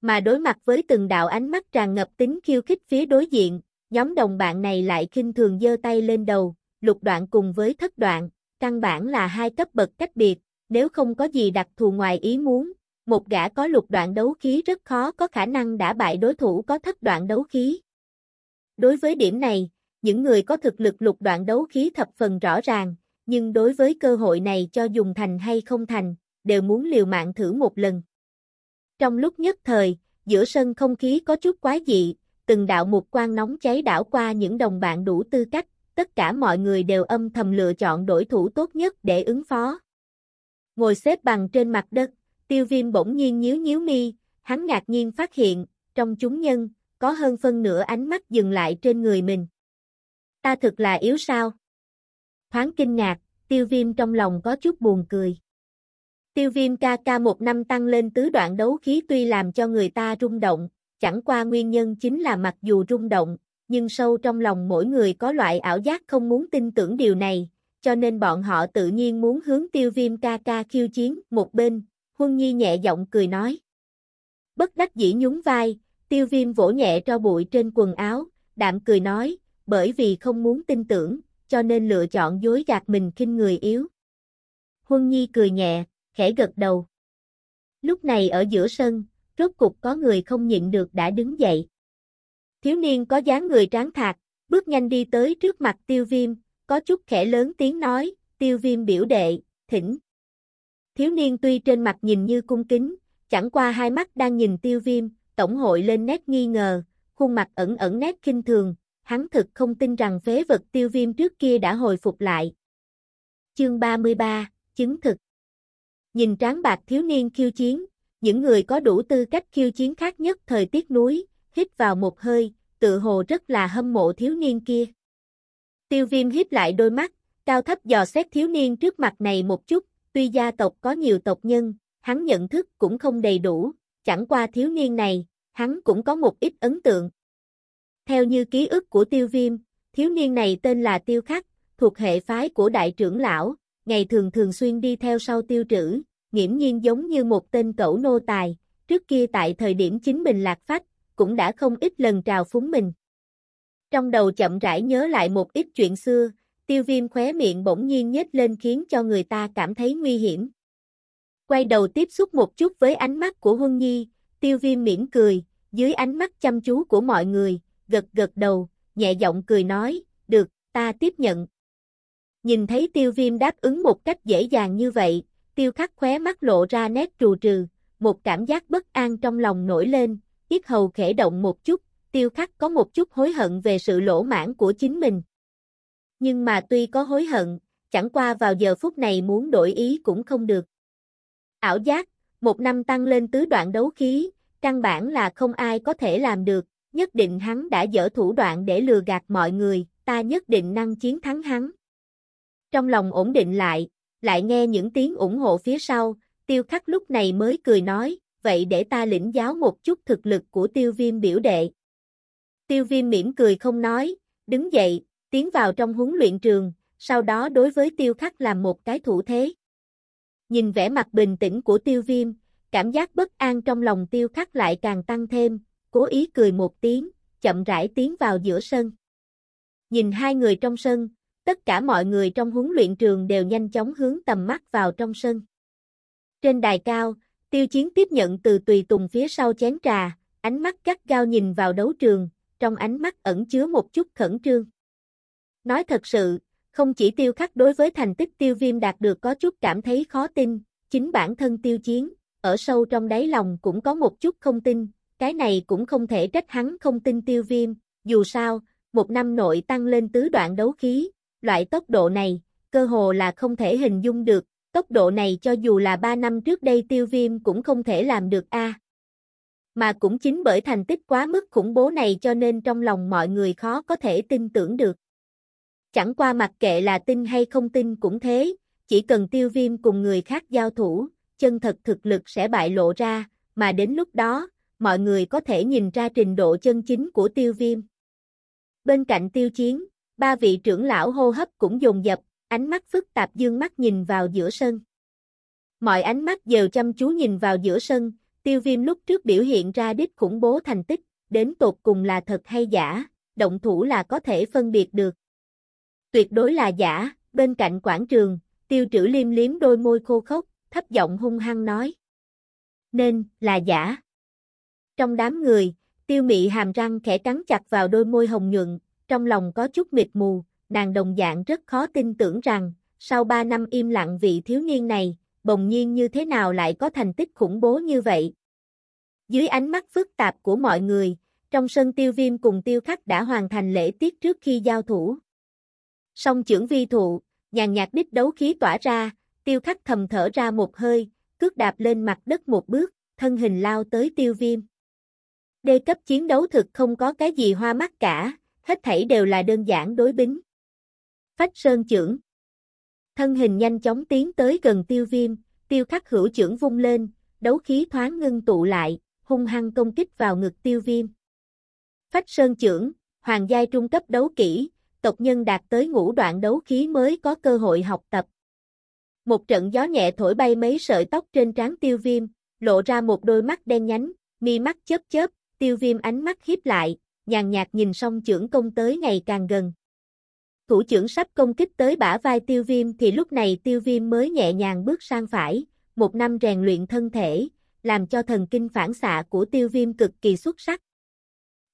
Mà đối mặt với từng đạo ánh mắt tràn ngập tính khiêu khích phía đối diện, nhóm đồng bạn này lại khinh thường giơ tay lên đầu, lục đoạn cùng với thất đoạn, căn bản là hai cấp bậc cách biệt, nếu không có gì đặc thù ngoài ý muốn, một gã có lục đoạn đấu khí rất khó có khả năng đã bại đối thủ có thất đoạn đấu khí. Đối với điểm này, những người có thực lực lục đoạn đấu khí thập phần rõ ràng, nhưng đối với cơ hội này cho dùng thành hay không thành, đều muốn liều mạng thử một lần. Trong lúc nhất thời, giữa sân không khí có chút quá dị, từng đạo một quan nóng cháy đảo qua những đồng bạn đủ tư cách, tất cả mọi người đều âm thầm lựa chọn đối thủ tốt nhất để ứng phó. Ngồi xếp bằng trên mặt đất, tiêu viêm bỗng nhiên nhíu nhíu mi, hắn ngạc nhiên phát hiện, trong chúng nhân, có hơn phân nửa ánh mắt dừng lại trên người mình. Ta thật là yếu sao? Thoáng kinh ngạc, tiêu viêm trong lòng có chút buồn cười. Tiêu viêm ca ca một năm tăng lên tứ đoạn đấu khí tuy làm cho người ta rung động, chẳng qua nguyên nhân chính là mặc dù rung động, nhưng sâu trong lòng mỗi người có loại ảo giác không muốn tin tưởng điều này, cho nên bọn họ tự nhiên muốn hướng tiêu viêm ca ca khiêu chiến một bên, Huân Nhi nhẹ giọng cười nói. Bất đắc dĩ nhún vai, tiêu viêm vỗ nhẹ cho bụi trên quần áo, đạm cười nói, bởi vì không muốn tin tưởng, cho nên lựa chọn dối gạt mình khinh người yếu. Huân Nhi cười nhẹ, khẽ gật đầu. Lúc này ở giữa sân, rốt cục có người không nhịn được đã đứng dậy. Thiếu niên có dáng người tráng thạc, bước nhanh đi tới trước mặt tiêu viêm, có chút khẽ lớn tiếng nói, tiêu viêm biểu đệ, thỉnh. Thiếu niên tuy trên mặt nhìn như cung kính, chẳng qua hai mắt đang nhìn tiêu viêm, tổng hội lên nét nghi ngờ, khuôn mặt ẩn ẩn nét kinh thường, hắn thực không tin rằng phế vật tiêu viêm trước kia đã hồi phục lại. Chương 33, chứng thực Nhìn tráng bạc thiếu niên khiêu chiến, những người có đủ tư cách khiêu chiến khác nhất thời tiết núi, hít vào một hơi, tự hồ rất là hâm mộ thiếu niên kia. Tiêu viêm híp lại đôi mắt, cao thấp dò xét thiếu niên trước mặt này một chút, tuy gia tộc có nhiều tộc nhân, hắn nhận thức cũng không đầy đủ, chẳng qua thiếu niên này, hắn cũng có một ít ấn tượng. Theo như ký ức của tiêu viêm, thiếu niên này tên là Tiêu Khắc, thuộc hệ phái của đại trưởng lão, ngày thường thường xuyên đi theo sau tiêu trữ, nghiễm nhiên giống như một tên cẩu nô tài, trước kia tại thời điểm chính mình lạc phách, cũng đã không ít lần trào phúng mình. Trong đầu chậm rãi nhớ lại một ít chuyện xưa, tiêu viêm khóe miệng bỗng nhiên nhếch lên khiến cho người ta cảm thấy nguy hiểm. Quay đầu tiếp xúc một chút với ánh mắt của Huân Nhi, tiêu viêm mỉm cười, dưới ánh mắt chăm chú của mọi người, gật gật đầu, nhẹ giọng cười nói, được, ta tiếp nhận. Nhìn thấy tiêu viêm đáp ứng một cách dễ dàng như vậy, tiêu khắc khóe mắt lộ ra nét trù trừ, một cảm giác bất an trong lòng nổi lên, Tiết hầu khẽ động một chút, tiêu khắc có một chút hối hận về sự lỗ mãn của chính mình. Nhưng mà tuy có hối hận, chẳng qua vào giờ phút này muốn đổi ý cũng không được. Ảo giác, một năm tăng lên tứ đoạn đấu khí, căn bản là không ai có thể làm được, nhất định hắn đã dở thủ đoạn để lừa gạt mọi người, ta nhất định năng chiến thắng hắn. Trong lòng ổn định lại, lại nghe những tiếng ủng hộ phía sau, tiêu khắc lúc này mới cười nói, vậy để ta lĩnh giáo một chút thực lực của tiêu viêm biểu đệ. Tiêu viêm mỉm cười không nói, đứng dậy, tiến vào trong huấn luyện trường, sau đó đối với tiêu khắc làm một cái thủ thế. Nhìn vẻ mặt bình tĩnh của tiêu viêm, cảm giác bất an trong lòng tiêu khắc lại càng tăng thêm, cố ý cười một tiếng, chậm rãi tiến vào giữa sân. Nhìn hai người trong sân, tất cả mọi người trong huấn luyện trường đều nhanh chóng hướng tầm mắt vào trong sân. Trên đài cao, tiêu chiến tiếp nhận từ tùy tùng phía sau chén trà, ánh mắt gắt gao nhìn vào đấu trường, trong ánh mắt ẩn chứa một chút khẩn trương. Nói thật sự, không chỉ tiêu khắc đối với thành tích tiêu viêm đạt được có chút cảm thấy khó tin, chính bản thân tiêu chiến, ở sâu trong đáy lòng cũng có một chút không tin, cái này cũng không thể trách hắn không tin tiêu viêm, dù sao, một năm nội tăng lên tứ đoạn đấu khí, loại tốc độ này, cơ hồ là không thể hình dung được, tốc độ này cho dù là 3 năm trước đây tiêu viêm cũng không thể làm được a. Mà cũng chính bởi thành tích quá mức khủng bố này cho nên trong lòng mọi người khó có thể tin tưởng được. Chẳng qua mặc kệ là tin hay không tin cũng thế, chỉ cần tiêu viêm cùng người khác giao thủ, chân thật thực lực sẽ bại lộ ra, mà đến lúc đó, mọi người có thể nhìn ra trình độ chân chính của tiêu viêm. Bên cạnh tiêu chiến, ba vị trưởng lão hô hấp cũng dồn dập, ánh mắt phức tạp dương mắt nhìn vào giữa sân. Mọi ánh mắt đều chăm chú nhìn vào giữa sân, tiêu viêm lúc trước biểu hiện ra đích khủng bố thành tích, đến tột cùng là thật hay giả, động thủ là có thể phân biệt được. Tuyệt đối là giả, bên cạnh quảng trường, tiêu trữ liêm liếm đôi môi khô khốc, thấp giọng hung hăng nói. Nên, là giả. Trong đám người, tiêu mị hàm răng khẽ cắn chặt vào đôi môi hồng nhuận, trong lòng có chút mịt mù, nàng đồng dạng rất khó tin tưởng rằng, sau 3 năm im lặng vị thiếu niên này, bồng nhiên như thế nào lại có thành tích khủng bố như vậy. Dưới ánh mắt phức tạp của mọi người, trong sân tiêu viêm cùng tiêu khắc đã hoàn thành lễ tiết trước khi giao thủ. Song trưởng vi thụ, nhàn nhạt đích đấu khí tỏa ra, tiêu khắc thầm thở ra một hơi, cước đạp lên mặt đất một bước, thân hình lao tới tiêu viêm. Đê cấp chiến đấu thực không có cái gì hoa mắt cả, hết thảy đều là đơn giản đối bính. Phách sơn trưởng. Thân hình nhanh chóng tiến tới gần tiêu viêm, tiêu khắc hữu trưởng vung lên, đấu khí thoáng ngưng tụ lại, hung hăng công kích vào ngực tiêu viêm. Phách sơn trưởng, hoàng giai trung cấp đấu kỹ, tộc nhân đạt tới ngũ đoạn đấu khí mới có cơ hội học tập. Một trận gió nhẹ thổi bay mấy sợi tóc trên trán tiêu viêm, lộ ra một đôi mắt đen nhánh, mi mắt chớp chớp, tiêu viêm ánh mắt hiếp lại, nhàn nhạt nhìn song trưởng công tới ngày càng gần. Thủ trưởng sắp công kích tới bả vai tiêu viêm thì lúc này tiêu viêm mới nhẹ nhàng bước sang phải, một năm rèn luyện thân thể, làm cho thần kinh phản xạ của tiêu viêm cực kỳ xuất sắc.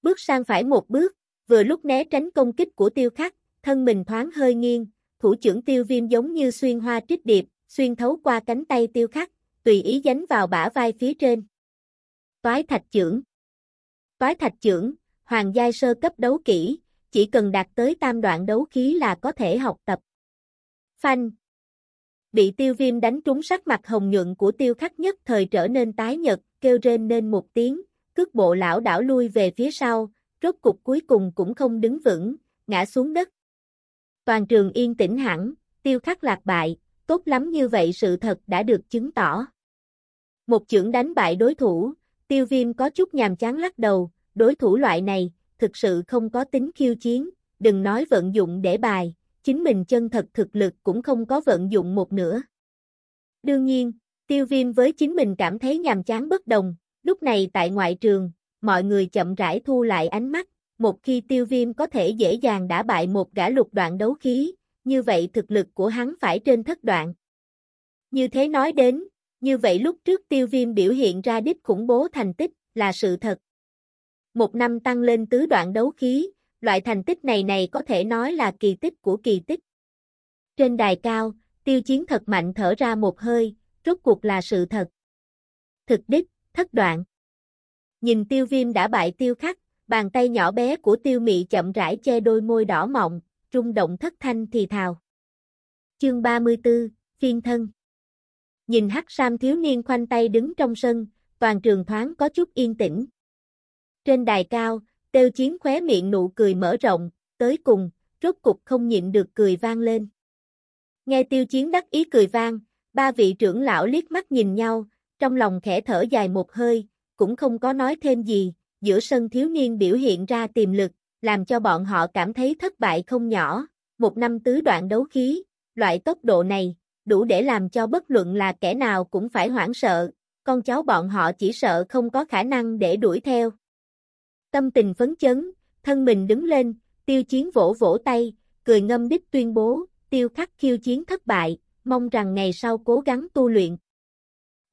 Bước sang phải một bước, vừa lúc né tránh công kích của tiêu khắc, thân mình thoáng hơi nghiêng, thủ trưởng tiêu viêm giống như xuyên hoa trích điệp, xuyên thấu qua cánh tay tiêu khắc, tùy ý dánh vào bả vai phía trên. Toái thạch trưởng Toái thạch trưởng, hoàng giai sơ cấp đấu kỹ, chỉ cần đạt tới tam đoạn đấu khí là có thể học tập. Phanh Bị tiêu viêm đánh trúng sắc mặt hồng nhuận của tiêu khắc nhất thời trở nên tái nhật, kêu rên nên một tiếng, cước bộ lão đảo lui về phía sau, rốt cục cuối cùng cũng không đứng vững, ngã xuống đất. Toàn trường yên tĩnh hẳn, tiêu khắc lạc bại, tốt lắm như vậy sự thật đã được chứng tỏ. Một chưởng đánh bại đối thủ, tiêu viêm có chút nhàm chán lắc đầu, đối thủ loại này, thực sự không có tính khiêu chiến, đừng nói vận dụng để bài, chính mình chân thật thực lực cũng không có vận dụng một nửa. Đương nhiên, tiêu viêm với chính mình cảm thấy nhàm chán bất đồng, lúc này tại ngoại trường, mọi người chậm rãi thu lại ánh mắt, một khi tiêu viêm có thể dễ dàng đả bại một gã lục đoạn đấu khí, như vậy thực lực của hắn phải trên thất đoạn. Như thế nói đến, như vậy lúc trước tiêu viêm biểu hiện ra đích khủng bố thành tích, là sự thật. Một năm tăng lên tứ đoạn đấu khí, loại thành tích này này có thể nói là kỳ tích của kỳ tích. Trên đài cao, tiêu chiến thật mạnh thở ra một hơi, rốt cuộc là sự thật. Thực đích, thất đoạn. Nhìn tiêu viêm đã bại tiêu khắc, bàn tay nhỏ bé của tiêu mị chậm rãi che đôi môi đỏ mọng, trung động thất thanh thì thào. Chương 34, Phiên thân Nhìn hắc sam thiếu niên khoanh tay đứng trong sân, toàn trường thoáng có chút yên tĩnh. Trên đài cao, tiêu chiến khóe miệng nụ cười mở rộng, tới cùng, rốt cục không nhịn được cười vang lên. Nghe tiêu chiến đắc ý cười vang, ba vị trưởng lão liếc mắt nhìn nhau, trong lòng khẽ thở dài một hơi, cũng không có nói thêm gì, giữa sân thiếu niên biểu hiện ra tiềm lực, làm cho bọn họ cảm thấy thất bại không nhỏ, một năm tứ đoạn đấu khí, loại tốc độ này, đủ để làm cho bất luận là kẻ nào cũng phải hoảng sợ, con cháu bọn họ chỉ sợ không có khả năng để đuổi theo. Tâm tình phấn chấn, thân mình đứng lên, tiêu chiến vỗ vỗ tay, cười ngâm đích tuyên bố, tiêu khắc khiêu chiến thất bại, mong rằng ngày sau cố gắng tu luyện.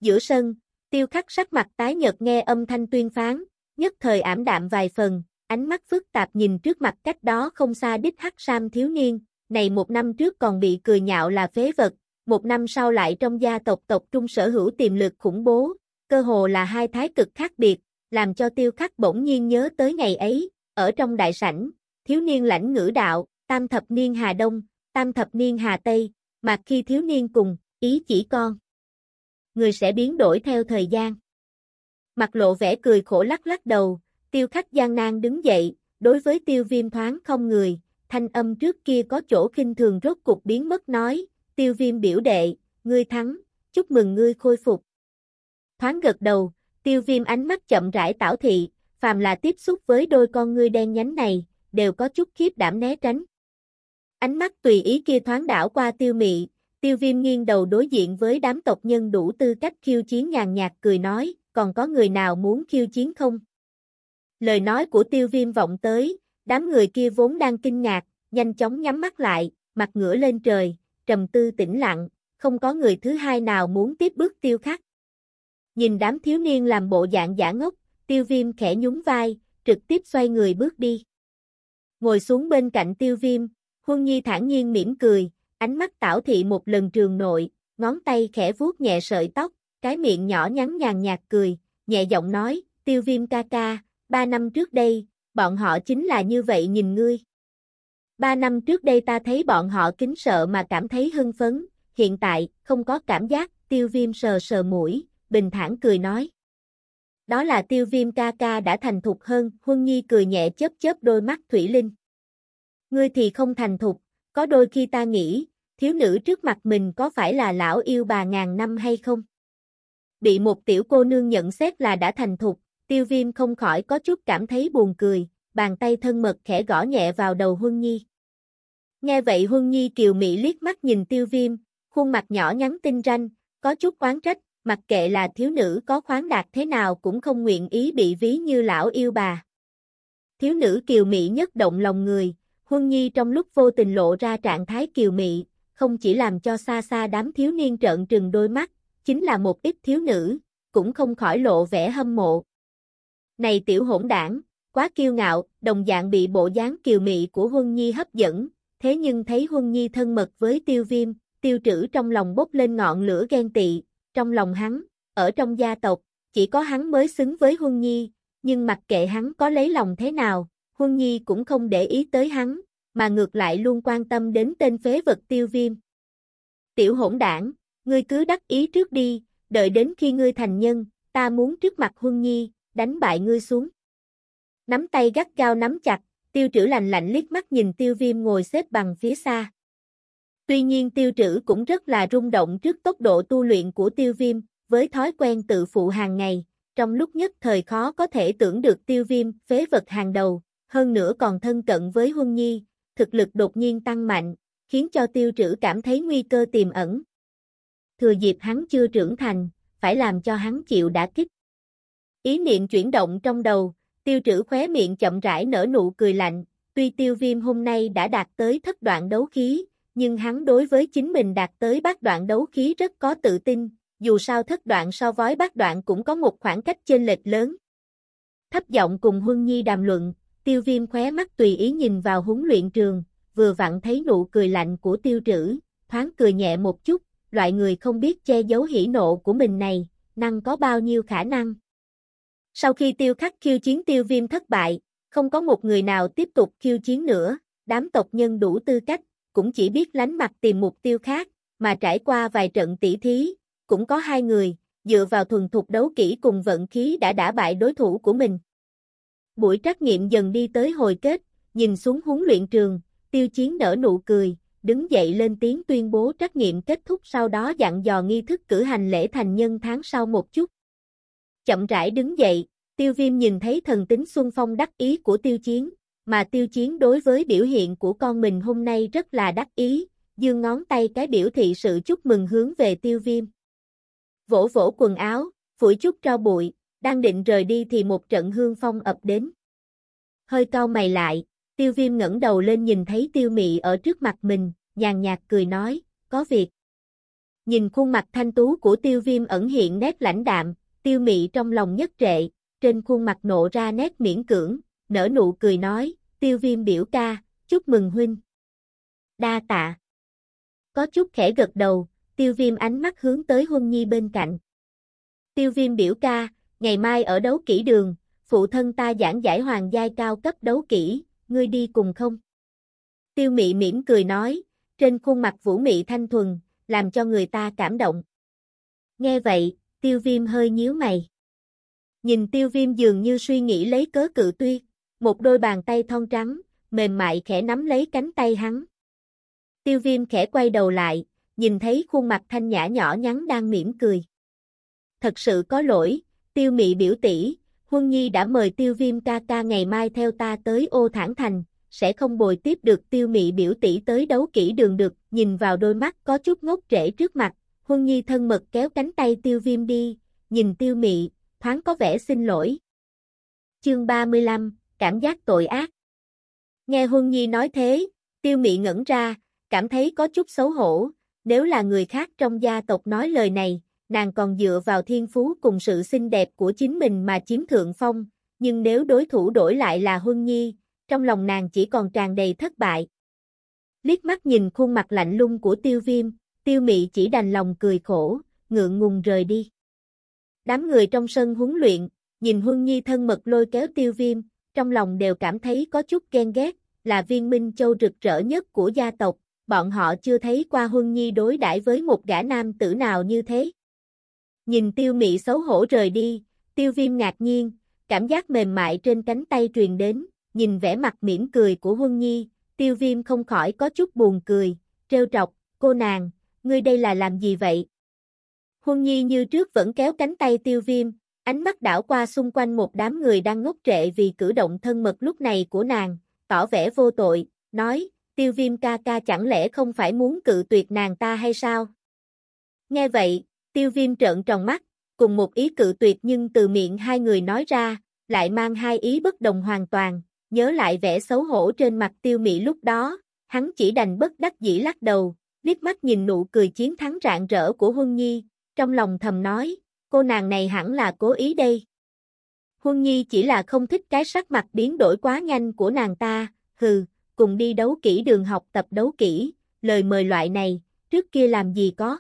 Giữa sân, tiêu khắc sắc mặt tái nhợt nghe âm thanh tuyên phán, nhất thời ảm đạm vài phần, ánh mắt phức tạp nhìn trước mặt cách đó không xa đích hắc sam thiếu niên, này một năm trước còn bị cười nhạo là phế vật, một năm sau lại trong gia tộc tộc trung sở hữu tiềm lực khủng bố, cơ hồ là hai thái cực khác biệt, làm cho tiêu khắc bỗng nhiên nhớ tới ngày ấy, ở trong đại sảnh, thiếu niên lãnh ngữ đạo, tam thập niên Hà Đông, tam thập niên Hà Tây, mà khi thiếu niên cùng, ý chỉ con. Người sẽ biến đổi theo thời gian. Mặt lộ vẻ cười khổ lắc lắc đầu, tiêu khắc gian nan đứng dậy, đối với tiêu viêm thoáng không người, thanh âm trước kia có chỗ kinh thường rốt cục biến mất nói, tiêu viêm biểu đệ, ngươi thắng, chúc mừng ngươi khôi phục. Thoáng gật đầu, tiêu viêm ánh mắt chậm rãi tảo thị, phàm là tiếp xúc với đôi con ngươi đen nhánh này, đều có chút khiếp đảm né tránh. Ánh mắt tùy ý kia thoáng đảo qua tiêu mị, tiêu viêm nghiêng đầu đối diện với đám tộc nhân đủ tư cách khiêu chiến nhàn nhạt cười nói, còn có người nào muốn khiêu chiến không? Lời nói của tiêu viêm vọng tới, đám người kia vốn đang kinh ngạc, nhanh chóng nhắm mắt lại, mặt ngửa lên trời, trầm tư tĩnh lặng, không có người thứ hai nào muốn tiếp bước tiêu khắc. Nhìn đám thiếu niên làm bộ dạng giả ngốc, tiêu viêm khẽ nhún vai, trực tiếp xoay người bước đi. Ngồi xuống bên cạnh tiêu viêm, Huân Nhi thản nhiên mỉm cười, ánh mắt tảo thị một lần trường nội, ngón tay khẽ vuốt nhẹ sợi tóc, cái miệng nhỏ nhắn nhàn nhạt cười, nhẹ giọng nói, tiêu viêm ca ca, ba năm trước đây, bọn họ chính là như vậy nhìn ngươi. Ba năm trước đây ta thấy bọn họ kính sợ mà cảm thấy hưng phấn, hiện tại, không có cảm giác, tiêu viêm sờ sờ mũi, bình thản cười nói. Đó là tiêu viêm ca ca đã thành thục hơn, Huân Nhi cười nhẹ chớp chớp đôi mắt Thủy Linh. Ngươi thì không thành thục, có đôi khi ta nghĩ, thiếu nữ trước mặt mình có phải là lão yêu bà ngàn năm hay không? Bị một tiểu cô nương nhận xét là đã thành thục, tiêu viêm không khỏi có chút cảm thấy buồn cười, bàn tay thân mật khẽ gõ nhẹ vào đầu Huân Nhi. Nghe vậy Huân Nhi kiều mỹ liếc mắt nhìn tiêu viêm, khuôn mặt nhỏ nhắn tinh ranh, có chút oán trách, mặc kệ là thiếu nữ có khoáng đạt thế nào cũng không nguyện ý bị ví như lão yêu bà. Thiếu nữ kiều mỹ nhất động lòng người, Huân Nhi trong lúc vô tình lộ ra trạng thái kiều mỹ, không chỉ làm cho xa xa đám thiếu niên trợn trừng đôi mắt, chính là một ít thiếu nữ, cũng không khỏi lộ vẻ hâm mộ. Này tiểu hỗn đảng, quá kiêu ngạo, đồng dạng bị bộ dáng kiều mị của Huân Nhi hấp dẫn, thế nhưng thấy Huân Nhi thân mật với tiêu viêm, tiêu trữ trong lòng bốc lên ngọn lửa ghen tị, trong lòng hắn, ở trong gia tộc, chỉ có hắn mới xứng với Huân Nhi, nhưng mặc kệ hắn có lấy lòng thế nào, Huân Nhi cũng không để ý tới hắn, mà ngược lại luôn quan tâm đến tên phế vật tiêu viêm. Tiểu hỗn đảng, ngươi cứ đắc ý trước đi, đợi đến khi ngươi thành nhân, ta muốn trước mặt Huân Nhi, đánh bại ngươi xuống. Nắm tay gắt gao nắm chặt, tiêu trữ lạnh lạnh liếc mắt nhìn tiêu viêm ngồi xếp bằng phía xa. Tuy nhiên tiêu trữ cũng rất là rung động trước tốc độ tu luyện của tiêu viêm, với thói quen tự phụ hàng ngày, trong lúc nhất thời khó có thể tưởng được tiêu viêm, phế vật hàng đầu, hơn nữa còn thân cận với Huân Nhi, thực lực đột nhiên tăng mạnh, khiến cho tiêu trữ cảm thấy nguy cơ tiềm ẩn. Thừa dịp hắn chưa trưởng thành, phải làm cho hắn chịu đã kích. Ý niệm chuyển động trong đầu, tiêu trữ khóe miệng chậm rãi nở nụ cười lạnh, tuy tiêu viêm hôm nay đã đạt tới thất đoạn đấu khí, nhưng hắn đối với chính mình đạt tới bát đoạn đấu khí rất có tự tin, dù sao thất đoạn so với bát đoạn cũng có một khoảng cách chênh lệch lớn. Thấp giọng cùng Huân Nhi đàm luận, tiêu viêm khóe mắt tùy ý nhìn vào huấn luyện trường, vừa vặn thấy nụ cười lạnh của tiêu trữ, thoáng cười nhẹ một chút, loại người không biết che giấu hỉ nộ của mình này, năng có bao nhiêu khả năng. Sau khi tiêu khắc khiêu chiến tiêu viêm thất bại, không có một người nào tiếp tục khiêu chiến nữa, đám tộc nhân đủ tư cách, cũng chỉ biết lánh mặt tìm mục tiêu khác, mà trải qua vài trận tỷ thí, cũng có hai người, dựa vào thuần thục đấu kỹ cùng vận khí đã đả bại đối thủ của mình. Buổi trắc nghiệm dần đi tới hồi kết, nhìn xuống huấn luyện trường, tiêu chiến nở nụ cười, đứng dậy lên tiếng tuyên bố trách nhiệm kết thúc sau đó dặn dò nghi thức cử hành lễ thành nhân tháng sau một chút. Chậm rãi đứng dậy, tiêu viêm nhìn thấy thần tính xuân phong đắc ý của tiêu chiến, mà tiêu chiến đối với biểu hiện của con mình hôm nay rất là đắc ý, dương ngón tay cái biểu thị sự chúc mừng hướng về tiêu viêm. Vỗ vỗ quần áo, phủi chút cho bụi, đang định rời đi thì một trận hương phong ập đến. Hơi cau mày lại, tiêu viêm ngẩng đầu lên nhìn thấy tiêu mị ở trước mặt mình, nhàn nhạt cười nói, có việc. Nhìn khuôn mặt thanh tú của tiêu viêm ẩn hiện nét lãnh đạm, tiêu mị trong lòng nhất trệ, trên khuôn mặt nộ ra nét miễn cưỡng, nở nụ cười nói, tiêu viêm biểu ca, chúc mừng huynh. Đa tạ. Có chút khẽ gật đầu, tiêu viêm ánh mắt hướng tới huân nhi bên cạnh. Tiêu viêm biểu ca, ngày mai ở đấu kỹ đường, phụ thân ta giảng giải hoàng giai cao cấp đấu kỹ, ngươi đi cùng không? Tiêu mị mỉm cười nói, trên khuôn mặt vũ mị thanh thuần, làm cho người ta cảm động. Nghe vậy, tiêu viêm hơi nhíu mày. Nhìn tiêu viêm dường như suy nghĩ lấy cớ cự tuyệt. một đôi bàn tay thon trắng, mềm mại khẽ nắm lấy cánh tay hắn. Tiêu viêm khẽ quay đầu lại, nhìn thấy khuôn mặt thanh nhã nhỏ nhắn đang mỉm cười. Thật sự có lỗi, tiêu mị biểu tỷ, Huân Nhi đã mời tiêu viêm ca ca ngày mai theo ta tới ô thản thành, sẽ không bồi tiếp được tiêu mị biểu tỷ tới đấu kỹ đường được, nhìn vào đôi mắt có chút ngốc trễ trước mặt, Huân Nhi thân mật kéo cánh tay tiêu viêm đi, nhìn tiêu mị, thoáng có vẻ xin lỗi. Chương 35, Cảm giác tội ác Nghe Huân Nhi nói thế, tiêu mị ngẩn ra, cảm thấy có chút xấu hổ, nếu là người khác trong gia tộc nói lời này, nàng còn dựa vào thiên phú cùng sự xinh đẹp của chính mình mà chiếm thượng phong, nhưng nếu đối thủ đổi lại là Huân Nhi, trong lòng nàng chỉ còn tràn đầy thất bại. Liếc mắt nhìn khuôn mặt lạnh lung của tiêu viêm, tiêu mị chỉ đành lòng cười khổ, ngượng ngùng rời đi. Đám người trong sân huấn luyện, nhìn Huân Nhi thân mật lôi kéo tiêu viêm, trong lòng đều cảm thấy có chút ghen ghét, là viên minh châu rực rỡ nhất của gia tộc, bọn họ chưa thấy qua Huân Nhi đối đãi với một gã nam tử nào như thế. Nhìn tiêu mị xấu hổ rời đi, tiêu viêm ngạc nhiên, cảm giác mềm mại trên cánh tay truyền đến, nhìn vẻ mặt mỉm cười của Huân Nhi, tiêu viêm không khỏi có chút buồn cười, trêu trọc, cô nàng, ngươi đây là làm gì vậy? Huân Nhi như trước vẫn kéo cánh tay tiêu viêm, ánh mắt đảo qua xung quanh một đám người đang ngốc trệ vì cử động thân mật lúc này của nàng, tỏ vẻ vô tội, nói, tiêu viêm ca ca chẳng lẽ không phải muốn cự tuyệt nàng ta hay sao? Nghe vậy, tiêu viêm trợn tròn mắt, cùng một ý cự tuyệt nhưng từ miệng hai người nói ra, lại mang hai ý bất đồng hoàn toàn, nhớ lại vẻ xấu hổ trên mặt tiêu mị lúc đó, hắn chỉ đành bất đắc dĩ lắc đầu, liếc mắt nhìn nụ cười chiến thắng rạng rỡ của Huân Nhi, trong lòng thầm nói, cô nàng này hẳn là cố ý đây. Huân Nhi chỉ là không thích cái sắc mặt biến đổi quá nhanh của nàng ta, hừ, cùng đi đấu kỹ đường học tập đấu kỹ, lời mời loại này, trước kia làm gì có.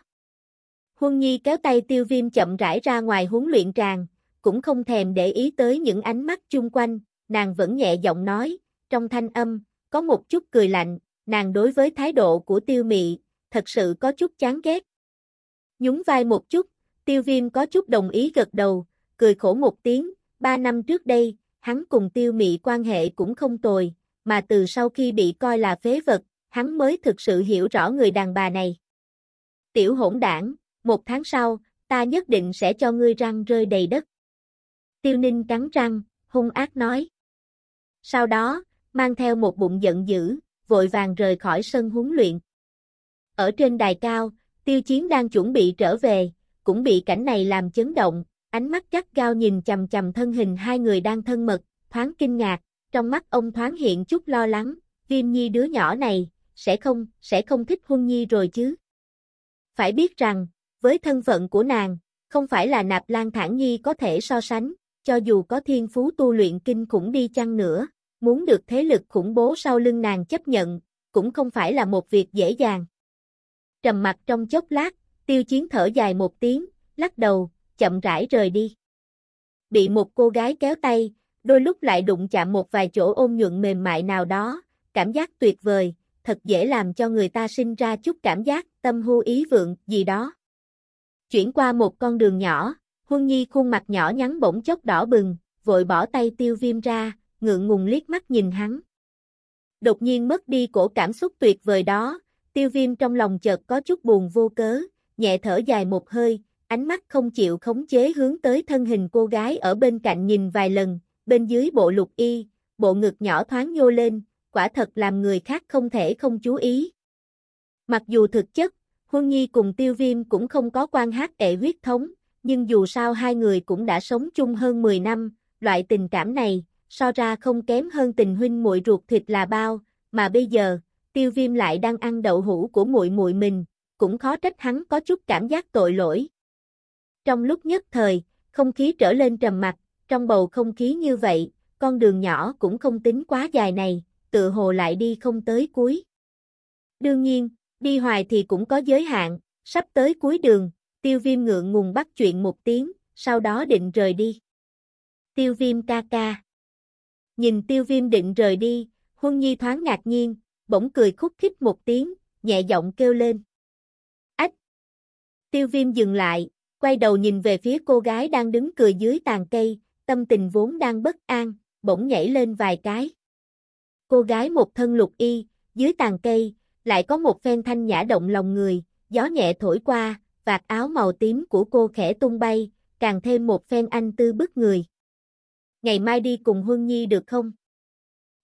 Huân Nhi kéo tay tiêu viêm chậm rãi ra ngoài huấn luyện tràng, cũng không thèm để ý tới những ánh mắt chung quanh, nàng vẫn nhẹ giọng nói, trong thanh âm, có một chút cười lạnh, nàng đối với thái độ của tiêu mị, thật sự có chút chán ghét. Nhún vai một chút, tiêu viêm có chút đồng ý gật đầu, cười khổ một tiếng, ba năm trước đây, hắn cùng tiêu mị quan hệ cũng không tồi, mà từ sau khi bị coi là phế vật, hắn mới thực sự hiểu rõ người đàn bà này. Tiểu hỗn đảng, một tháng sau, ta nhất định sẽ cho ngươi răng rơi đầy đất. Tiêu ninh cắn răng, hung ác nói. Sau đó, mang theo một bụng giận dữ, vội vàng rời khỏi sân huấn luyện. Ở trên đài cao, tiêu chiến đang chuẩn bị trở về, cũng bị cảnh này làm chấn động, ánh mắt gắt gao nhìn chầm chầm thân hình hai người đang thân mật, thoáng kinh ngạc, trong mắt ông thoáng hiện chút lo lắng, viêm nhi đứa nhỏ này, sẽ không, sẽ không thích huân nhi rồi chứ. Phải biết rằng, với thân phận của nàng, không phải là nạp lan thản nhi có thể so sánh, cho dù có thiên phú tu luyện kinh khủng đi chăng nữa, muốn được thế lực khủng bố sau lưng nàng chấp nhận, cũng không phải là một việc dễ dàng. Trầm mặt trong chốc lát, tiêu chiến thở dài một tiếng, lắc đầu, chậm rãi rời đi. Bị một cô gái kéo tay, đôi lúc lại đụng chạm một vài chỗ ôm nhuận mềm mại nào đó, cảm giác tuyệt vời, thật dễ làm cho người ta sinh ra chút cảm giác tâm hưu ý vượng gì đó. Chuyển qua một con đường nhỏ, Huân Nhi khuôn mặt nhỏ nhắn bỗng chốc đỏ bừng, vội bỏ tay tiêu viêm ra, ngượng ngùng liếc mắt nhìn hắn. Đột nhiên mất đi cổ cảm xúc tuyệt vời đó, tiêu viêm trong lòng chợt có chút buồn vô cớ, nhẹ thở dài một hơi, ánh mắt không chịu khống chế hướng tới thân hình cô gái ở bên cạnh nhìn vài lần, bên dưới bộ lục y, bộ ngực nhỏ thoáng nhô lên, quả thật làm người khác không thể không chú ý. Mặc dù thực chất, Huân Nhi cùng Tiêu Viêm cũng không có quan hát ệ huyết thống, nhưng dù sao hai người cũng đã sống chung hơn 10 năm, loại tình cảm này, so ra không kém hơn tình huynh muội ruột thịt là bao, mà bây giờ, Tiêu Viêm lại đang ăn đậu hũ của muội muội mình, cũng khó trách hắn có chút cảm giác tội lỗi. Trong lúc nhất thời, không khí trở lên trầm mặc, trong bầu không khí như vậy, con đường nhỏ cũng không tính quá dài này, tự hồ lại đi không tới cuối. Đương nhiên, đi hoài thì cũng có giới hạn, sắp tới cuối đường, tiêu viêm ngượng ngùng bắt chuyện một tiếng, sau đó định rời đi. Tiêu viêm ca ca. Nhìn tiêu viêm định rời đi, huân nhi thoáng ngạc nhiên, bỗng cười khúc khích một tiếng, nhẹ giọng kêu lên. Ách! Tiêu viêm dừng lại, quay đầu nhìn về phía cô gái đang đứng cười dưới tàn cây, tâm tình vốn đang bất an, bỗng nhảy lên vài cái. Cô gái một thân lục y, dưới tàn cây, lại có một phen thanh nhã động lòng người, gió nhẹ thổi qua, vạt áo màu tím của cô khẽ tung bay, càng thêm một phen anh tư bức người. Ngày mai đi cùng Huân Nhi được không?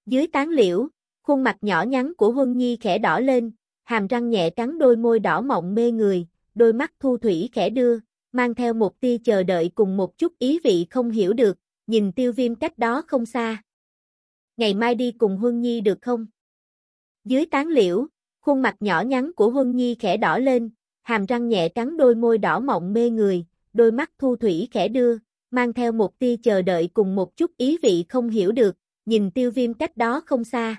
Dưới tán liễu, khuôn mặt nhỏ nhắn của Huân Nhi khẽ đỏ lên, hàm răng nhẹ cắn đôi môi đỏ mọng mê người, đôi mắt thu thủy khẽ đưa, mang theo một tia chờ đợi cùng một chút ý vị không hiểu được, nhìn tiêu viêm cách đó không xa. Ngày mai đi cùng Huân Nhi được không? Dưới tán liễu, khuôn mặt nhỏ nhắn của Huân Nhi khẽ đỏ lên, hàm răng nhẹ cắn đôi môi đỏ mọng mê người, đôi mắt thu thủy khẽ đưa, mang theo một tia chờ đợi cùng một chút ý vị không hiểu được, nhìn tiêu viêm cách đó không xa.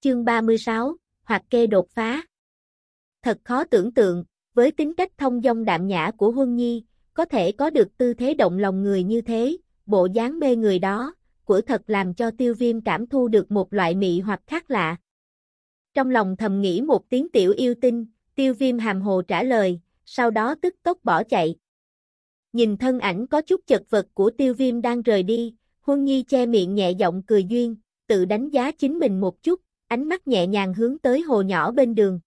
Chương 36, hoặc kê đột phá. Thật khó tưởng tượng, với tính cách thông dong đạm nhã của Huân Nhi, có thể có được tư thế động lòng người như thế, bộ dáng mê người đó, của thật làm cho tiêu viêm cảm thu được một loại mị hoặc khác lạ. Trong lòng thầm nghĩ một tiếng tiểu yêu tinh, tiêu viêm hàm hồ trả lời, sau đó tức tốc bỏ chạy. Nhìn thân ảnh có chút chật vật của tiêu viêm đang rời đi, Huân Nhi che miệng nhẹ giọng cười duyên, tự đánh giá chính mình một chút, ánh mắt nhẹ nhàng hướng tới hồ nhỏ bên đường.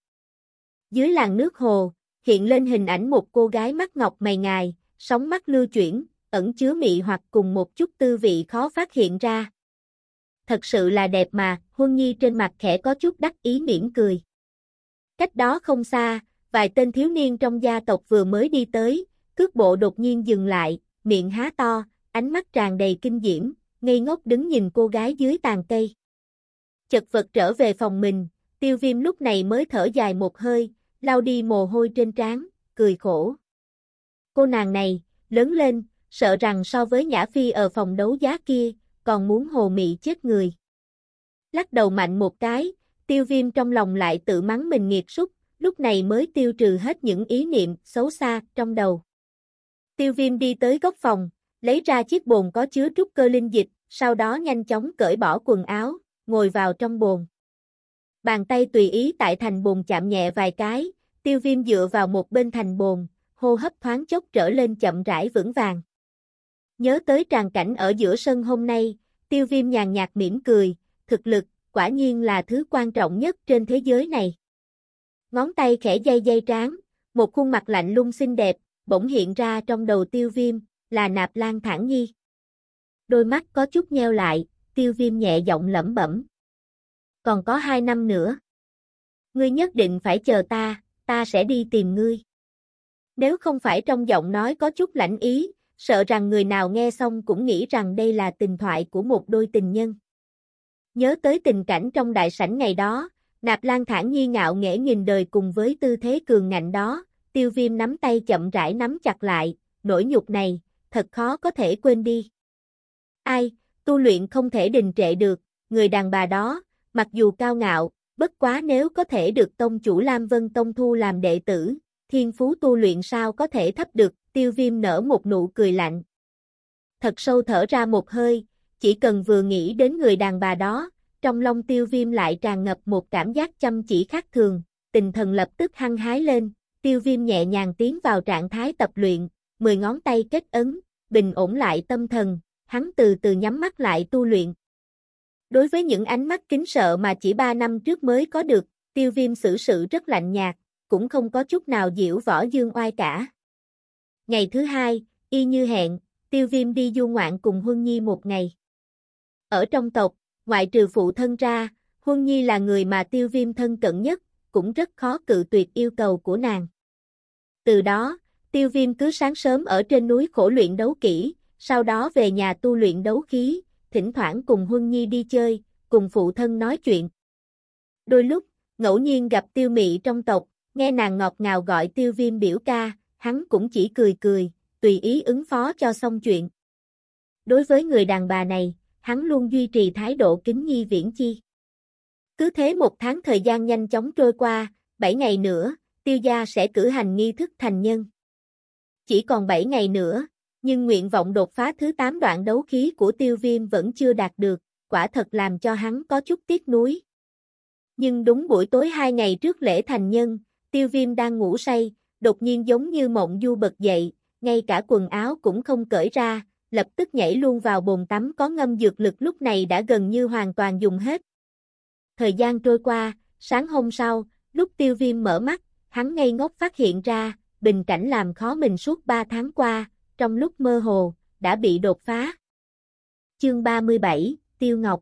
Dưới làn nước hồ, hiện lên hình ảnh một cô gái mắt ngọc mày ngài, sóng mắt lưu chuyển, ẩn chứa mị hoặc cùng một chút tư vị khó phát hiện ra. Thật sự là đẹp mà, Huân Nhi trên mặt khẽ có chút đắc ý mỉm cười. Cách đó không xa, vài tên thiếu niên trong gia tộc vừa mới đi tới, cước bộ đột nhiên dừng lại, miệng há to, ánh mắt tràn đầy kinh diễm, ngây ngốc đứng nhìn cô gái dưới tàn cây. Chật vật trở về phòng mình, tiêu viêm lúc này mới thở dài một hơi, lau đi mồ hôi trên trán, cười khổ. Cô nàng này, lớn lên, sợ rằng so với Nhã Phi ở phòng đấu giá kia, còn muốn hồ mị chết người. Lắc đầu mạnh một cái, tiêu viêm trong lòng lại tự mắng mình nghiệt súc, lúc này mới tiêu trừ hết những ý niệm xấu xa trong đầu. Tiêu viêm đi tới góc phòng, lấy ra chiếc bồn có chứa trúc cơ linh dịch, sau đó nhanh chóng cởi bỏ quần áo, ngồi vào trong bồn. Bàn tay tùy ý tại thành bồn chạm nhẹ vài cái, tiêu viêm dựa vào một bên thành bồn, hô hấp thoáng chốc trở lên chậm rãi vững vàng. Nhớ tới tràn cảnh ở giữa sân hôm nay, tiêu viêm nhàn nhạt mỉm cười, thực lực, quả nhiên là thứ quan trọng nhất trên thế giới này. Ngón tay khẽ dây dây trán, một khuôn mặt lạnh lung xinh đẹp, bỗng hiện ra trong đầu tiêu viêm, là nạp lan thản nhi. Đôi mắt có chút nheo lại, tiêu viêm nhẹ giọng lẩm bẩm. Còn có hai năm nữa. Ngươi nhất định phải chờ ta, ta sẽ đi tìm ngươi. Nếu không phải trong giọng nói có chút lãnh ý, sợ rằng người nào nghe xong cũng nghĩ rằng đây là tình thoại của một đôi tình nhân. Nhớ tới tình cảnh trong đại sảnh ngày đó, Nạp Lan thản nhi ngạo nghễ nhìn đời cùng với tư thế cường ngạnh đó, tiêu viêm nắm tay chậm rãi nắm chặt lại, nỗi nhục này, thật khó có thể quên đi. Ai, tu luyện không thể đình trệ được, người đàn bà đó, mặc dù cao ngạo, bất quá nếu có thể được tông chủ Lam Vân Tông thu làm đệ tử, thiên phú tu luyện sao có thể thấp được, tiêu viêm nở một nụ cười lạnh. Thật sâu thở ra một hơi, chỉ cần vừa nghĩ đến người đàn bà đó, trong lòng tiêu viêm lại tràn ngập một cảm giác chăm chỉ khác thường, tình thần lập tức hăng hái lên, tiêu viêm nhẹ nhàng tiến vào trạng thái tập luyện, mười ngón tay kết ấn, bình ổn lại tâm thần, hắn từ từ nhắm mắt lại tu luyện. Đối với những ánh mắt kính sợ mà chỉ ba năm trước mới có được, tiêu viêm xử sự rất lạnh nhạt, cũng không có chút nào diễu võ dương oai cả. Ngày thứ hai, y như hẹn, tiêu viêm đi du ngoạn cùng Huân Nhi một ngày. Ở trong tộc, ngoại trừ phụ thân ra, Huân Nhi là người mà tiêu viêm thân cận nhất, cũng rất khó cự tuyệt yêu cầu của nàng. Từ đó, tiêu viêm cứ sáng sớm ở trên núi khổ luyện đấu kỹ, sau đó về nhà tu luyện đấu khí, thỉnh thoảng cùng Huân Nhi đi chơi, cùng phụ thân nói chuyện. Đôi lúc, ngẫu nhiên gặp tiêu mị trong tộc, nghe nàng ngọt ngào gọi tiêu viêm biểu ca, hắn cũng chỉ cười cười, tùy ý ứng phó cho xong chuyện. Đối với người đàn bà này, hắn luôn duy trì thái độ kính nhi viễn chi. Cứ thế một tháng thời gian nhanh chóng trôi qua, bảy ngày nữa, tiêu gia sẽ cử hành nghi thức thành nhân. Chỉ còn bảy ngày nữa, nhưng nguyện vọng đột phá thứ 8 đoạn đấu khí của tiêu viêm vẫn chưa đạt được, quả thật làm cho hắn có chút tiếc nuối. Nhưng đúng buổi tối hai ngày trước lễ thành nhân, tiêu viêm đang ngủ say, đột nhiên giống như mộng du bật dậy, ngay cả quần áo cũng không cởi ra, lập tức nhảy luôn vào bồn tắm có ngâm dược lực lúc này đã gần như hoàn toàn dùng hết. Thời gian trôi qua, sáng hôm sau, lúc tiêu viêm mở mắt, hắn ngây ngốc phát hiện ra, bình cảnh làm khó mình suốt 3 tháng qua, trong lúc mơ hồ, đã bị đột phá. Chương 37, Tiêu Ngọc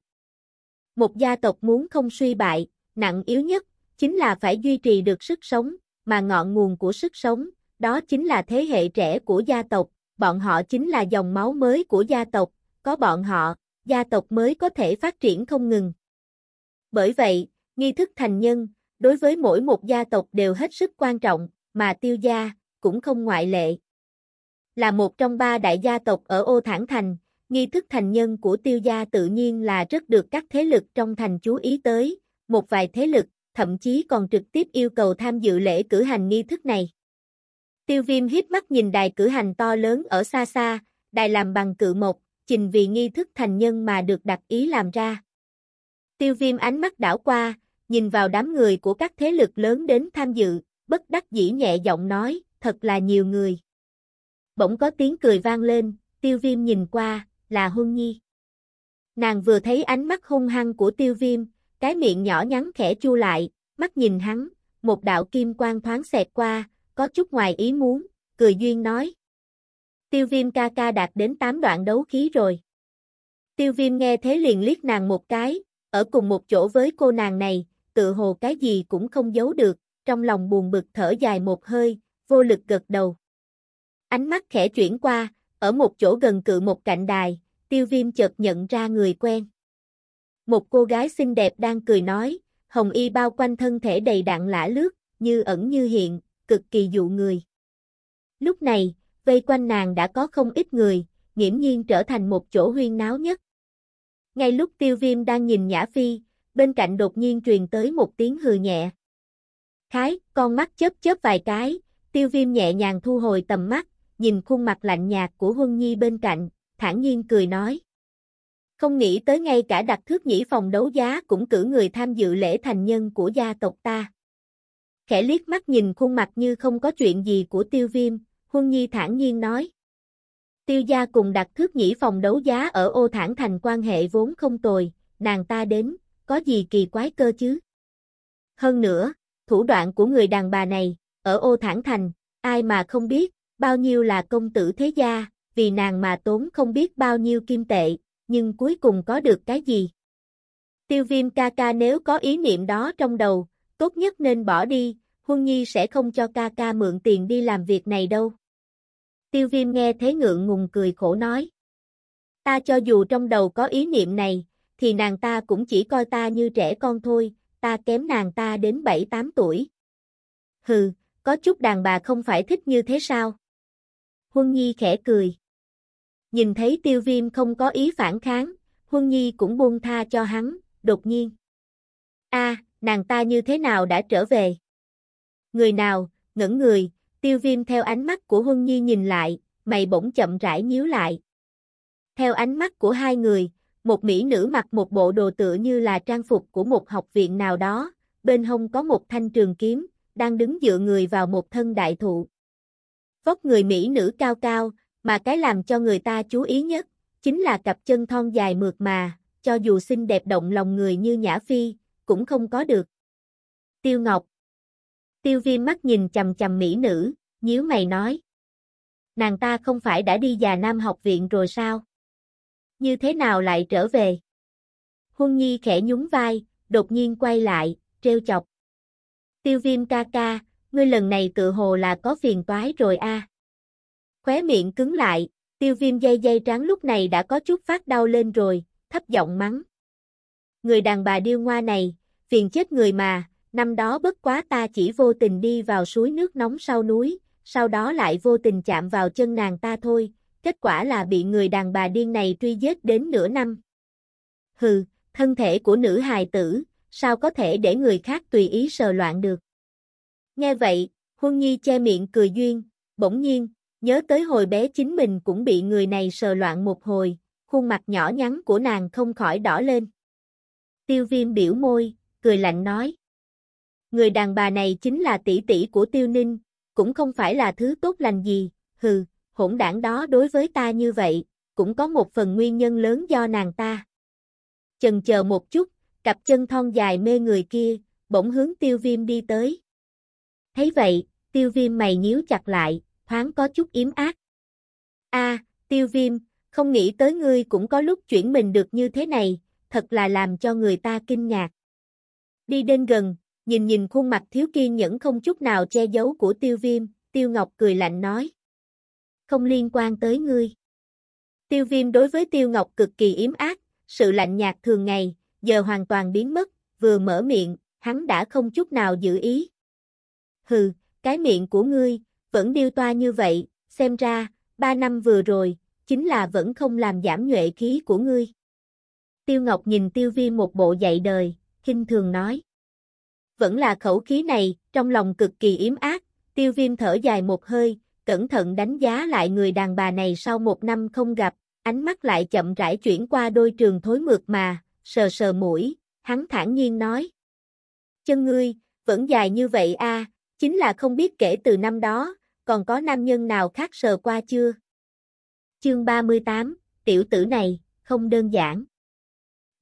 Một gia tộc muốn không suy bại, nặng yếu nhất, chính là phải duy trì được sức sống, mà ngọn nguồn của sức sống, đó chính là thế hệ trẻ của gia tộc, bọn họ chính là dòng máu mới của gia tộc, có bọn họ, gia tộc mới có thể phát triển không ngừng. Bởi vậy, nghi thức thành nhân, đối với mỗi một gia tộc đều hết sức quan trọng, mà tiêu gia, cũng không ngoại lệ. Là một trong ba đại gia tộc ở Ô Thản Thành, nghi thức thành nhân của tiêu gia tự nhiên là rất được các thế lực trong thành chú ý tới, một vài thế lực, thậm chí còn trực tiếp yêu cầu tham dự lễ cử hành nghi thức này. Tiêu viêm hiếp mắt nhìn đài cử hành to lớn ở xa xa, đài làm bằng cự một, trình vì nghi thức thành nhân mà được đặt ý làm ra. Tiêu viêm ánh mắt đảo qua, nhìn vào đám người của các thế lực lớn đến tham dự, bất đắc dĩ nhẹ giọng nói, thật là nhiều người. Bỗng có tiếng cười vang lên, tiêu viêm nhìn qua, là Huân Nhi. Nàng vừa thấy ánh mắt hung hăng của tiêu viêm, cái miệng nhỏ nhắn khẽ chu lại, mắt nhìn hắn, một đạo kim quang thoáng xẹt qua, có chút ngoài ý muốn, cười duyên nói. Tiêu viêm ca ca đạt đến 8 đoạn đấu khí rồi. Tiêu viêm nghe thế liền liếc nàng một cái, ở cùng một chỗ với cô nàng này, tự hồ cái gì cũng không giấu được, trong lòng buồn bực thở dài một hơi, vô lực gật đầu. Ánh mắt khẽ chuyển qua, ở một chỗ gần cự một cạnh đài, tiêu viêm chợt nhận ra người quen. Một cô gái xinh đẹp đang cười nói, hồng y bao quanh thân thể đầy đặn lã lướt, như ẩn như hiện, cực kỳ dụ người. Lúc này, vây quanh nàng đã có không ít người, nghiễm nhiên trở thành một chỗ huyên náo nhất. Ngay lúc tiêu viêm đang nhìn Nhã Phi, bên cạnh đột nhiên truyền tới một tiếng hừ nhẹ. Khái, con mắt chớp chớp vài cái, tiêu viêm nhẹ nhàng thu hồi tầm mắt, nhìn khuôn mặt lạnh nhạt của Huân Nhi bên cạnh, thản nhiên cười nói. Không nghĩ tới ngay cả đặt thước nhĩ phòng đấu giá cũng cử người tham dự lễ thành nhân của gia tộc ta. Khẽ liếc mắt nhìn khuôn mặt như không có chuyện gì của tiêu viêm, Huân Nhi thản nhiên nói. Tiêu gia cùng đặt thước nhĩ phòng đấu giá ở ô thản thành quan hệ vốn không tồi, nàng ta đến, có gì kỳ quái cơ chứ? Hơn nữa, thủ đoạn của người đàn bà này, ở ô thản thành, ai mà không biết, bao nhiêu là công tử thế gia, vì nàng mà tốn không biết bao nhiêu kim tệ, nhưng cuối cùng có được cái gì? Tiêu viêm ca ca nếu có ý niệm đó trong đầu, tốt nhất nên bỏ đi, Huân Nhi sẽ không cho ca ca mượn tiền đi làm việc này đâu. Tiêu viêm nghe thế ngượng ngùng cười khổ nói. Ta cho dù trong đầu có ý niệm này, thì nàng ta cũng chỉ coi ta như trẻ con thôi, ta kém nàng ta đến 7-8 tuổi. Hừ, có chút đàn bà không phải thích như thế sao? Huân Nhi khẽ cười. Nhìn thấy tiêu viêm không có ý phản kháng, Huân Nhi cũng buông tha cho hắn, đột nhiên. a nàng ta như thế nào đã trở về? Người nào, ngẩn người, tiêu viêm theo ánh mắt của Huân Nhi nhìn lại, mày bỗng chậm rãi nhíu lại. Theo ánh mắt của hai người, một mỹ nữ mặc một bộ đồ tựa như là trang phục của một học viện nào đó, bên hông có một thanh trường kiếm, đang đứng dựa người vào một thân đại thụ. Vóc người mỹ nữ cao cao, mà cái làm cho người ta chú ý nhất, chính là cặp chân thon dài mượt mà, cho dù xinh đẹp động lòng người như Nhã Phi, cũng không có được. Tiêu Ngọc. Tiêu viêm mắt nhìn chầm chầm mỹ nữ, nhíu mày nói. Nàng ta không phải đã đi già nam học viện rồi sao? Như thế nào lại trở về? Huân Nhi khẽ nhún vai, đột nhiên quay lại, treo chọc. Tiêu viêm ca ca, ngươi lần này tự hồ là có phiền toái rồi a. Khóe miệng cứng lại, tiêu viêm dây dây trắng lúc này đã có chút phát đau lên rồi, thấp giọng mắng. Người đàn bà điêu ngoa này, phiền chết người mà, năm đó bất quá ta chỉ vô tình đi vào suối nước nóng sau núi, sau đó lại vô tình chạm vào chân nàng ta thôi, kết quả là bị người đàn bà điên này truy giết đến nửa năm. Hừ, thân thể của nữ hài tử, sao có thể để người khác tùy ý sờ loạn được. Nghe vậy, Huân Nhi che miệng cười duyên, bỗng nhiên, nhớ tới hồi bé chính mình cũng bị người này sờ loạn một hồi, khuôn mặt nhỏ nhắn của nàng không khỏi đỏ lên. Tiêu viêm biểu môi, cười lạnh nói. Người đàn bà này chính là tỷ tỷ của tiêu ninh, cũng không phải là thứ tốt lành gì, hừ, hỗn đảng đó đối với ta như vậy, cũng có một phần nguyên nhân lớn do nàng ta. Chần chờ một chút, cặp chân thon dài mê người kia, bỗng hướng tiêu viêm đi tới. Thấy vậy, tiêu viêm mày nhíu chặt lại, thoáng có chút yếm ác. a tiêu viêm, không nghĩ tới ngươi cũng có lúc chuyển mình được như thế này, thật là làm cho người ta kinh ngạc. Đi đến gần, nhìn nhìn khuôn mặt thiếu kiên nhẫn không chút nào che giấu của tiêu viêm, tiêu ngọc cười lạnh nói. Không liên quan tới ngươi. Tiêu viêm đối với tiêu ngọc cực kỳ yếm ác, sự lạnh nhạt thường ngày, giờ hoàn toàn biến mất, vừa mở miệng, hắn đã không chút nào giữ ý. Hừ, cái miệng của ngươi, vẫn điêu toa như vậy, xem ra, ba năm vừa rồi, chính là vẫn không làm giảm nhuệ khí của ngươi. Tiêu Ngọc nhìn tiêu viêm một bộ dạy đời, khinh thường nói. Vẫn là khẩu khí này, trong lòng cực kỳ yếm ác, tiêu viêm thở dài một hơi, cẩn thận đánh giá lại người đàn bà này sau một năm không gặp, ánh mắt lại chậm rãi chuyển qua đôi trường thối mượt mà, sờ sờ mũi, hắn thản nhiên nói. Chân ngươi, vẫn dài như vậy a, chính là không biết kể từ năm đó, còn có nam nhân nào khác sờ qua chưa? Chương 38, tiểu tử này, không đơn giản.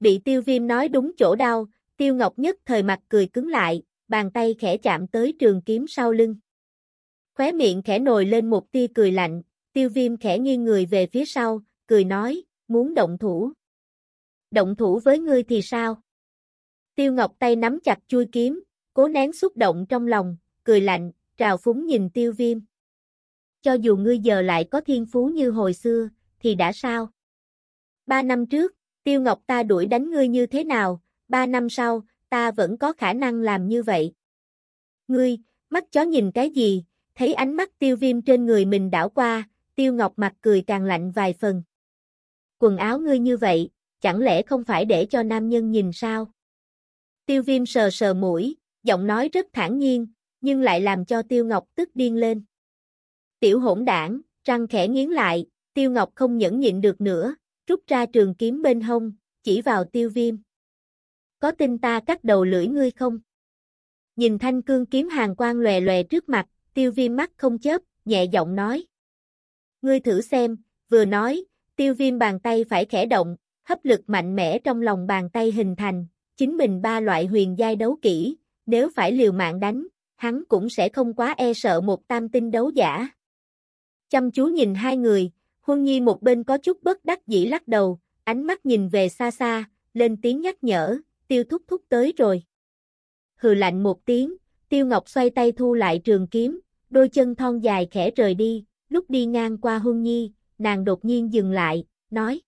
Bị tiêu viêm nói đúng chỗ đau, tiêu ngọc nhất thời mặt cười cứng lại, bàn tay khẽ chạm tới trường kiếm sau lưng. Khóe miệng khẽ nồi lên một tia cười lạnh, tiêu viêm khẽ nghiêng người về phía sau, cười nói, muốn động thủ. Động thủ với ngươi thì sao? Tiêu Ngọc tay nắm chặt chui kiếm, cố nén xúc động trong lòng, cười lạnh, trào phúng nhìn tiêu viêm. Cho dù ngươi giờ lại có thiên phú như hồi xưa, thì đã sao? Ba năm trước, tiêu ngọc ta đuổi đánh ngươi như thế nào, ba năm sau, ta vẫn có khả năng làm như vậy. Ngươi, mắt chó nhìn cái gì, thấy ánh mắt tiêu viêm trên người mình đảo qua, tiêu ngọc mặt cười càng lạnh vài phần. Quần áo ngươi như vậy, chẳng lẽ không phải để cho nam nhân nhìn sao? Tiêu viêm sờ sờ mũi, giọng nói rất thản nhiên, nhưng lại làm cho Tiêu Ngọc tức điên lên. Tiểu hỗn đảng, răng khẽ nghiến lại, Tiêu Ngọc không nhẫn nhịn được nữa, rút ra trường kiếm bên hông, chỉ vào Tiêu Viêm. Có tin ta cắt đầu lưỡi ngươi không? Nhìn thanh cương kiếm hàng quang lòe lòe trước mặt, Tiêu Viêm mắt không chớp, nhẹ giọng nói. Ngươi thử xem, vừa nói, Tiêu Viêm bàn tay phải khẽ động, hấp lực mạnh mẽ trong lòng bàn tay hình thành, chính mình ba loại huyền giai đấu kỹ, nếu phải liều mạng đánh, hắn cũng sẽ không quá e sợ một tam tinh đấu giả. Chăm chú nhìn hai người, Huân Nhi một bên có chút bất đắc dĩ lắc đầu, ánh mắt nhìn về xa xa, lên tiếng nhắc nhở, tiêu thúc thúc tới rồi. Hừ lạnh một tiếng, tiêu ngọc xoay tay thu lại trường kiếm, đôi chân thon dài khẽ rời đi, lúc đi ngang qua Huân Nhi, nàng đột nhiên dừng lại, nói.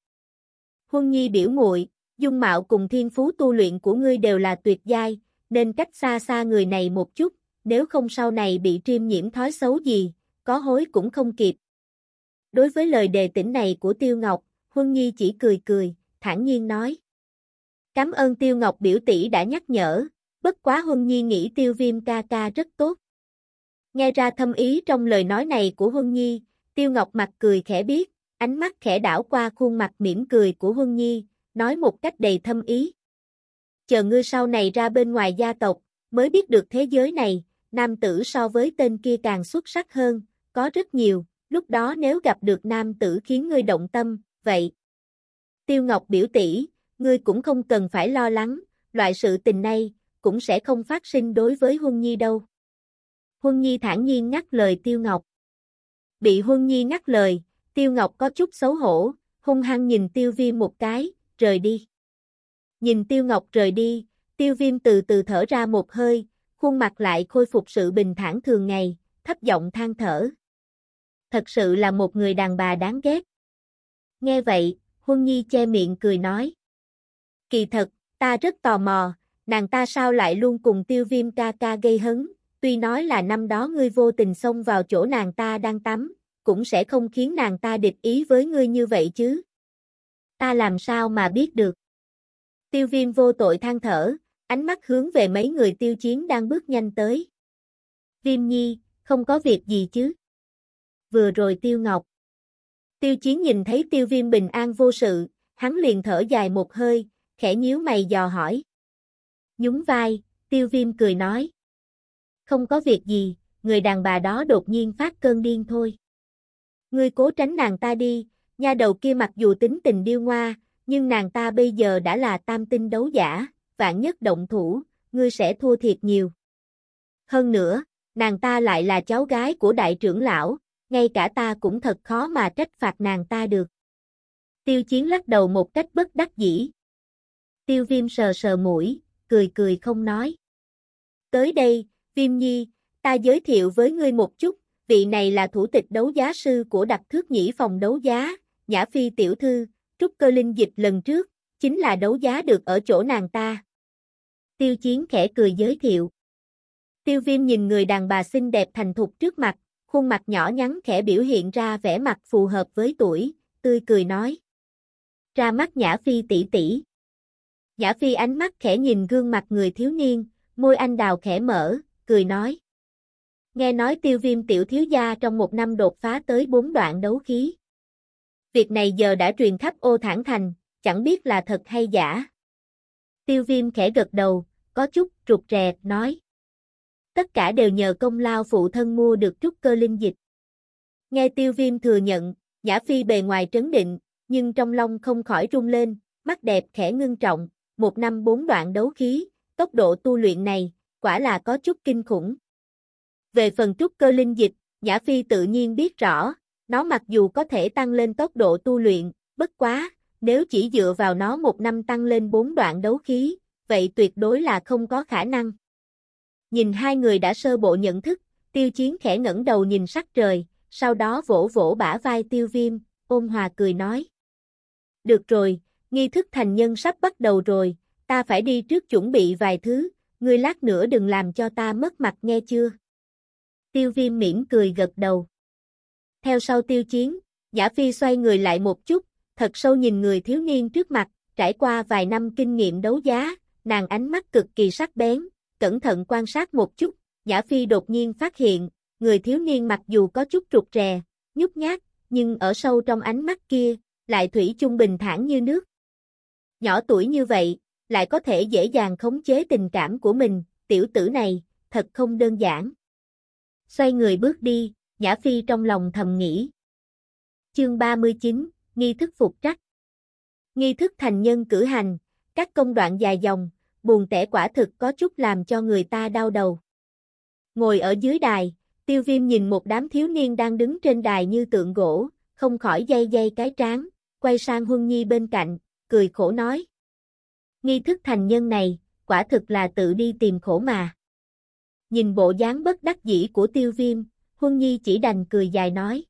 Huân Nhi biểu muội, dung mạo cùng thiên phú tu luyện của ngươi đều là tuyệt giai, nên cách xa xa người này một chút, nếu không sau này bị triêm nhiễm thói xấu gì, có hối cũng không kịp. Đối với lời đề tỉnh này của Tiêu Ngọc, Huân Nhi chỉ cười cười, thản nhiên nói. Cảm ơn Tiêu Ngọc biểu tỷ đã nhắc nhở, bất quá Huân Nhi nghĩ Tiêu Viêm ca ca rất tốt. Nghe ra thâm ý trong lời nói này của Huân Nhi, Tiêu Ngọc mặt cười khẽ biết, ánh mắt khẽ đảo qua khuôn mặt mỉm cười của Huân Nhi, nói một cách đầy thâm ý. Chờ ngươi sau này ra bên ngoài gia tộc, mới biết được thế giới này, nam tử so với tên kia càng xuất sắc hơn, có rất nhiều, lúc đó nếu gặp được nam tử khiến ngươi động tâm, vậy. Tiêu Ngọc biểu tỷ, ngươi cũng không cần phải lo lắng, loại sự tình này, cũng sẽ không phát sinh đối với Huân Nhi đâu. Huân Nhi thản nhiên ngắt lời Tiêu Ngọc. Bị Huân Nhi ngắt lời, Tiêu Ngọc có chút xấu hổ, hung hăng nhìn Tiêu Viêm một cái, rời đi. Nhìn Tiêu Ngọc rời đi, Tiêu Viêm từ từ thở ra một hơi, khuôn mặt lại khôi phục sự bình thản thường ngày, thấp giọng than thở. Thật sự là một người đàn bà đáng ghét. Nghe vậy, Huân Nhi che miệng cười nói. Kỳ thật, ta rất tò mò, nàng ta sao lại luôn cùng tiêu viêm ca ca gây hấn, tuy nói là năm đó ngươi vô tình xông vào chỗ nàng ta đang tắm, cũng sẽ không khiến nàng ta địch ý với ngươi như vậy chứ. Ta làm sao mà biết được. Tiêu viêm vô tội than thở, ánh mắt hướng về mấy người tiêu chiến đang bước nhanh tới. Viêm nhi, không có việc gì chứ. Vừa rồi tiêu ngọc. Tiêu chiến nhìn thấy tiêu viêm bình an vô sự, hắn liền thở dài một hơi, khẽ nhíu mày dò hỏi. Nhún vai, tiêu viêm cười nói. Không có việc gì, người đàn bà đó đột nhiên phát cơn điên thôi. Ngươi cố tránh nàng ta đi, nha đầu kia mặc dù tính tình điêu ngoa, nhưng nàng ta bây giờ đã là tam tinh đấu giả, vạn nhất động thủ, ngươi sẽ thua thiệt nhiều. Hơn nữa, nàng ta lại là cháu gái của đại trưởng lão, ngay cả ta cũng thật khó mà trách phạt nàng ta được. Tiêu chiến lắc đầu một cách bất đắc dĩ. Tiêu viêm sờ sờ mũi, cười cười không nói. Tới đây, viêm nhi, ta giới thiệu với ngươi một chút, vị này là thủ tịch đấu giá sư của đặc thước nhĩ phòng đấu giá, Nhã Phi tiểu thư, trúc cơ linh dịch lần trước, chính là đấu giá được ở chỗ nàng ta. Tiêu chiến khẽ cười giới thiệu. Tiêu viêm nhìn người đàn bà xinh đẹp thành thục trước mặt, khuôn mặt nhỏ nhắn khẽ biểu hiện ra vẻ mặt phù hợp với tuổi, tươi cười nói. Ra mắt Nhã Phi tỷ tỷ. Nhã Phi ánh mắt khẽ nhìn gương mặt người thiếu niên, môi anh đào khẽ mở, cười nói. Nghe nói tiêu viêm tiểu thiếu gia trong một năm đột phá tới bốn đoạn đấu khí. Việc này giờ đã truyền khắp ô thản thành, chẳng biết là thật hay giả. Tiêu viêm khẽ gật đầu, có chút trục rè, nói. Tất cả đều nhờ công lao phụ thân mua được trúc cơ linh dịch. Nghe tiêu viêm thừa nhận, Nhã Phi bề ngoài trấn định, nhưng trong lòng không khỏi rung lên, mắt đẹp khẽ ngưng trọng, một năm bốn đoạn đấu khí, tốc độ tu luyện này, quả là có chút kinh khủng. Về phần trúc cơ linh dịch, Nhã Phi tự nhiên biết rõ, nó mặc dù có thể tăng lên tốc độ tu luyện, bất quá, nếu chỉ dựa vào nó một năm tăng lên bốn đoạn đấu khí, vậy tuyệt đối là không có khả năng. Nhìn hai người đã sơ bộ nhận thức, tiêu chiến khẽ ngẩng đầu nhìn sắc trời, sau đó vỗ vỗ bả vai tiêu viêm, ôn hòa cười nói. Được rồi, nghi thức thành nhân sắp bắt đầu rồi, ta phải đi trước chuẩn bị vài thứ, ngươi lát nữa đừng làm cho ta mất mặt nghe chưa. Tiêu viêm mỉm cười gật đầu. Theo sau tiêu chiến, Giả Phi xoay người lại một chút, thật sâu nhìn người thiếu niên trước mặt, trải qua vài năm kinh nghiệm đấu giá, nàng ánh mắt cực kỳ sắc bén, cẩn thận quan sát một chút, nhã Phi đột nhiên phát hiện, người thiếu niên mặc dù có chút trục rè, nhút nhát, nhưng ở sâu trong ánh mắt kia, lại thủy chung bình thản như nước. Nhỏ tuổi như vậy, lại có thể dễ dàng khống chế tình cảm của mình, tiểu tử này, thật không đơn giản. Xoay người bước đi, Nhã Phi trong lòng thầm nghĩ. Chương 39, Nghi thức phục trách Nghi thức thành nhân cử hành, các công đoạn dài dòng, buồn tẻ quả thực có chút làm cho người ta đau đầu. Ngồi ở dưới đài, tiêu viêm nhìn một đám thiếu niên đang đứng trên đài như tượng gỗ, không khỏi dây dây cái trán, quay sang Huân Nhi bên cạnh, cười khổ nói. Nghi thức thành nhân này, quả thực là tự đi tìm khổ mà. Nhìn bộ dáng bất đắc dĩ của tiêu viêm, Huân Nhi chỉ đành cười dài nói.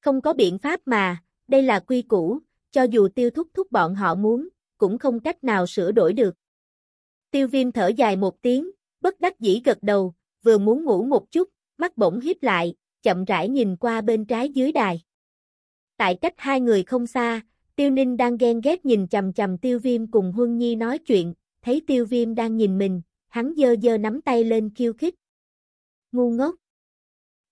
Không có biện pháp mà, đây là quy củ, cho dù tiêu thúc thúc bọn họ muốn, cũng không cách nào sửa đổi được. Tiêu viêm thở dài một tiếng, bất đắc dĩ gật đầu, vừa muốn ngủ một chút, mắt bỗng hiếp lại, chậm rãi nhìn qua bên trái dưới đài. Tại cách hai người không xa, Tiêu Ninh đang ghen ghét nhìn chầm chầm Tiêu Viêm cùng Huân Nhi nói chuyện, thấy Tiêu Viêm đang nhìn mình, hắn dơ dơ nắm tay lên khiêu khích. Ngu ngốc.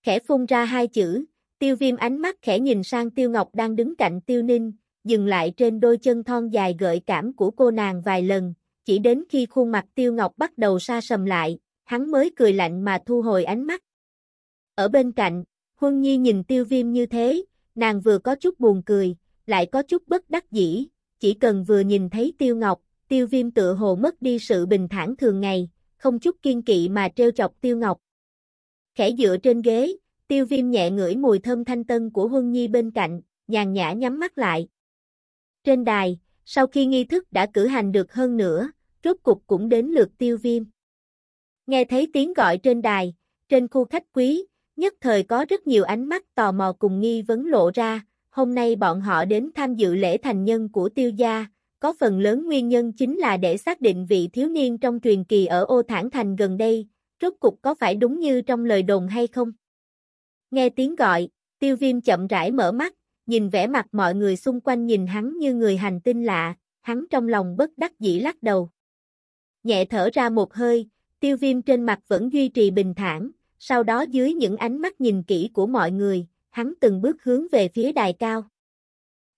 Khẽ phun ra hai chữ, Tiêu Viêm ánh mắt khẽ nhìn sang Tiêu Ngọc đang đứng cạnh Tiêu Ninh, dừng lại trên đôi chân thon dài gợi cảm của cô nàng vài lần, chỉ đến khi khuôn mặt Tiêu Ngọc bắt đầu xa sầm lại, hắn mới cười lạnh mà thu hồi ánh mắt. Ở bên cạnh, Huân Nhi nhìn Tiêu Viêm như thế, nàng vừa có chút buồn cười, lại có chút bất đắc dĩ, chỉ cần vừa nhìn thấy Tiêu Ngọc, tiêu viêm tựa hồ mất đi sự bình thản thường ngày, không chút kiên kỵ mà treo chọc tiêu ngọc. Khẽ dựa trên ghế, tiêu viêm nhẹ ngửi mùi thơm thanh tân của Huân Nhi bên cạnh, nhàn nhã nhắm mắt lại. Trên đài, sau khi nghi thức đã cử hành được hơn nữa, rốt cục cũng đến lượt tiêu viêm. Nghe thấy tiếng gọi trên đài, trên khu khách quý, nhất thời có rất nhiều ánh mắt tò mò cùng nghi vấn lộ ra, hôm nay bọn họ đến tham dự lễ thành nhân của tiêu gia, có phần lớn nguyên nhân chính là để xác định vị thiếu niên trong truyền kỳ ở ô thản thành gần đây, rốt cục có phải đúng như trong lời đồn hay không? Nghe tiếng gọi, tiêu viêm chậm rãi mở mắt, nhìn vẻ mặt mọi người xung quanh nhìn hắn như người hành tinh lạ, hắn trong lòng bất đắc dĩ lắc đầu. Nhẹ thở ra một hơi, tiêu viêm trên mặt vẫn duy trì bình thản, sau đó dưới những ánh mắt nhìn kỹ của mọi người, hắn từng bước hướng về phía đài cao.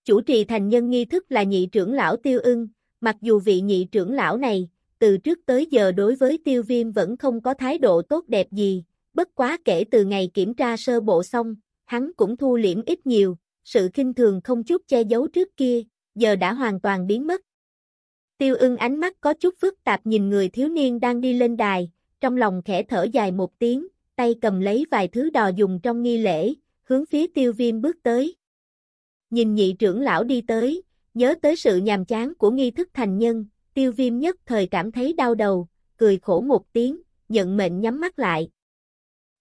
Chủ trì thành nhân nghi thức là nhị trưởng lão tiêu ưng, mặc dù vị nhị trưởng lão này, từ trước tới giờ đối với tiêu viêm vẫn không có thái độ tốt đẹp gì, bất quá kể từ ngày kiểm tra sơ bộ xong, hắn cũng thu liễm ít nhiều, sự kinh thường không chút che giấu trước kia, giờ đã hoàn toàn biến mất. Tiêu ưng ánh mắt có chút phức tạp nhìn người thiếu niên đang đi lên đài, trong lòng khẽ thở dài một tiếng, tay cầm lấy vài thứ đò dùng trong nghi lễ, hướng phía tiêu viêm bước tới. Nhìn nhị trưởng lão đi tới, nhớ tới sự nhàm chán của nghi thức thành nhân, tiêu viêm nhất thời cảm thấy đau đầu, cười khổ một tiếng, nhận mệnh nhắm mắt lại.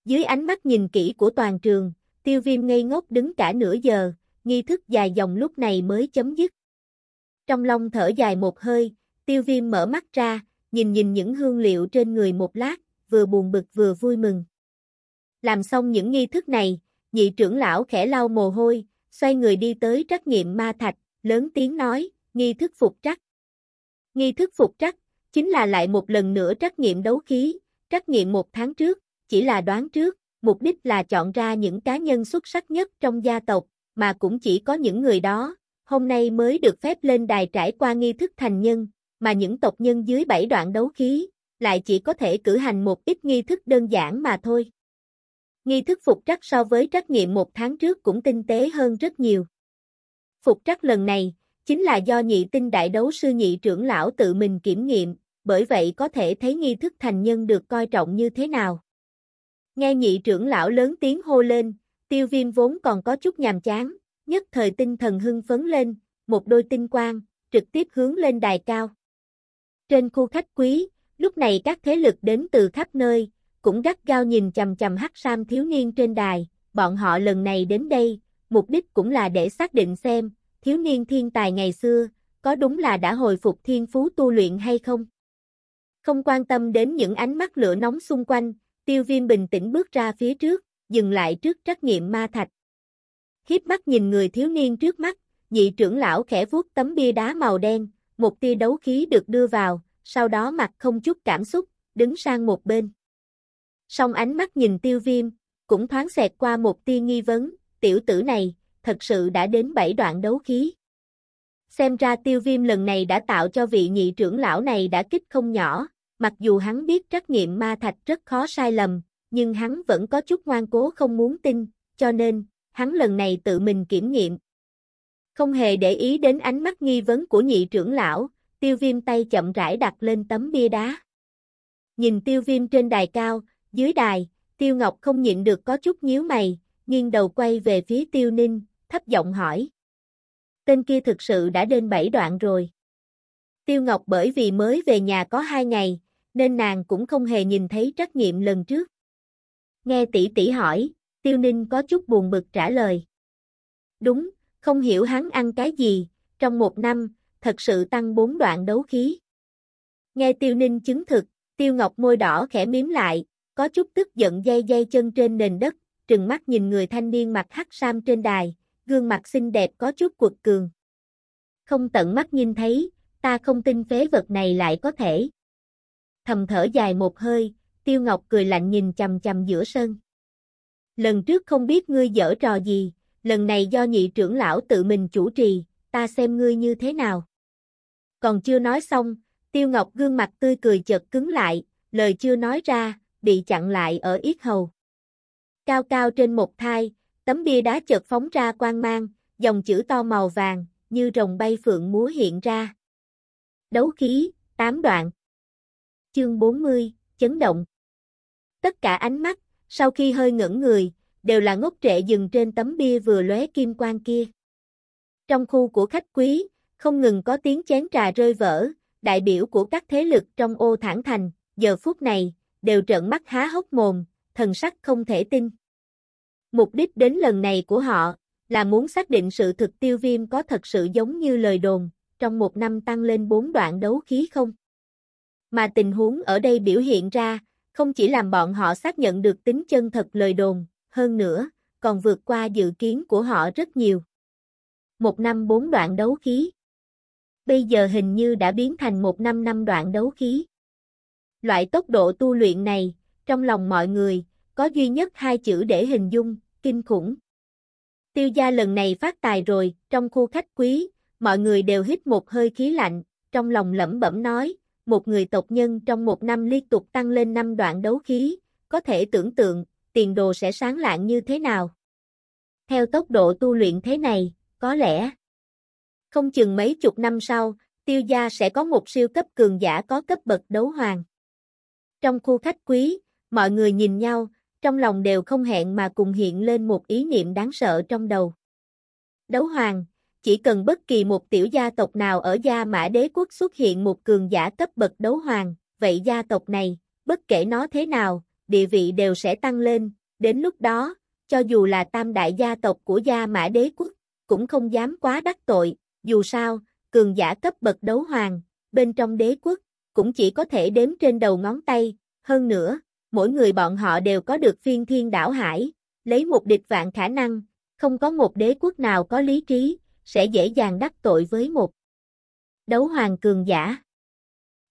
Dưới ánh mắt nhìn kỹ của toàn trường, tiêu viêm ngây ngốc đứng cả nửa giờ, nghi thức dài dòng lúc này mới chấm dứt. Trong lòng thở dài một hơi, tiêu viêm mở mắt ra, nhìn nhìn những hương liệu trên người một lát, vừa buồn bực vừa vui mừng. Làm xong những nghi thức này, nhị trưởng lão khẽ lau mồ hôi, xoay người đi tới trắc nghiệm ma thạch, lớn tiếng nói, nghi thức phục trắc. Nghi thức phục trắc, chính là lại một lần nữa trắc nghiệm đấu khí, trắc nghiệm một tháng trước, chỉ là đoán trước, mục đích là chọn ra những cá nhân xuất sắc nhất trong gia tộc, mà cũng chỉ có những người đó, hôm nay mới được phép lên đài trải qua nghi thức thành nhân, mà những tộc nhân dưới bảy đoạn đấu khí, lại chỉ có thể cử hành một ít nghi thức đơn giản mà thôi. Nghi thức phục trắc so với trắc nghiệm một tháng trước cũng tinh tế hơn rất nhiều. Phục trắc lần này, chính là do nhị tinh đại đấu sư nhị trưởng lão tự mình kiểm nghiệm, bởi vậy có thể thấy nghi thức thành nhân được coi trọng như thế nào. Nghe nhị trưởng lão lớn tiếng hô lên, tiêu viêm vốn còn có chút nhàm chán, nhất thời tinh thần hưng phấn lên, một đôi tinh quang, trực tiếp hướng lên đài cao. Trên khu khách quý, lúc này các thế lực đến từ khắp nơi, cũng gắt gao nhìn chầm chầm hắc sam thiếu niên trên đài, bọn họ lần này đến đây, mục đích cũng là để xác định xem, thiếu niên thiên tài ngày xưa, có đúng là đã hồi phục thiên phú tu luyện hay không? Không quan tâm đến những ánh mắt lửa nóng xung quanh, tiêu viêm bình tĩnh bước ra phía trước, dừng lại trước trắc nghiệm ma thạch. Hiếp mắt nhìn người thiếu niên trước mắt, nhị trưởng lão khẽ vuốt tấm bia đá màu đen, một tia đấu khí được đưa vào, sau đó mặt không chút cảm xúc, đứng sang một bên. Song ánh mắt nhìn tiêu viêm, cũng thoáng xẹt qua một tia nghi vấn, tiểu tử này, thật sự đã đến bảy đoạn đấu khí. Xem ra tiêu viêm lần này đã tạo cho vị nhị trưởng lão này đã kích không nhỏ, mặc dù hắn biết trắc nghiệm ma thạch rất khó sai lầm, nhưng hắn vẫn có chút ngoan cố không muốn tin, cho nên, hắn lần này tự mình kiểm nghiệm. Không hề để ý đến ánh mắt nghi vấn của nhị trưởng lão, tiêu viêm tay chậm rãi đặt lên tấm bia đá. Nhìn tiêu viêm trên đài cao, dưới đài, tiêu ngọc không nhịn được có chút nhíu mày, nghiêng đầu quay về phía tiêu ninh, thấp giọng hỏi. Tên kia thực sự đã đến bảy đoạn rồi. Tiêu Ngọc bởi vì mới về nhà có hai ngày, nên nàng cũng không hề nhìn thấy trách nhiệm lần trước. Nghe tỷ tỷ hỏi, Tiêu Ninh có chút buồn bực trả lời. Đúng, không hiểu hắn ăn cái gì, trong một năm, thật sự tăng bốn đoạn đấu khí. Nghe Tiêu Ninh chứng thực, Tiêu Ngọc môi đỏ khẽ miếm lại, có chút tức giận dây dây chân trên nền đất, trừng mắt nhìn người thanh niên mặc hắc sam trên đài, gương mặt xinh đẹp có chút cuột cường. Không tận mắt nhìn thấy, ta không tin phế vật này lại có thể. Thầm thở dài một hơi, Tiêu Ngọc cười lạnh nhìn chầm chầm giữa sân. Lần trước không biết ngươi dở trò gì, lần này do nhị trưởng lão tự mình chủ trì, ta xem ngươi như thế nào. Còn chưa nói xong, Tiêu Ngọc gương mặt tươi cười chợt cứng lại, lời chưa nói ra, bị chặn lại ở yết hầu. Cao cao trên một thai, tấm bia đá chợt phóng ra quang mang, dòng chữ to màu vàng, như rồng bay phượng múa hiện ra. Đấu khí, 8 đoạn. Chương 40, chấn động. Tất cả ánh mắt, sau khi hơi ngẩn người, đều là ngốc trệ dừng trên tấm bia vừa lóe kim quang kia. Trong khu của khách quý, không ngừng có tiếng chén trà rơi vỡ, đại biểu của các thế lực trong ô thản thành, giờ phút này, đều trợn mắt há hốc mồm, thần sắc không thể tin. Mục đích đến lần này của họ, là muốn xác định sự thực tiêu viêm có thật sự giống như lời đồn, trong một năm tăng lên bốn đoạn đấu khí không. Mà tình huống ở đây biểu hiện ra, không chỉ làm bọn họ xác nhận được tính chân thật lời đồn, hơn nữa, còn vượt qua dự kiến của họ rất nhiều. Một năm bốn đoạn đấu khí. Bây giờ hình như đã biến thành một năm năm đoạn đấu khí. Loại tốc độ tu luyện này, trong lòng mọi người, có duy nhất hai chữ để hình dung, kinh khủng. Tiêu gia lần này phát tài rồi, trong khu khách quý, mọi người đều hít một hơi khí lạnh, trong lòng lẩm bẩm nói, một người tộc nhân trong một năm liên tục tăng lên năm đoạn đấu khí, có thể tưởng tượng, tiền đồ sẽ sáng lạng như thế nào. Theo tốc độ tu luyện thế này, có lẽ không chừng mấy chục năm sau, tiêu gia sẽ có một siêu cấp cường giả có cấp bậc đấu hoàng. Trong khu khách quý, mọi người nhìn nhau, trong lòng đều không hẹn mà cùng hiện lên một ý niệm đáng sợ trong đầu. Đấu hoàng, chỉ cần bất kỳ một tiểu gia tộc nào ở gia mã đế quốc xuất hiện một cường giả cấp bậc đấu hoàng, vậy gia tộc này, bất kể nó thế nào, địa vị đều sẽ tăng lên, đến lúc đó, cho dù là tam đại gia tộc của gia mã đế quốc, cũng không dám quá đắc tội, dù sao, cường giả cấp bậc đấu hoàng, bên trong đế quốc, cũng chỉ có thể đếm trên đầu ngón tay, hơn nữa, mỗi người bọn họ đều có được phiên thiên đảo hải, lấy một địch vạn khả năng, không có một đế quốc nào có lý trí, sẽ dễ dàng đắc tội với một đấu hoàng cường giả.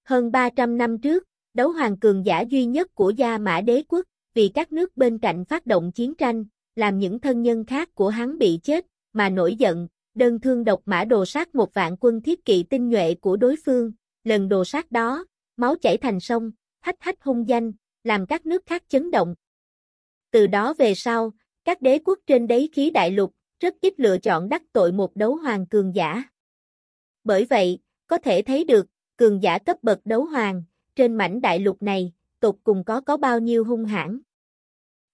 Hơn 300 năm trước, đấu hoàng cường giả duy nhất của Gia Mã Đế Quốc, vì các nước bên cạnh phát động chiến tranh, làm những thân nhân khác của hắn bị chết, mà nổi giận, đơn thương độc mã đồ sát một vạn quân thiết kỵ tinh nhuệ của đối phương, lần đồ sát đó, máu chảy thành sông, hách hách hung danh, làm các nước khác chấn động. Từ đó về sau, các đế quốc trên đế khí đại lục, rất ít lựa chọn đắc tội một đấu hoàng cường giả. Bởi vậy, có thể thấy được, cường giả cấp bậc đấu hoàng, trên mảnh đại lục này, tục cùng có có bao nhiêu hung hãn.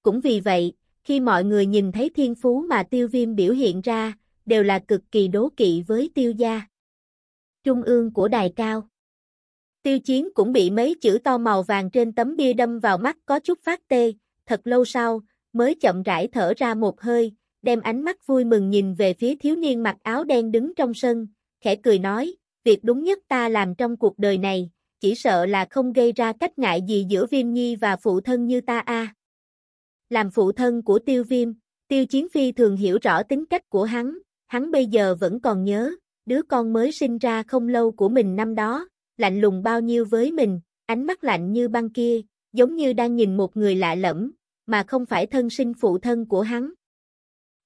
Cũng vì vậy, khi mọi người nhìn thấy thiên phú mà tiêu viêm biểu hiện ra, đều là cực kỳ đố kỵ với tiêu gia. Trung ương của đài cao. Tiêu chiến cũng bị mấy chữ to màu vàng trên tấm bia đâm vào mắt có chút phát tê, thật lâu sau, mới chậm rãi thở ra một hơi, đem ánh mắt vui mừng nhìn về phía thiếu niên mặc áo đen đứng trong sân, khẽ cười nói, việc đúng nhất ta làm trong cuộc đời này, chỉ sợ là không gây ra cách ngại gì giữa viêm nhi và phụ thân như ta a. Làm phụ thân của tiêu viêm, tiêu chiến phi thường hiểu rõ tính cách của hắn, hắn bây giờ vẫn còn nhớ, đứa con mới sinh ra không lâu của mình năm đó, lạnh lùng bao nhiêu với mình, ánh mắt lạnh như băng kia, giống như đang nhìn một người lạ lẫm, mà không phải thân sinh phụ thân của hắn.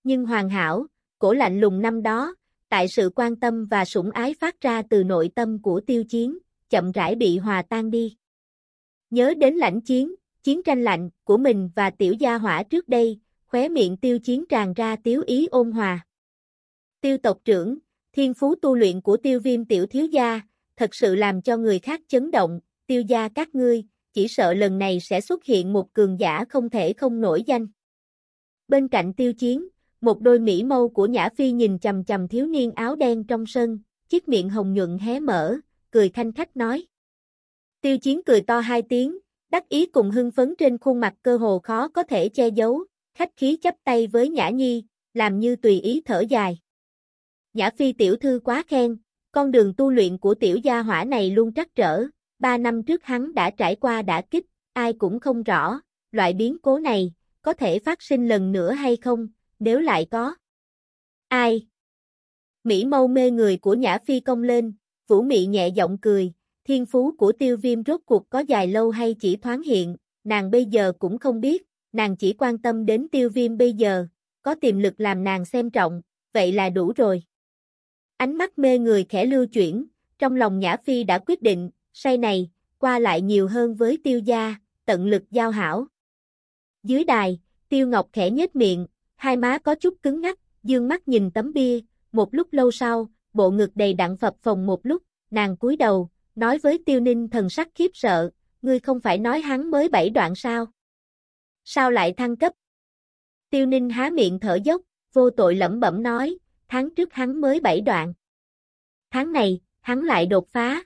Nhưng hoàn hảo, cổ lạnh lùng năm đó, tại sự quan tâm và sủng ái phát ra từ nội tâm của tiêu chiến, chậm rãi bị hòa tan đi. Nhớ đến lãnh chiến, chiến tranh lạnh của mình và tiểu gia hỏa trước đây, khóe miệng tiêu chiến tràn ra tiếu ý ôn hòa. Tiêu tộc trưởng, thiên phú tu luyện của tiêu viêm tiểu thiếu gia, thật sự làm cho người khác chấn động, tiêu gia các ngươi, chỉ sợ lần này sẽ xuất hiện một cường giả không thể không nổi danh. Bên cạnh tiêu chiến, một đôi mỹ mâu của Nhã Phi nhìn chầm chầm thiếu niên áo đen trong sân, chiếc miệng hồng nhuận hé mở, cười thanh khách nói. Tiêu chiến cười to hai tiếng, đắc ý cùng hưng phấn trên khuôn mặt cơ hồ khó có thể che giấu, khách khí chấp tay với Nhã Nhi, làm như tùy ý thở dài. Nhã Phi tiểu thư quá khen, con đường tu luyện của tiểu gia hỏa này luôn trắc trở, ba năm trước hắn đã trải qua đã kích, ai cũng không rõ, loại biến cố này, có thể phát sinh lần nữa hay không, nếu lại có. Ai? Mỹ mâu mê người của Nhã Phi công lên, Vũ Mị nhẹ giọng cười, thiên phú của tiêu viêm rốt cuộc có dài lâu hay chỉ thoáng hiện, nàng bây giờ cũng không biết, nàng chỉ quan tâm đến tiêu viêm bây giờ, có tiềm lực làm nàng xem trọng, vậy là đủ rồi. Ánh mắt mê người khẽ lưu chuyển, trong lòng Nhã Phi đã quyết định, say này, qua lại nhiều hơn với tiêu gia, tận lực giao hảo. Dưới đài, tiêu ngọc khẽ nhếch miệng, hai má có chút cứng ngắc, dương mắt nhìn tấm bia, một lúc lâu sau, bộ ngực đầy đặn phập phồng một lúc, nàng cúi đầu, nói với tiêu ninh thần sắc khiếp sợ, ngươi không phải nói hắn mới bảy đoạn sao? Sao lại thăng cấp? Tiêu ninh há miệng thở dốc, vô tội lẩm bẩm nói, tháng trước hắn mới bảy đoạn. Tháng này, hắn lại đột phá.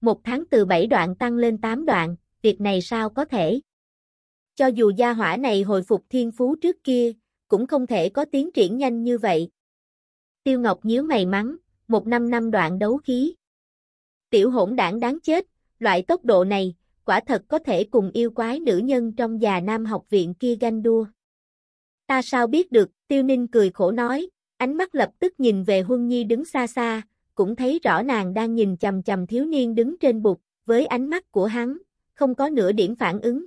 Một tháng từ bảy đoạn tăng lên tám đoạn, việc này sao có thể? Cho dù gia hỏa này hồi phục thiên phú trước kia, cũng không thể có tiến triển nhanh như vậy. Tiêu Ngọc nhíu mày mắng, một năm năm đoạn đấu khí. Tiểu hỗn đảng đáng chết, loại tốc độ này, quả thật có thể cùng yêu quái nữ nhân trong già nam học viện kia ganh đua. Ta sao biết được, tiêu ninh cười khổ nói, ánh mắt lập tức nhìn về Huân Nhi đứng xa xa, cũng thấy rõ nàng đang nhìn chầm chầm thiếu niên đứng trên bục, với ánh mắt của hắn, không có nửa điểm phản ứng.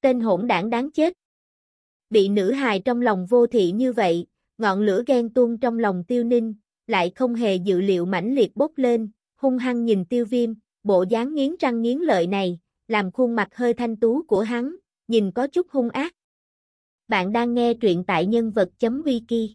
Tên hỗn đảng đáng chết. Bị nữ hài trong lòng vô thị như vậy, ngọn lửa ghen tuông trong lòng tiêu ninh, lại không hề dự liệu mãnh liệt bốc lên, hung hăng nhìn tiêu viêm, bộ dáng nghiến răng nghiến lợi này, làm khuôn mặt hơi thanh tú của hắn, nhìn có chút hung ác. Bạn đang nghe truyện tại nhân vật.wiki